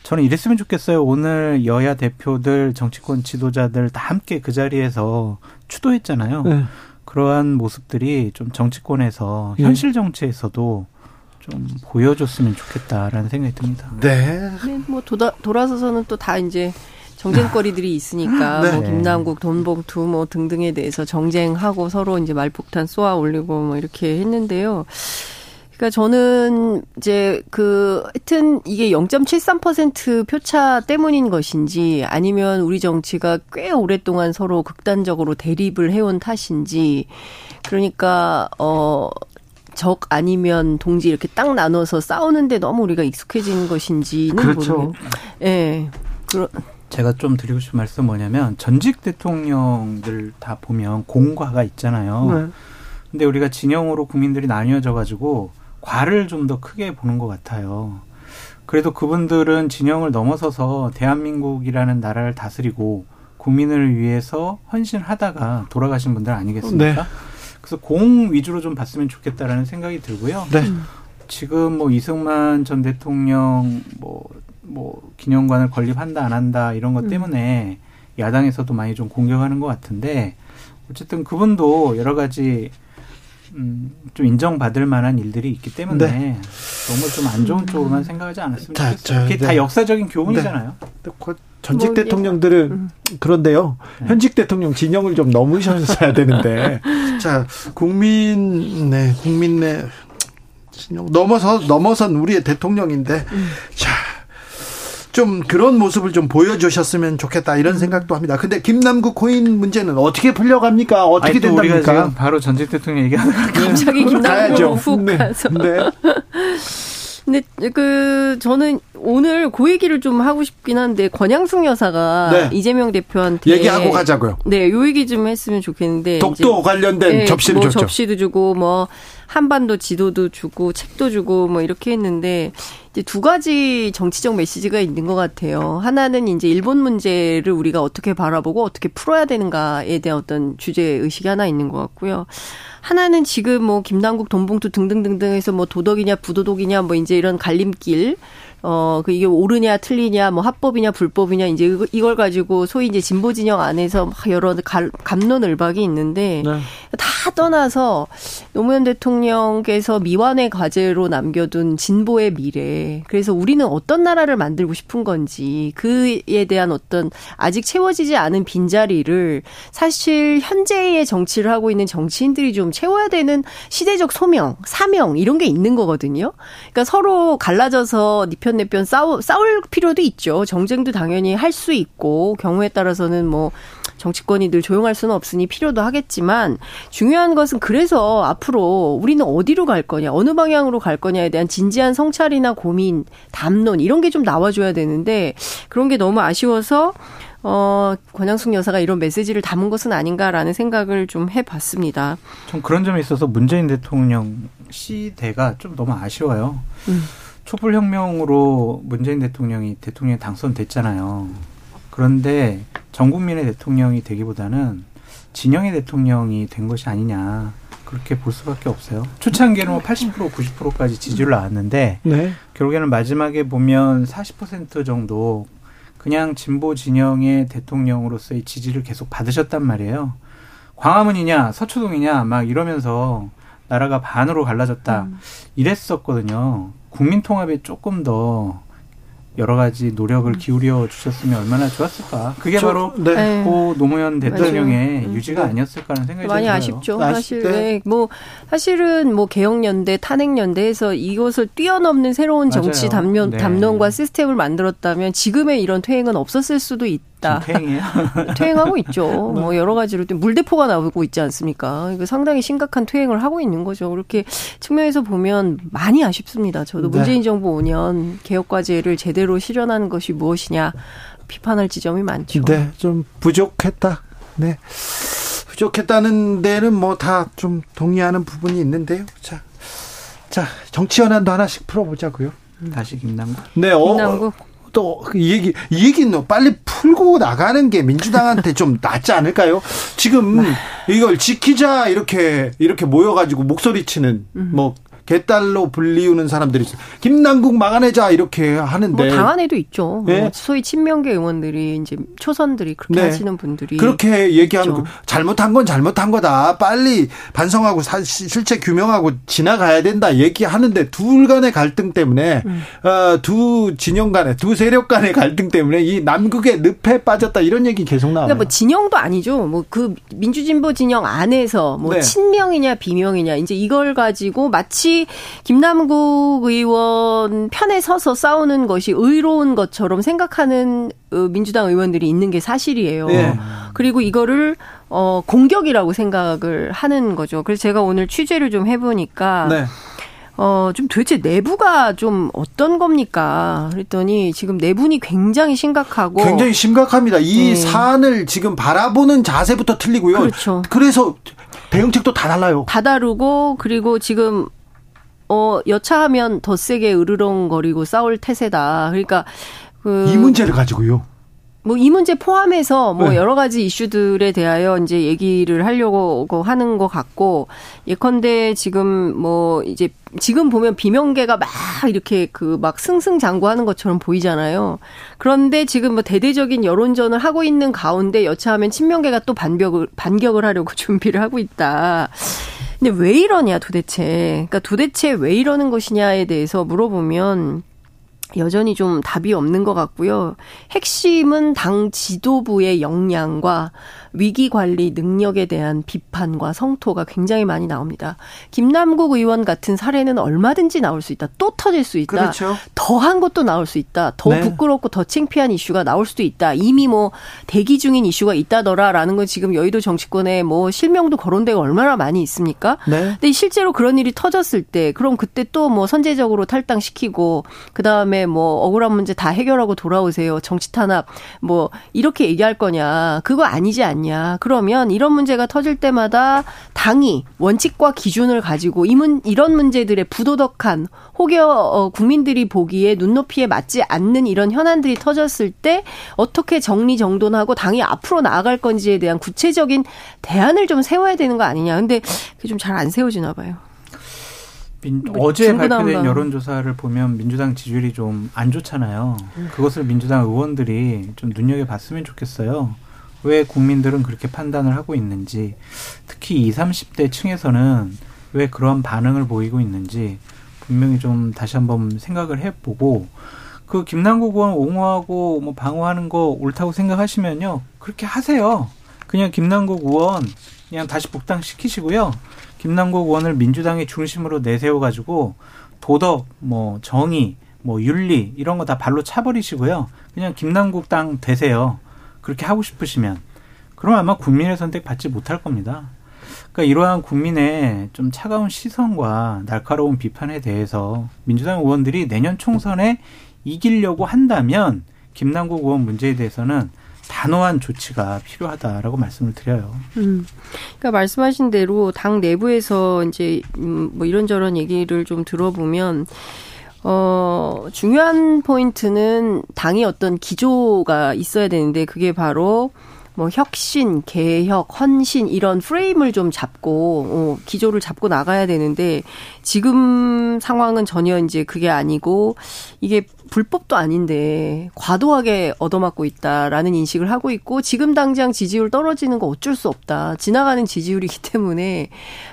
저는 이랬으면 좋겠어요. 오늘 여야 대표들 정치권 지도자들 다 함께 그 자리에서 추도했잖아요. 네. 그러한 모습들이 좀 정치권에서 네. 현실 정치에서도 좀 보여줬으면 좋겠다라는 생각이 듭니다. 네. 네 뭐 도다, 돌아서서는 또 다 이제 정쟁거리들이 있으니까 네. 뭐 김남국 돈봉투 뭐 등등에 대해서 정쟁하고 서로 이제 말폭탄 쏘아 올리고 뭐 이렇게 했는데요. 그러니까 저는 이제 그 하여튼 이게 0.73% 표차 때문인 것인지 아니면 우리 정치가 꽤 오랫동안 서로 극단적으로 대립을 해온 탓인지 그러니까 어. 적 아니면 동지 이렇게 딱 나눠서 싸우는데 너무 우리가 익숙해진 것인지는 그렇죠. 모르겠. 예. 네. 그런 제가 좀 드리고 싶은 말씀 뭐냐면 전직 대통령들 다 보면 공과가 있잖아요. 네. 근데 우리가 진영으로 국민들이 나뉘어져 가지고 과를 좀 더 크게 보는 것 같아요. 그래도 그분들은 진영을 넘어서서 대한민국이라는 나라를 다스리고 국민을 위해서 헌신하다가 돌아가신 분들 아니겠습니까? 네. 그래서 공 위주로 좀 봤으면 좋겠다라는 생각이 들고요. 네. 지금 뭐 이승만 전 대통령 뭐 뭐 기념관을 건립한다 안 한다 이런 것 음. 때문에 음. 야당에서도 많이 좀 공격하는 것 같은데 어쨌든 그분도 여러 가지 음, 좀 인정받을 만한 일들이 있기 때문에 네. 너무 좀 안 좋은 쪽으로만 생각하지 않았으면 자, 좋겠어요. 그게 네. 다 역사적인 교훈이잖아요. 네. 전직 뭐, 대통령들은 음. 그런데요. 네. 현직 대통령 진영을 좀 넘으셨어야 되는데. 자, 국민, 네, 국민 내 진영 넘어서, 넘어선 우리의 대통령인데. 음. 자, 좀 그런 모습을 좀 보여주셨으면 좋겠다 이런 음. 생각도 합니다. 근데 김남국 코인 문제는 어떻게 풀려갑니까? 어떻게 아니, 된답니까? 바로 전직 대통령 얘기하다가 갑자기 김남국 훅 네. 가서. 네. 근데 그 저는 오늘 그 얘기를 좀 하고 싶긴 한데 권양숙 여사가 네. 이재명 대표한테 얘기하고 가자고요. 네, 요 얘기 좀 했으면 좋겠는데 독도 관련된 네, 접시를 뭐 줬죠. 접시도 주고 뭐 한반도 지도도 주고 책도 주고 뭐 이렇게 했는데 이제 두 가지 정치적 메시지가 있는 것 같아요. 하나는 이제 일본 문제를 우리가 어떻게 바라보고 어떻게 풀어야 되는가에 대한 어떤 주제 의식이 하나 있는 것 같고요. 하나는 지금 뭐 김남국 돈봉투 등등등등 해서 뭐 도덕이냐 부도덕이냐 뭐 이제 이런 갈림길 어 어, 그 이게 옳으냐 틀리냐 뭐 합법이냐 불법이냐 이제 이걸 가지고 소위 이제 진보 진영 안에서 막 여러 감론을박이 있는데 네. 다 떠나서 노무현 대통령께서 미완의 과제로 남겨둔 진보의 미래. 그래서 우리는 어떤 나라를 만들고 싶은 건지 그에 대한 어떤 아직 채워지지 않은 빈자리를 사실 현재의 정치를 하고 있는 정치인들이 좀 채워야 되는 시대적 소명, 사명 이런 게 있는 거거든요. 그러니까 서로 갈라져서 니편 내편 싸우, 싸울 필요도 있죠. 정쟁도 당연히 할 수 있고 경우에 따라서는 뭐 정치권이 늘 조용할 수는 없으니 필요도 하겠지만 중요한 것은 그래서 앞으로 우리는 어디로 갈 거냐, 어느 방향으로 갈 거냐에 대한 진지한 성찰이나 고민, 담론 이런 게 좀 나와줘야 되는데 그런 게 너무 아쉬워서 어, 권양숙 여사가 이런 메시지를 담은 것은 아닌가라는 생각을 좀 해봤습니다. 좀 그런 점에 있어서 문재인 대통령 시대가 좀 너무 아쉬워요. 음. 촛불혁명으로 문재인 대통령이 대통령에 당선됐잖아요. 그런데 전 국민의 대통령이 되기보다는 진영의 대통령이 된 것이 아니냐. 그렇게 볼 수밖에 없어요. 초창기에는 뭐 80% 90%까지 지지율 나왔는데 네. 결국에는 마지막에 보면 40% 정도 그냥 진보 진영의 대통령으로서의 지지를 계속 받으셨단 말이에요. 광화문이냐 서초동이냐 막 이러면서 나라가 반으로 갈라졌다 음. 이랬었거든요. 국민 통합에 조금 더 여러 가지 노력을 기울여 주셨으면 얼마나 좋았을까. 그게 저, 바로 네. 고 노무현 대통령의 맞아요. 유지가 음. 아니었을까라는 생각이 많이 들어요. 아쉽죠. 사실 네. 뭐 사실은 뭐 개혁연대, 탄핵연대에서 이것을 뛰어넘는 새로운 정치 담론, 네. 담론과 시스템을 만들었다면 지금의 이런 퇴행은 없었을 수도 있. 있다. 퇴행이에요? 퇴행하고 있죠. 뭐 여러 가지로 물대포가 나오고 있지 않습니까? 이거 상당히 심각한 퇴행을 하고 있는 거죠. 그렇게 측면에서 보면 많이 아쉽습니다. 저도 네. 문재인 정부 5년 개혁 과제를 제대로 실현하는 것이 무엇이냐 비판할 지점이 많죠. 네, 좀 부족했다. 네. 부족했다는 데는 뭐 다 좀 동의하는 부분이 있는데요. 자, 자 정치 현안도 하나씩 풀어 보자고요. 다시 김남국. 네, 어, 김남국. 또 이 얘기 이 얘기는 빨리 풀고 나가는 게 민주당한테 좀 낫지 않을까요? 지금 네. 이걸 지키자 이렇게 이렇게 모여가지고 목소리 치는 음. 뭐 개딸로 불리우는 사람들이 있어요. 김남국 막아내자 이렇게 하는데 뭐 당한 애도 있죠. 네? 뭐 소위 친명계 의원들이 이제 초선들이 그렇게 네. 하시는 분들이 그렇게 얘기하는 거 잘못한 건 잘못한 거다. 빨리 반성하고 사, 실체 규명하고 지나가야 된다 얘기하는데 둘 간의 갈등 때문에 음. 어, 두 진영 간의 두 세력 간의 갈등 때문에 이 남극의 늪에 빠졌다 이런 얘기 계속 나와요. 그러니까 뭐 진영도 아니죠. 뭐 그 민주진보 진영 안에서 뭐 네. 친명이냐 비명이냐 이제 이걸 가지고 마치 김남국 의원 편에 서서 싸우는 것이 의로운 것처럼 생각하는 어, 민주당 의원들이 있는 게 사실이에요. 네. 그리고 이거를 어 공격이라고 생각을 하는 거죠. 그래서 제가 오늘 취재를 좀 해보니까. 네. 어, 좀 도대체 내부가 좀 어떤 겁니까? 그랬더니 지금 내분이 굉장히 심각하고. 굉장히 심각합니다. 이 네. 사안을 지금 바라보는 자세부터 틀리고요. 그렇죠. 그래서 대응책도 다 달라요. 다 다르고, 그리고 지금 어, 여차하면 더 세게 으르렁거리고 싸울 태세다. 그러니까 그. 이 문제를 가지고요. 뭐 이 문제 포함해서 뭐 네. 여러 가지 이슈들에 대하여 이제 얘기를 하려고 하는 것 같고 예컨대 지금 뭐 이제 지금 보면 비명계가 막 이렇게 그 막 승승장구하는 것처럼 보이잖아요. 그런데 지금 뭐 대대적인 여론전을 하고 있는 가운데 여차하면 친명계가 또 반격을 반격을 하려고 준비를 하고 있다. 근데 왜 이러냐 도대체. 그러니까 도대체 왜 이러는 것이냐에 대해서 물어보면 여전히 좀 답이 없는 것 같고요. 핵심은 당 지도부의 역량과 위기 관리 능력에 대한 비판과 성토가 굉장히 많이 나옵니다. 김남국 의원 같은 사례는 얼마든지 나올 수 있다. 또 터질 수 있다. 그렇죠. 더한 것도 나올 수 있다. 더 네. 부끄럽고 더 창피한 이슈가 나올 수도 있다. 이미 뭐 대기 중인 이슈가 있다더라라는 건 지금 여의도 정치권에 뭐 실명도 거론되고 얼마나 많이 있습니까? 네. 근데 실제로 그런 일이 터졌을 때 그럼 그때 또 뭐 선제적으로 탈당시키고 그다음에 뭐 억울한 문제 다 해결하고 돌아오세요. 정치 탄압 뭐 이렇게 얘기할 거냐. 그거 아니지 않냐. 않냐. 그러면 이런 문제가 터질 때마다 당이 원칙과 기준을 가지고 이 문, 이런 문제들의 부도덕한 혹여 어, 국민들이 보기에 눈높이에 맞지 않는 이런 현안들이 터졌을 때 어떻게 정리 정돈하고 당이 앞으로 나아갈 건지에 대한 구체적인 대안을 좀 세워야 되는 거 아니냐. 근데 그게 좀 잘 안 세워지나 봐요. 민, 뭐 어제 발표된 여론조사를 보면 민주당 지지율이 좀 안 좋잖아요. 음. 그것을 민주당 의원들이 좀 눈여겨봤으면 좋겠어요. 왜 국민들은 그렇게 판단을 하고 있는지, 특히 20, 30대 층에서는 왜 그런 반응을 보이고 있는지 분명히 좀 다시 한번 생각을 해보고 그 김남국 의원 옹호하고 뭐 방어하는 거 옳다고 생각하시면요 그렇게 하세요. 그냥 김남국 의원 그냥 다시 복당 시키시고요. 김남국 의원을 민주당의 중심으로 내세워 가지고 도덕, 뭐 정의, 뭐 윤리 이런 거 다 발로 차버리시고요. 그냥 김남국 당 되세요. 그렇게 하고 싶으시면 그럼 아마 국민의 선택 받지 못할 겁니다. 그러니까 이러한 국민의 좀 차가운 시선과 날카로운 비판에 대해서 민주당 의원들이 내년 총선에 이기려고 한다면 김남국 의원 문제에 대해서는 단호한 조치가 필요하다라고 말씀을 드려요. 음. 그러니까 말씀하신 대로 당 내부에서 이제 음, 뭐 이런저런 얘기를 좀 들어보면 어, 중요한 포인트는 당이 어떤 기조가 있어야 되는데 그게 바로 뭐 혁신, 개혁, 헌신 이런 프레임을 좀 잡고 어, 기조를 잡고 나가야 되는데 지금 상황은 전혀 이제 그게 아니고 이게 불법도 아닌데 과도하게 얻어맞고 있다라는 인식을 하고 있고 지금 당장 지지율 떨어지는 거 어쩔 수 없다. 지나가는 지지율이기 때문에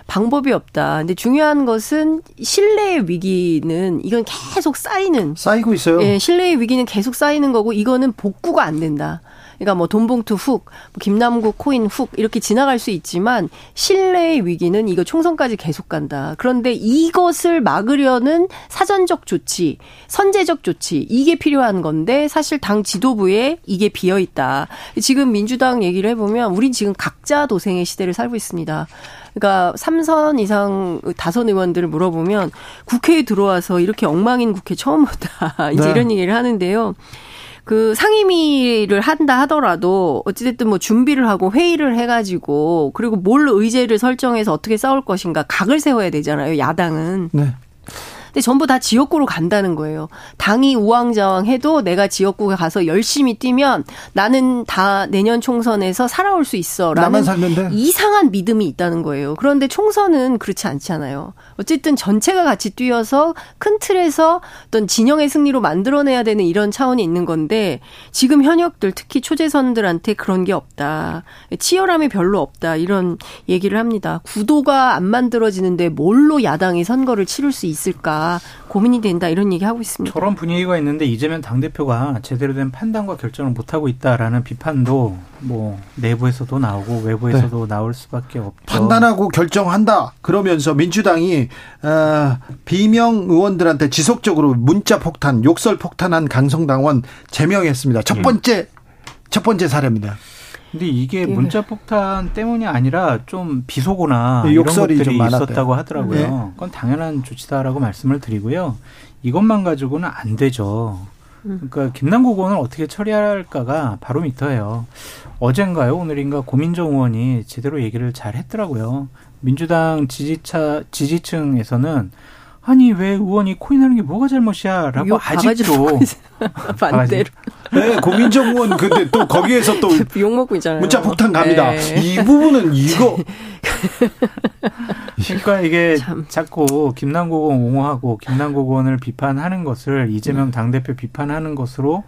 방법이 없다. 근데 중요한 것은 신뢰의 위기는 이건 계속 쌓이는 쌓이고 있어요. 예, 신뢰의 위기는 계속 쌓이는 거고 이거는 복구가 안 된다. 그러니까 뭐 돈봉투 훅, 뭐 김남국 코인 훅 이렇게 지나갈 수 있지만 신뢰의 위기는 이거 총선까지 계속 간다. 그런데 이것을 막으려는 사전적 조치, 선제적 조치 이게 필요한 건데 사실 당 지도부에 이게 비어 있다. 지금 민주당 얘기를 해보면 우린 지금 각자 도생의 시대를 살고 있습니다. 그러니까 삼선 이상 다선 의원들을 물어보면 국회에 들어와서 이렇게 엉망인 국회 처음 보다 이제 네. 이런 얘기를 하는데요. 그 상임위를 한다 하더라도 어찌됐든 뭐 준비를 하고 회의를 해가지고 그리고 뭘 의제를 설정해서 어떻게 싸울 것인가 각을 세워야 되잖아요 야당은. 네. 근데 전부 다 지역구로 간다는 거예요. 당이 우왕좌왕해도 내가 지역구에 가서 열심히 뛰면 나는 다 내년 총선에서 살아올 수 있어라는 이상한 믿음이 있다는 거예요. 그런데 총선은 그렇지 않잖아요. 어쨌든 전체가 같이 뛰어서 큰 틀에서 어떤 진영의 승리로 만들어내야 되는 이런 차원이 있는 건데 지금 현역들 특히 초재선들한테 그런 게 없다. 치열함이 별로 없다. 이런 얘기를 합니다. 구도가 안 만들어지는데 뭘로 야당이 선거를 치를 수 있을까? 고민이 된다 이런 얘기 하고 있습니다. 저런 분위기가 있는데 이재명 당 대표가 제대로 된 판단과 결정을 못 하고 있다라는 비판도 뭐 내부에서도 나오고 외부에서도 네. 나올 수밖에 없죠. 판단하고 결정한다. 그러면서 민주당이 어, 비명 의원들한테 지속적으로 문자 폭탄, 욕설 폭탄한 강성당원 제명했습니다. 첫 예. 번째 음. 첫 번째 사례입니다. 근데 이게 예. 문자 폭탄 때문이 아니라 좀 비속어나 네, 이런 것들이 좀 있었다고 하더라고요. 네. 그건 당연한 조치다라고 말씀을 드리고요. 이것만 가지고는 안 되죠. 음. 그러니까 김남국 의원을 어떻게 처리할까가 바로미터예요. 어젠가요, 오늘인가 고민정 의원이 제대로 얘기를 잘 했더라고요. 민주당 지지차 지지층에서는 아니 왜 의원이 코인하는 게 뭐가 잘못이야라고 아직도 반대로. 네, 고민정 의원 근데 또 거기에서 또 욕 먹고 있잖아요. 문자 폭탄 갑니다. 네. 이 부분은 이거 그러니까 이게 참. 자꾸 김남국 의원 옹호하고 김남국 의원을 비판하는 것을 이재명 당대표 비판하는 것으로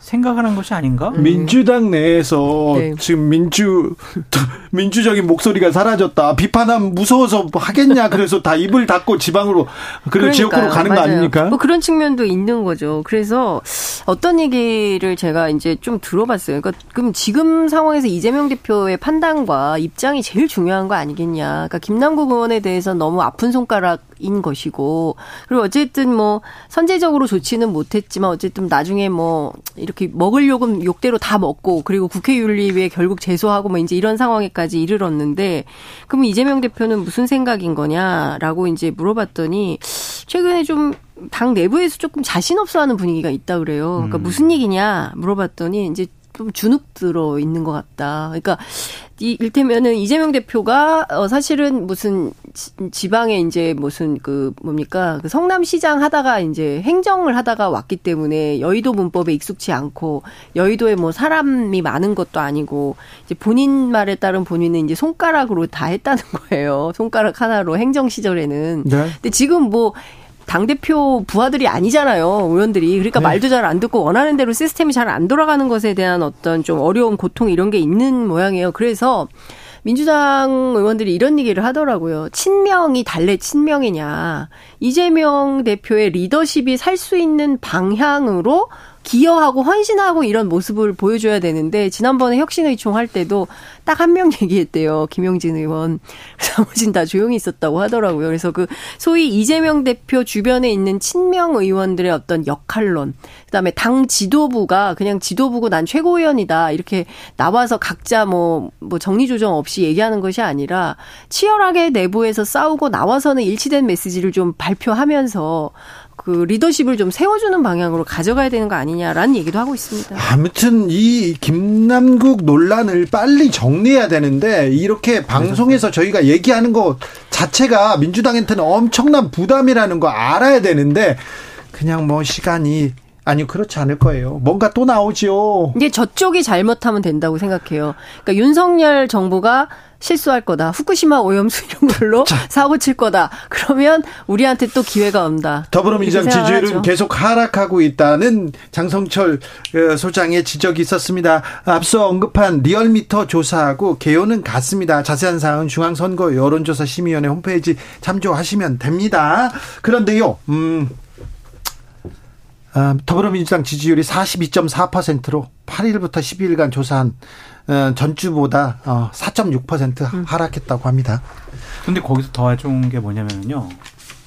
생각하는 것이 아닌가? 음. 민주당 내에서 네. 지금 민주 민주적인 목소리가 사라졌다. 비판하면 무서워서 하겠냐. 그래서 다 입을 닫고 지방으로 그리고 지역구로 가는 맞아요. 거 아닙니까? 뭐 그런 측면도 있는 거죠. 그래서 어떤 얘기를 제가 이제 좀 들어봤어요. 그러니까 그럼 지금 상황에서 이재명 대표의 판단과 입장이 제일 중요한 거 아니겠냐. 그러니까 김남국 의원에 대해서 너무 아픈 손가락 인 것이고 그리고 어쨌든 뭐 선제적으로 좋지는 못했지만 어쨌든 나중에 뭐 이렇게 먹을 욕은 욕대로 다 먹고 그리고 국회윤리위에 결국 제소하고 뭐 이제 이런 상황에까지 이르렀는데 그럼 이재명 대표는 무슨 생각인 거냐라고 이제 물어봤더니 최근에 좀당 내부에서 조금 자신 없어 하는 분위기가 있다 그래요. 그러니까 음. 무슨 얘기냐 물어봤더니 이제 좀 주눅 들어 있는 것 같다. 그러니까 이 일테면은 이재명 대표가 어 사실은 무슨 지방에 이제 무슨 그 뭡니까 그 성남시장 하다가 이제 행정을 하다가 왔기 때문에 여의도 문법에 익숙치 않고 여의도에 뭐 사람이 많은 것도 아니고 이제 본인 말에 따른 본인은 이제 손가락으로 다 했다는 거예요. 손가락 하나로 행정 시절에는. 네. 근데 지금 뭐 당대표 부하들이 아니잖아요. 의원들이. 그러니까 네. 말도 잘 안 듣고 원하는 대로 시스템이 잘 안 돌아가는 것에 대한 어떤 좀 어려운 고통 이런 게 있는 모양이에요. 그래서 민주당 의원들이 이런 얘기를 하더라고요. 친명이 달래 친명이냐. 이재명 대표의 리더십이 살 수 있는 방향으로 기여하고 헌신하고 이런 모습을 보여줘야 되는데 지난번에 혁신의총 할 때도 딱 한 명 얘기했대요. 김용진 의원. 나머진 다 조용히 있었다고 하더라고요. 그래서 그 소위 이재명 대표 주변에 있는 친명 의원들의 어떤 역할론, 그다음에 당 지도부가 그냥 지도부고 난 최고위원이다 이렇게 나와서 각자 뭐뭐 뭐 정리조정 없이 얘기하는 것이 아니라 치열하게 내부에서 싸우고 나와서는 일치된 메시지를 좀 발표하면서 그 리더십을 좀 세워주는 방향으로 가져가야 되는 거 아니냐라는 얘기도 하고 있습니다. 아무튼 이 김남국 논란을 빨리 정리해야 되는데 이렇게 방송에서 저희가 얘기하는 것 자체가 민주당한테는 엄청난 부담이라는 거 알아야 되는데 그냥 뭐 시간이 아니 그렇지 않을 거예요. 뭔가 또 나오죠. 이제 저쪽이 잘못하면 된다고 생각해요. 그러니까 윤석열 정부가 실수할 거다. 후쿠시마 오염수 이런 걸로 자. 사고 칠 거다. 그러면 우리한테 또 기회가 온다. 더불어민주당 지지율은 계속 하락하고 있다는 장성철 어, 소장의 지적이 있었습니다. 앞서 언급한 리얼미터 조사하고 개요는 같습니다. 자세한 사항은 중앙선거 여론조사 심의위원회 홈페이지 참조하시면 됩니다. 그런데요, 음, 어, 더불어민주당 지지율이 42.4%로 8일부터 12일간 조사한 어, 전주보다 4.6% 어, 음. 하락했다고 합니다. 근데 거기서 더 좋은 게 뭐냐면요.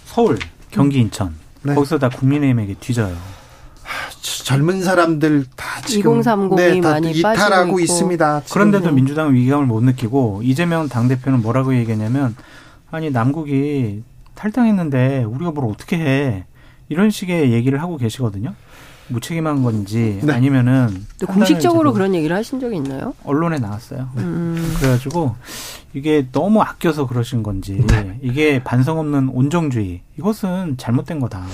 서울, 경기, 음. 인천. 네. 거기서 다 국민의힘에게 뒤져요. 젊은 사람들 다 지금 2030이 네, 많이 이탈하고 있습니다. 그런데도 민주당은 위기감을 못 느끼고 이재명 당 대표는 뭐라고 얘기했냐면 아니 남국이 탈당했는데 우리가 뭘 어떻게 해. 이런 식의 얘기를 하고 계시거든요. 무책임한 건지 네. 아니면은 공식적으로 그런 얘기를 하신 적이 있나요? 언론에 나왔어요. 음. 그래가지고 이게 너무 아껴서 그러신 건지 네. 이게 반성 없는 온정주의 이것은 잘못된 거다.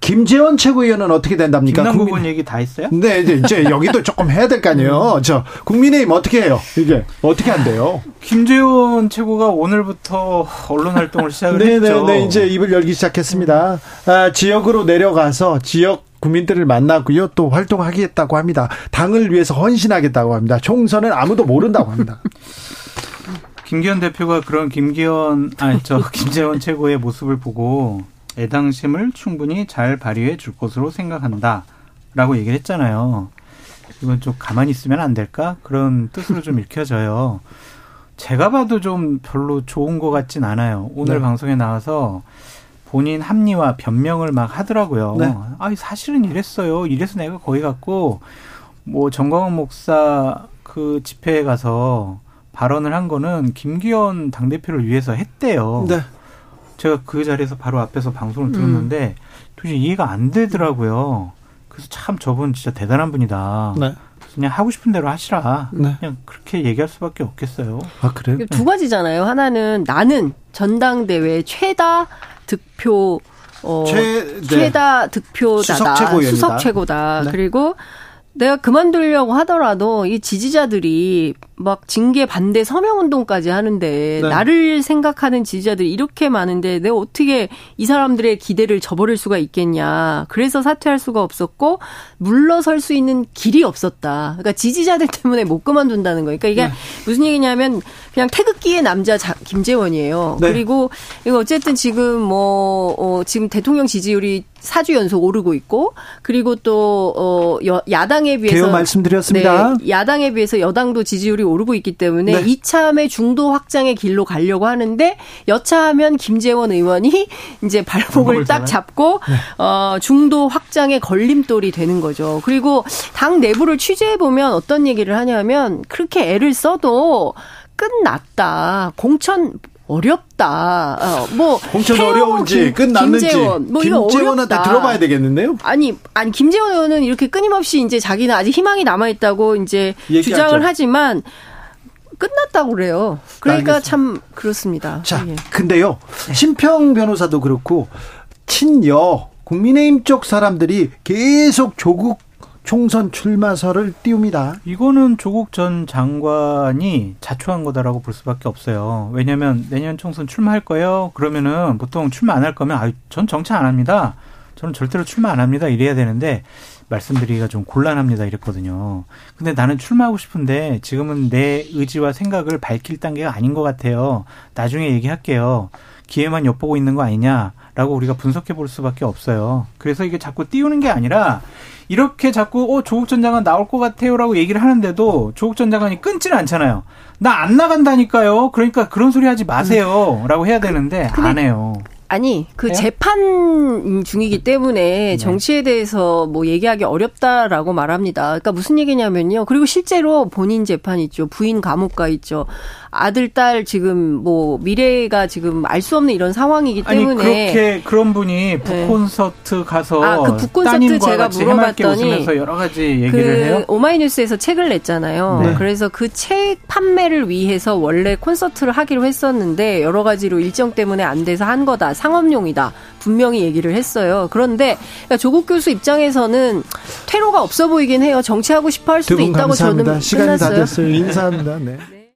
김재원 최고위원은 어떻게 된답니까? 김남국은 국민... 얘기 다 했어요? 네, 이제, 이제 여기도 조금 해야 될 거 아니에요. 음. 저 국민의힘 어떻게 해요? 이게 어떻게 한대요? 김재원 최고가 오늘부터 언론 활동을 시작을 네, 네 했죠. 네, 네, 이제 입을 열기 시작했습니다. 아, 지역으로 내려가서 지역 국민들을 만나고요. 또 활동하겠다고 합니다. 당을 위해서 헌신하겠다고 합니다. 총선은 아무도 모른다고 합니다. 김기현 대표가 그런 김기현 아니 저 김재원 최고의 모습을 보고 애당심을 충분히 잘 발휘해 줄 것으로 생각한다 라고 얘기를 했잖아요. 이건 좀 가만히 있으면 안 될까? 그런 뜻으로 좀 읽혀져요. 제가 봐도 좀 별로 좋은 것 같진 않아요. 오늘 네. 방송에 나와서 본인 합리화 변명을 막 하더라고요. 네. 아, 사실은 이랬어요. 이래서 내가 거기 갔고 뭐 정광훈 목사 그 집회에 가서 발언을 한 거는 김기현 당대표를 위해서 했대요. 네. 제가 그 자리에서 바로 앞에서 방송을 들었는데 음. 도저히 이해가 안 되더라고요. 그래서 참 저분 진짜 대단한 분이다. 네. 그냥 하고 싶은 대로 하시라. 네. 그냥 그렇게 얘기할 수밖에 없겠어요. 아 그래요? 두 가지잖아요. 하나는 나는 전당대회 최다 득표 어 최, 네. 최다 득표자다. 수석, 수석 최고다. 네. 그리고 내가 그만두려고 하더라도 이 지지자들이 막 징계 반대 서명 운동까지 하는데 네. 나를 생각하는 지지자들이 이렇게 많은데 내가 어떻게 이 사람들의 기대를 저버릴 수가 있겠냐. 그래서 사퇴할 수가 없었고 물러설 수 있는 길이 없었다. 그러니까 지지자들 때문에 못 그만둔다는 거예요. 그러니까 이게 네. 무슨 얘기냐면 그냥 태극기의 남자 자, 김재원이에요. 네. 그리고 이거 어쨌든 지금 뭐 어, 지금 대통령 지지율이 4주 연속 오르고 있고 그리고 또 어, 야당에 비해서 말씀드렸습니다. 네, 야당에 비해서 여당도 지지율이 오르고 있기 때문에 네. 이참에 중도 확장의 길로 가려고 하는데 여차하면 김재원 의원이 이제 발목을 딱 잡고 네. 어, 중도 확장의 걸림돌이 되는 거죠. 그리고 당 내부를 취재해 보면 어떤 얘기를 하냐면 그렇게 애를 써도 끝났다. 공천 어렵다. 어, 뭐 공천 어려운지 끝났는지 김재원, 뭐 김재원한테 들어봐야 되겠는데요? 아니 아니 김재원 의원은 이렇게 끊임없이 이제 자기는 아직 희망이 남아 있다고 이제 얘기하죠. 주장을 하지만 끝났다고 그래요. 그러니까 알겠습니다. 참 그렇습니다. 자, 예. 근데요. 심평 변호사도 그렇고 친여 국민의힘 쪽 사람들이 계속 조국 총선 출마설을 띄웁니다. 이거는 조국 전 장관이 자초한 거다라고 볼 수밖에 없어요. 왜냐하면 내년 총선 출마할 거예요. 그러면은 보통 출마 안 할 거면 아, 전 정치 안 합니다. 저는 절대로 출마 안 합니다. 이래야 되는데 말씀드리기가 좀 곤란합니다. 이랬거든요. 근데 나는 출마하고 싶은데 지금은 내 의지와 생각을 밝힐 단계가 아닌 것 같아요. 나중에 얘기할게요. 기회만 엿보고 있는 거 아니냐라고 우리가 분석해 볼 수밖에 없어요. 그래서 이게 자꾸 띄우는 게 아니라 이렇게 자꾸 어 조국 전 장관 나올 것 같아요라고 얘기를 하는데도 조국 전 장관이 끊지는 않잖아요. 나 안 나간다니까요. 그러니까 그런 소리 하지 마세요라고 해야 되는데 안 해요. 아니 그 해요? 재판 중이기 때문에 네. 정치에 대해서 뭐 얘기하기 어렵다라고 말합니다. 그러니까 무슨 얘기냐면요. 그리고 실제로 본인 재판 있죠. 부인 감옥 가 있죠. 아들 딸 지금 뭐 미래가 지금 알 수 없는 이런 상황이기 때문에 아니, 그렇게 그런 분이 북콘서트 네. 가서 아, 그 북콘서트 제가 물어봤더니 여러 가지 얘기를 그 해요. 오마이뉴스에서 책을 냈잖아요. 네. 그래서 그 책 판매를 위해서 원래 콘서트를 하기로 했었는데 여러 가지로 일정 때문에 안 돼서 한 거다. 상업용이다. 분명히 얘기를 했어요. 그런데 그러니까 조국 교수 입장에서는 퇴로가 없어 보이긴 해요. 정치하고 싶어 할 수도 있다고 감사합니다. 저는 시간이 끝났어요. 다 됐어요. 인사합니다. 네. 네.